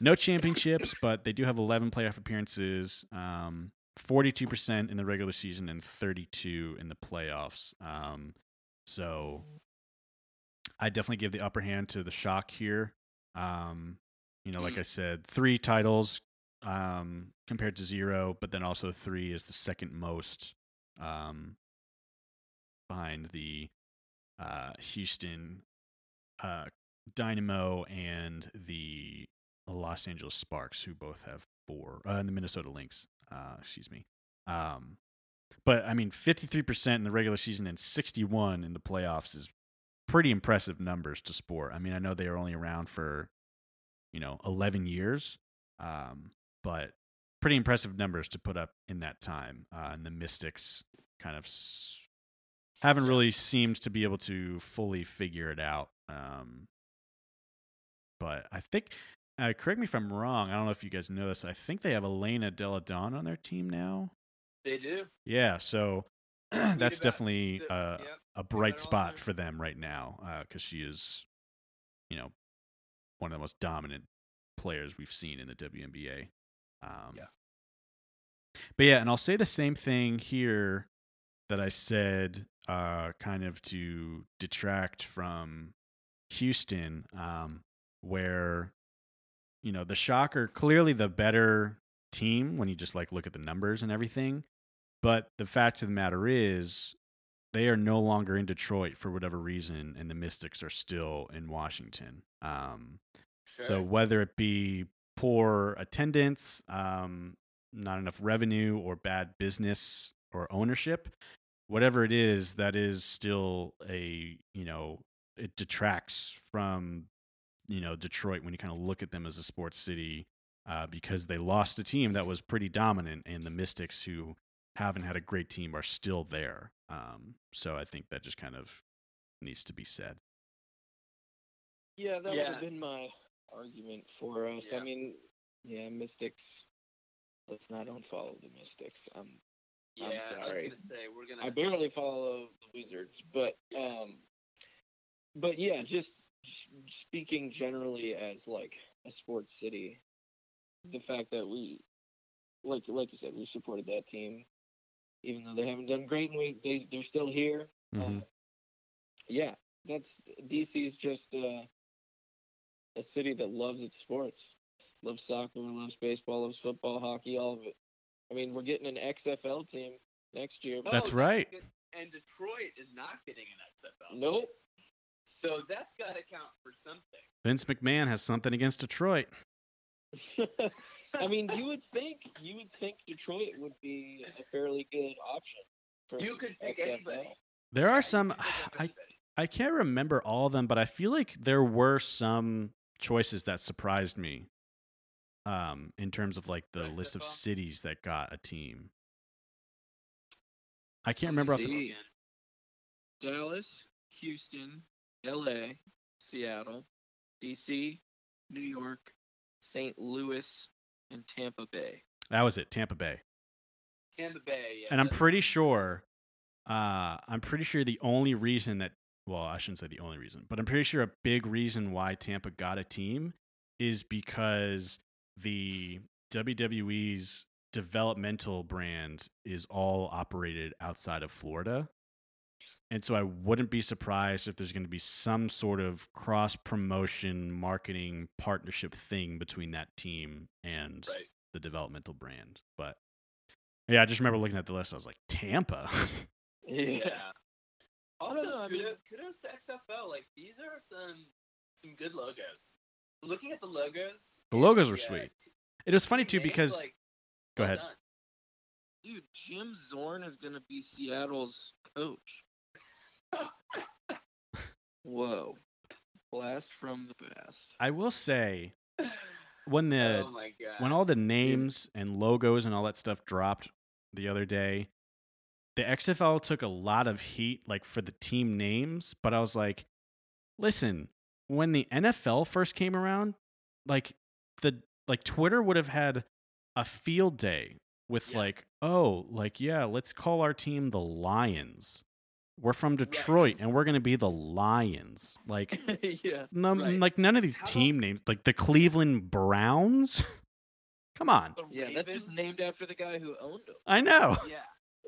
A: no championships, but they do have 11 playoff appearances, um, 42% in the regular season, and 32 in the playoffs. Um, so I definitely give the upper hand to the Shock here. Um, you know, like
C: Mm.
A: I said, three titles um, compared to zero, but then also three is the second most um, behind the uh, Houston uh, Dynamo and the Los Angeles Sparks, who both have four, uh, and the Minnesota Lynx, uh, excuse me. Um, but I mean, 53% in the regular season and 61 in the playoffs is pretty impressive numbers to sport. I mean, I know they are only around for, you know, 11 years, um, but pretty impressive numbers to put up in that time. Uh, and the Mystics kind of haven't really seemed to be able to fully figure it out. Um, but I think. Uh, correct me if I'm wrong. I don't know if you guys know this. I think they have Elena Delle Donne on their team now.
C: They do.
A: Yeah, so that's definitely
C: the-
A: uh, a bright spot for them right now because she is, you know, one of the most dominant players we've seen in the WNBA. Um,
C: Yeah.
A: But yeah, and I'll say the same thing here that I said, uh, kind of to detract from Houston, um, where you know the Shocker clearly the better team when you just like look at the numbers and everything. But the fact of the matter is, they are no longer in Detroit for whatever reason, and the Mystics are still in Washington. Um, So whether it be poor attendance, um, not enough revenue, or bad business or ownership, whatever it is, that is still a you know it detracts from you know Detroit when you kind of look at them as a sports city uh, because they lost a team that was pretty dominant, and the Mystics who haven't had a great team are still there. Um, so I think that just kind of needs to be said.
B: Yeah, that would have been my argument for us.
C: Yeah.
B: I mean, yeah, Mystics. Let's not unfollow the Mystics. I'm I'm sorry.
C: I was gonna say we're gonna.
B: I barely follow the Wizards, but um, but yeah, just speaking generally as like a sports city, the fact that we, like like you said, we supported that team, even though they haven't done great, and we they they're still here.
A: Mhm.
B: Uh, yeah, that's DC's just uh, a city that loves its sports, loves soccer, loves baseball, loves football, hockey, all of it. I mean, we're getting an XFL team next year.
C: Oh,
A: That's right.
C: And Detroit is not getting an XFL.
B: Nope.
C: So that's got to count for something.
A: Vince McMahon has something against Detroit.
B: I mean, you would think you would think Detroit would be a fairly good option. For
C: You could pick
B: XFL.
C: anybody.
A: There are some
C: you could pick
A: I. I can't remember all of them, but I feel like there were some choices that surprised me. Um, in terms of like the list of cities that got a team. I can't remember off the.
B: Dallas, Houston, L.A., Seattle, D.C., New York, St. Louis, and Tampa Bay.
A: That was it, Tampa Bay.
C: Tampa Bay. Yeah,
A: and I'm pretty sure uh I'm pretty sure the only reason that well, I shouldn't say the only reason, but I'm pretty sure a big reason why Tampa got a team is because the WWE's developmental brand is all operated outside of Florida. And so I wouldn't be surprised if there's going to be some sort of cross promotion marketing partnership thing between that team and
C: Right.
A: the developmental brand. But yeah, I just remember looking at the list. I was like, Tampa.
C: Yeah. Also,
B: know, I mean-
C: kudos, kudos to XFL. Like these are some some good logos. Looking at the logos,
A: The logos were
C: yeah,
A: sweet. It was funny too because
C: like,
A: go ahead.
B: Dude, Jim Zorn is going to be Seattle's coach. Whoa. Blast from the past.
A: I will say when the
C: oh
A: when all the names and logos and all that stuff dropped the other day, the XFL took a lot of heat like for the team names, but I was like, listen, when the NFL first came around, like the like Twitter would have had a field day with
C: Yeah.
A: like, oh, like yeah, let's call our team the Lions. We're from Detroit and we're going to be the Lions. Like
B: yeah.
A: no,
C: Right.
A: like none of these
C: How about-
A: team names, like the Cleveland Browns. Come on,
B: Yeah, that's just named after the guy who owned them.
A: I know.
C: Yeah.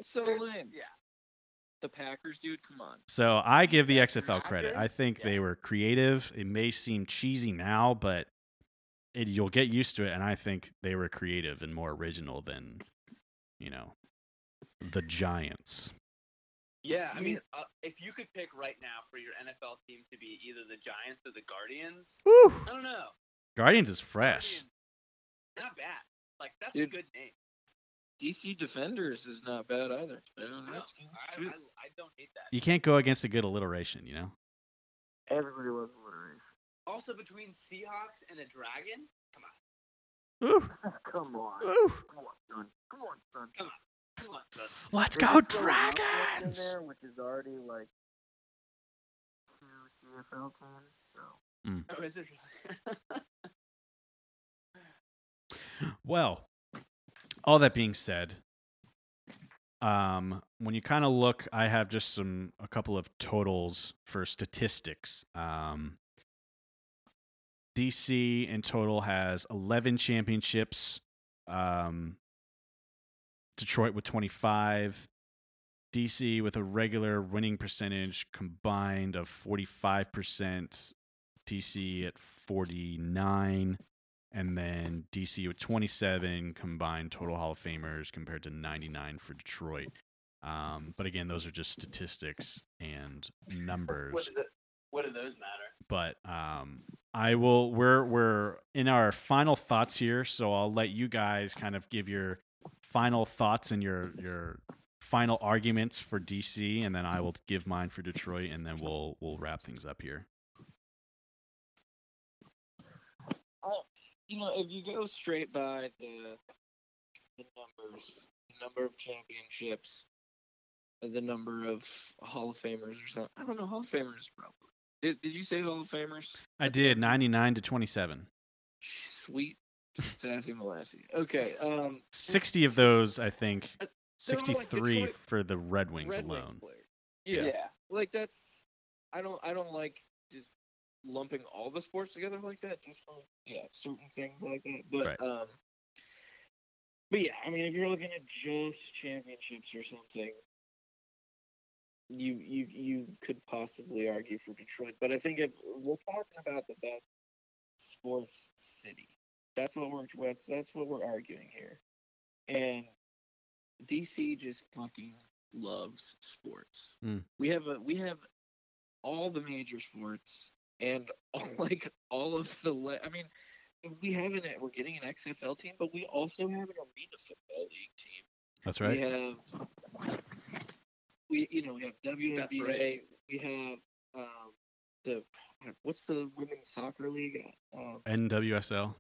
B: So lame.
C: Yeah.
B: The Packers, dude, come on.
A: So I give the
C: Yeah,
A: XFL credit. I
C: Packers?
A: think they were creative. It may seem cheesy now, but it, you'll get used to it. And I think they were creative and more original than, you know, the Giants.
C: Yeah, I mean, uh, if you could pick right now for your NFL team to be either the Giants or the Guardians,
A: Woo!
C: I don't know.
A: Guardians is fresh.
C: Guardians, not bad. Like that's
B: Dude.
C: a good name.
B: DC Defenders is not bad either. Better than
C: No,
B: Redskins.
C: I, I, I don't hate that.
A: You can't go against a good alliteration, you know?
B: Everybody loves alliteration.
C: Also, between Seahawks and a dragon, come on,
A: Ooh,
B: Come on.
A: ooh.
B: Come on, son. Come on, son.
C: come on, son.
A: Let's
B: There's
A: go,
B: a throw Rockets In
A: Dragons!
B: there, which is already like two CFL teams, so
C: Oh, is it really?
A: Well, all that being said, um, when you kind of look, I have just some a couple of totals for statistics. Um, DC in total has 11 championships. Um, Detroit with 25. DC with a regular winning percentage combined of 45%. DC at 49 and then DC with 27 combined total Hall of Famers compared to 99 for Detroit. Um, but again, those are just statistics and numbers.
C: What, do the, what do those matter?
A: But um, I will. We're we're in our final thoughts here, so I'll let you guys kind of give your final thoughts and your your final arguments for DC, and then I will give mine for Detroit, and then we'll we'll wrap things up here.
B: you know, if you go straight by the the numbers, the number of championships, the number of Hall of Famers or something. I don't know Hall of Famers probably. Did Did you say Hall of Famers?
A: I did 99 to 27.
B: Sweet, sassy Molassie. Okay. Um,
A: 60 of those, I think.
B: Uh, they're all, like,
A: 63 for the Red Wings
B: Red
A: alone.
B: players.
A: Yeah.
B: Yeah. like that's. I don't. I don't like just lumping all the sports together like that. Just for yeah, certain things like that. But
A: Right.
B: um. But yeah, I mean, if you're looking at just championships or something, you you you could possibly argue for Detroit. But I think if we're talking about the best sports city, that's what we're that's, that's what we're arguing here. And DC just fucking loves sports.
A: Mm.
B: We have a we have all the major sports and all, like all of the le- I mean we have an we're getting an XFL team, but we also have an arena football league team.
A: That's right.
B: We have we you know we have
E: That's
B: WNBA.
E: right.
B: We have um the what's the women's soccer league? Um,
A: NWSL.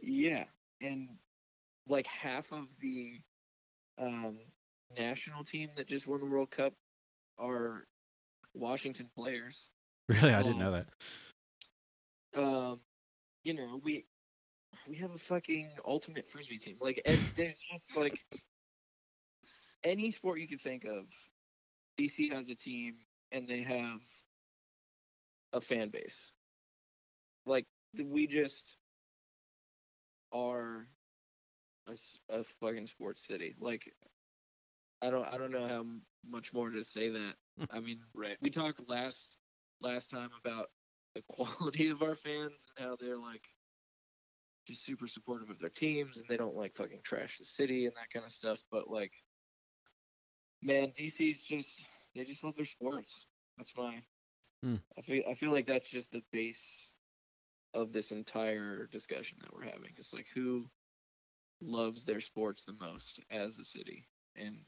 B: yeah, and like half of the um, national team that just won the World Cup are Washington players.
A: Really, I didn't know
B: Um,
A: that.
B: Um, you know, we we have a fucking ultimate frisbee team. Like, and there's just like any sport you could think of. DC has a team, and they have a fan base. Like we just are a fucking sports city. Like I don't I don't know how much more to say that. Hmm. I mean,
C: Right.
B: we talked last last time about the quality of our fans and how they're like just super supportive of their teams and they don't like fucking trash the city and that kind of stuff. But like, man, DC's just they just love their sports. That's my.
A: Hmm.
B: I feel I feel like that's just the base of this entire discussion that we're having. It's like who loves their sports the most as a city, and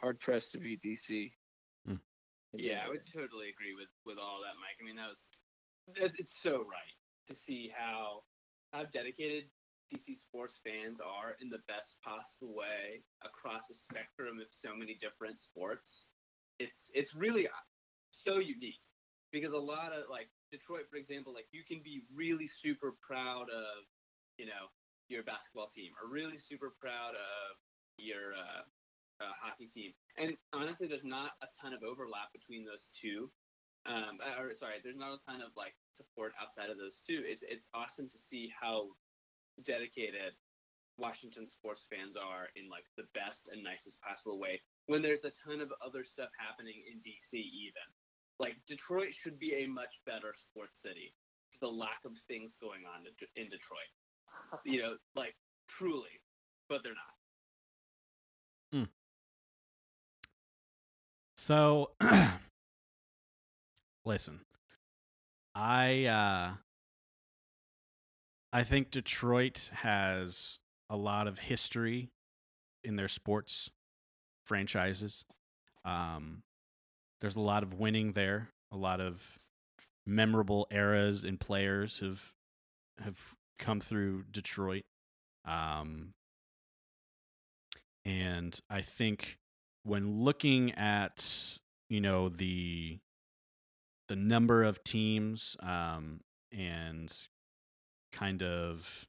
B: hard pressed to beat DC.
A: Hmm.
C: Yeah, I would totally agree with with all that, Mike. I mean, that was that- it's so right to see how how dedicated DC sports fans are in the best possible way across a spectrum of so many different sports. It's it's really uh, so unique because a lot of like Detroit, for example, like you can be really super proud of you know your basketball team or really super proud of your uh, uh, hockey team. And honestly, there's not a ton of overlap between those two. Um, uh, or sorry, there's not a ton of like support outside of those two. It's it's awesome to see how dedicated Washington sports fans are in like the best and nicest possible way. When there's a ton of other stuff happening in DC, even like Detroit should be a much better sports city. for The lack of things going on in- in Detroit, you know, like truly, but they're not.
A: So, listen, I uh, I think Detroit has a lot of history in their sports franchises. Um, there's a lot of winning there. A lot of memorable eras and players have have come through Detroit. Um, and I think when looking at you know the the number of teams um, and kind of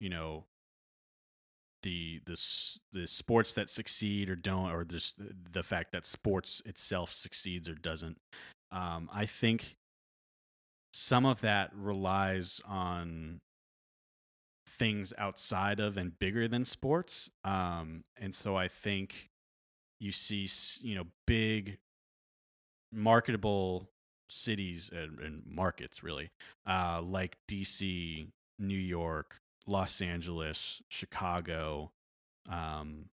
A: you know the the the sports that succeed or don't or just the, fact that sports itself succeeds or doesn't. Um, i think some of that relies on things outside of and bigger than sports. Um, and so i think you see you know big marketable cities and, and markets really uh, like dc new york los angeles chicago um,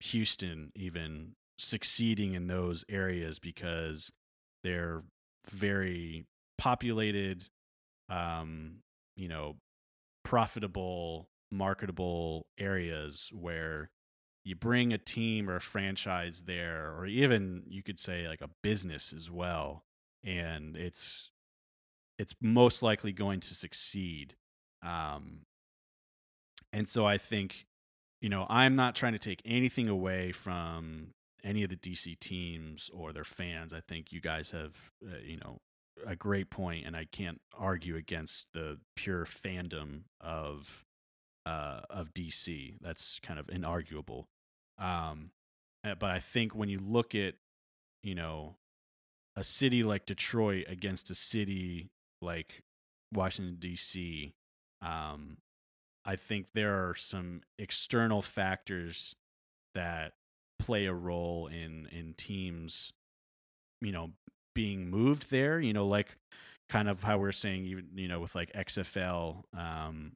A: houston even succeeding in those areas because they're very populated um, you know profitable marketable areas where you bring a team or a franchise there or even you could say like a business as well and it's it's most likely going to succeed um and so i think you know i'm not trying to take anything away from any of the dc teams or their fans i think you guys have uh, you know a great point and i can't argue against the pure fandom of uh of dc that's kind of inarguable um, uh, but I think when you look at, you know, a city like Detroit against a city like Washington D.C., um, I think there are some external factors that play a role in in teams, you know, being moved there. You know, like kind of how we're saying, even you know, with like XFL, um,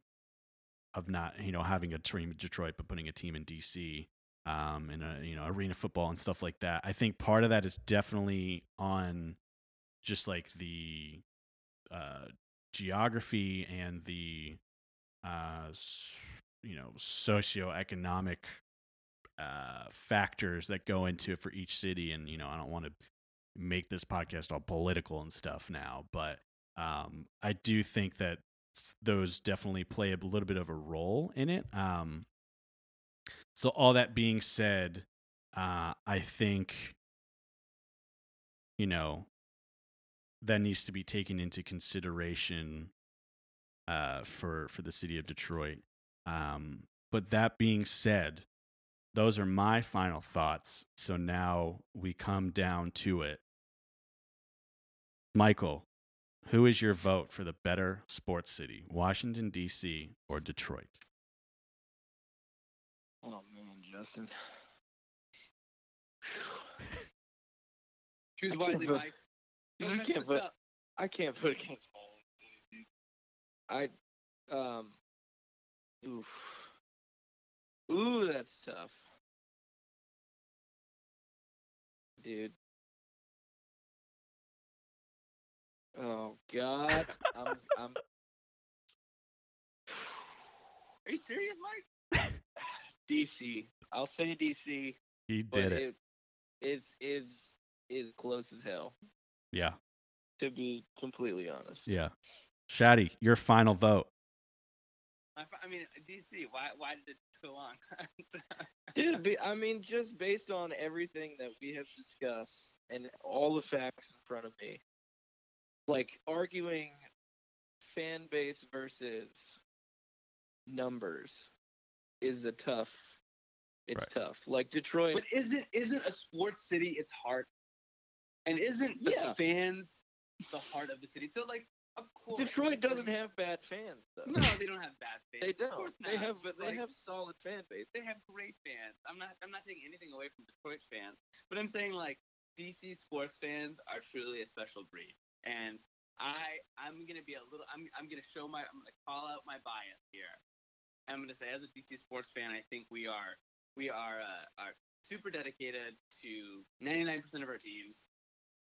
A: of not you know having a team in Detroit but putting a team in DC um, and a, you know arena football and stuff like that. I think part of that is definitely on just like the uh, geography and the uh, you know socioeconomic uh, factors that go into it for each city. And you know, I don't want to make this podcast all political and stuff now, but um, I do think that those definitely play a little bit of a role in it. Um, so all that being said, uh, I think you know that needs to be taken into consideration uh, for for the city of Detroit. Um, but that being said, those are my final thoughts. So now we come down to it. Michael, who is your vote for the better sports city, Washington D.C. or Detroit?
B: Justin.
C: Choose
B: I can't
C: wisely,
B: vote-
C: Mike.
B: I
C: Don't mess
B: can't
C: up.
B: I can't vote against. I um oof. Ooh, that's tough. Dude. Oh god. I'm I'm
C: Are you serious, Mike?
B: DC. I'll say DC,
A: He
B: but
A: did it.
B: is is is close as hell,
A: Yeah.
B: to be completely honest.
A: Yeah. Shaddy, your final vote.
C: I, I mean, DC. Why? Why did it take so long?
B: Dude, be, I mean, just based on everything that we have discussed and all the facts in front of me, like arguing fan base versus numbers is a tough. It's
A: Right.
B: tough. Like Detroit.
C: but isn't isn't a sports city its heart? And isn't the
B: Yeah.
C: fans the heart of the city? So like, of course,
B: Detroit doesn't have bad fans though.
C: No, they don't have bad fans.
B: They don't.
C: course
B: They have.
C: but
B: they
C: like,
B: have solid fan base.
C: they have great fans. I'm not I'm not taking anything away from Detroit fans, but I'm saying like DC sports fans are truly a special breed. And I I'm gonna be a little I'm I'm gonna show my I'm gonna call out my bias here. I'm gonna say as a DC sports fan, I think we are we are uh, are super dedicated to 99% of our teams.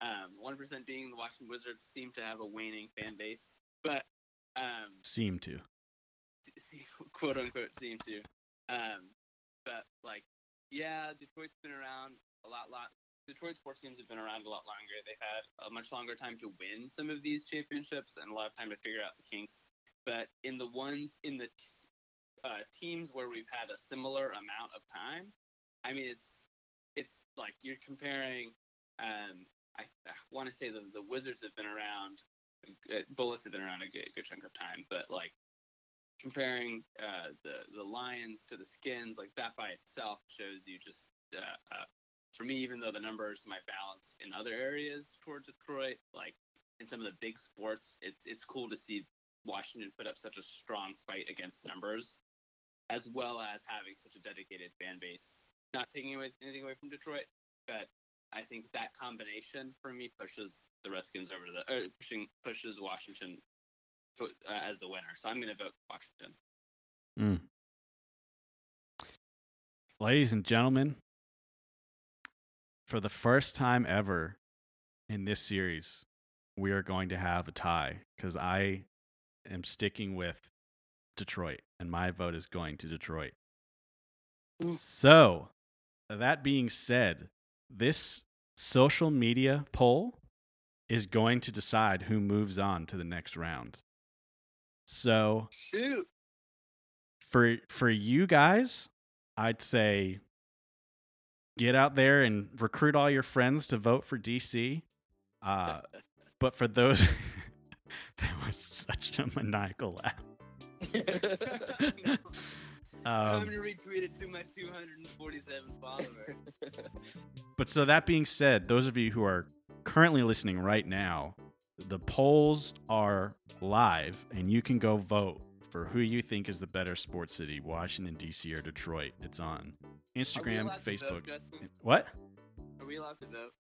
C: Um, 1% being the Washington Wizards seem to have a waning fan base, but um,
A: Seem to.
C: quote unquote seem to. Um, but like, yeah, Detroit's been around a lot, lot. Detroit sports teams have been around a lot longer. They've had a much longer time to win some of these championships and a lot of time to figure out the kinks. But in the ones in the uh, teams where we've had a similar amount of time, I mean, it's it's like you're comparing. Um, I, I want to say the the Wizards have been around, uh, Bullets have been around a good, good chunk of time, but like comparing uh, the the Lions to the Skins, like that by itself shows you just uh, uh, for me, even though the numbers might balance in other areas toward Detroit, like in some of the big sports, it's it's cool to see Washington put up such a strong fight against numbers, as well as having such a dedicated fan base. Not taking away, anything away from Detroit, but I think that combination for me pushes the Redskins over the uh, pushing pushes Washington uh, as the winner. So I'm going to vote Washington.
A: Mm. Ladies and gentlemen, for the first time ever in this series, we are going to have a tie because I am sticking with Detroit, and my vote is going to Detroit. So, that being said, this social media poll is going to decide who moves on to the next round. So,
F: Shoot.
A: for for you guys, I'd say get out there and recruit all your friends to vote for DC. Uh, but for those, that was such a maniacal laugh.
C: I'm
A: Um,
C: going to retweet it to my 247 followers.
A: but so that being said, those of you who are currently listening right now, the polls are live, and you can go vote for who you think is the better sports city, Washington D.C. or Detroit. It's on Instagram, Facebook.
C: vote,
A: What?
C: Are we allowed to vote?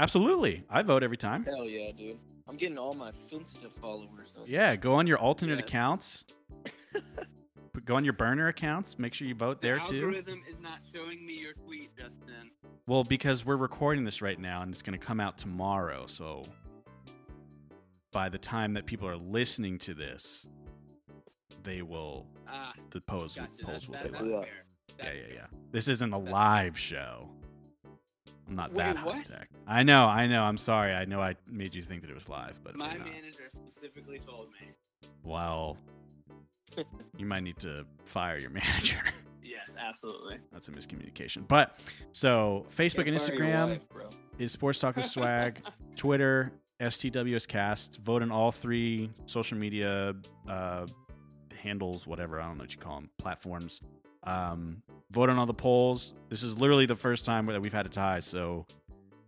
A: Absolutely, I vote every time.
B: Hell yeah, dude. I'm getting all my Finsta followers. on
A: Yeah, go on your alternate
C: Yes.
A: accounts. Go on your burner accounts. Make sure you vote there
C: the
A: too.
C: algorithm is not showing me your tweet, Justin.
A: Well, because we're recording this right now and it's going to come out tomorrow. So by the time that people are listening to this, they will
C: Ah,
A: the polls
C: gotcha.
A: polls
C: That,
A: will
C: that,
A: be
C: that's.
B: Yeah.
A: Yeah, yeah, yeah. This isn't a live show. I'm not
F: Wait,
A: that high
F: what?
A: tech. I know, I know. I'm sorry. I know I made you think that it was live, but
C: My manager specifically told me.
A: well, you might need to fire your manager.
C: Yes, absolutely.
A: That's a miscommunication. But so Facebook and Instagram
B: wife,
A: is Sports Talk with Swag. Twitter, STWScast. Vote on all three social media uh, handles, whatever. I don't know what you call them, platforms. Um, vote on all the polls. This is literally the first time that we've had a tie. So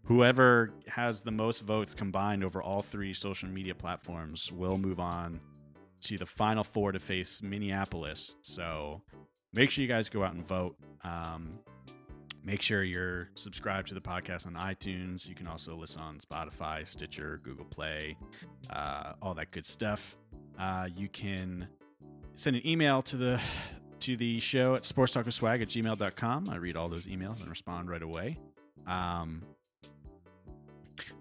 A: whoever has the most votes combined over all three social media platforms will move on to the final four to face Minneapolis. So make sure you guys go out and vote. Um, make sure you're subscribed to the podcast on iTunes. You can also listen on Spotify, Stitcher, Google Play, uh, all that good stuff. Uh, you can send an email to the to the show at sportstalkwithswag at gmail.com. I read all those emails and respond right away. Um,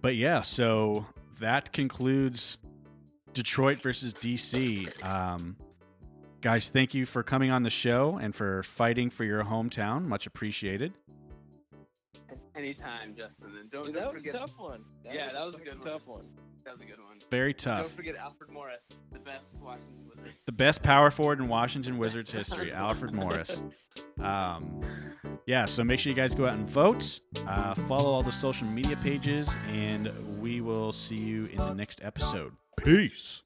A: but yeah, so that concludes Detroit versus DC. Um, guys, thank you for coming on the show and for fighting for your hometown. Much appreciated.
C: Anytime, Justin. And don't,
B: Dude,
C: don't
B: that was
C: forget
B: a tough one.
C: Yeah, that was a
B: fucking
C: good one.
B: tough one.
C: That was a good one.
A: Very tough.
C: Don't forget Alfred Morris, the best Washington Wizards.
A: The best power forward in Washington Wizards history, Alfred Morris. Um, yeah, so make sure you guys go out and vote. Uh, follow all the social media pages, and we will see you in the next episode. Peace.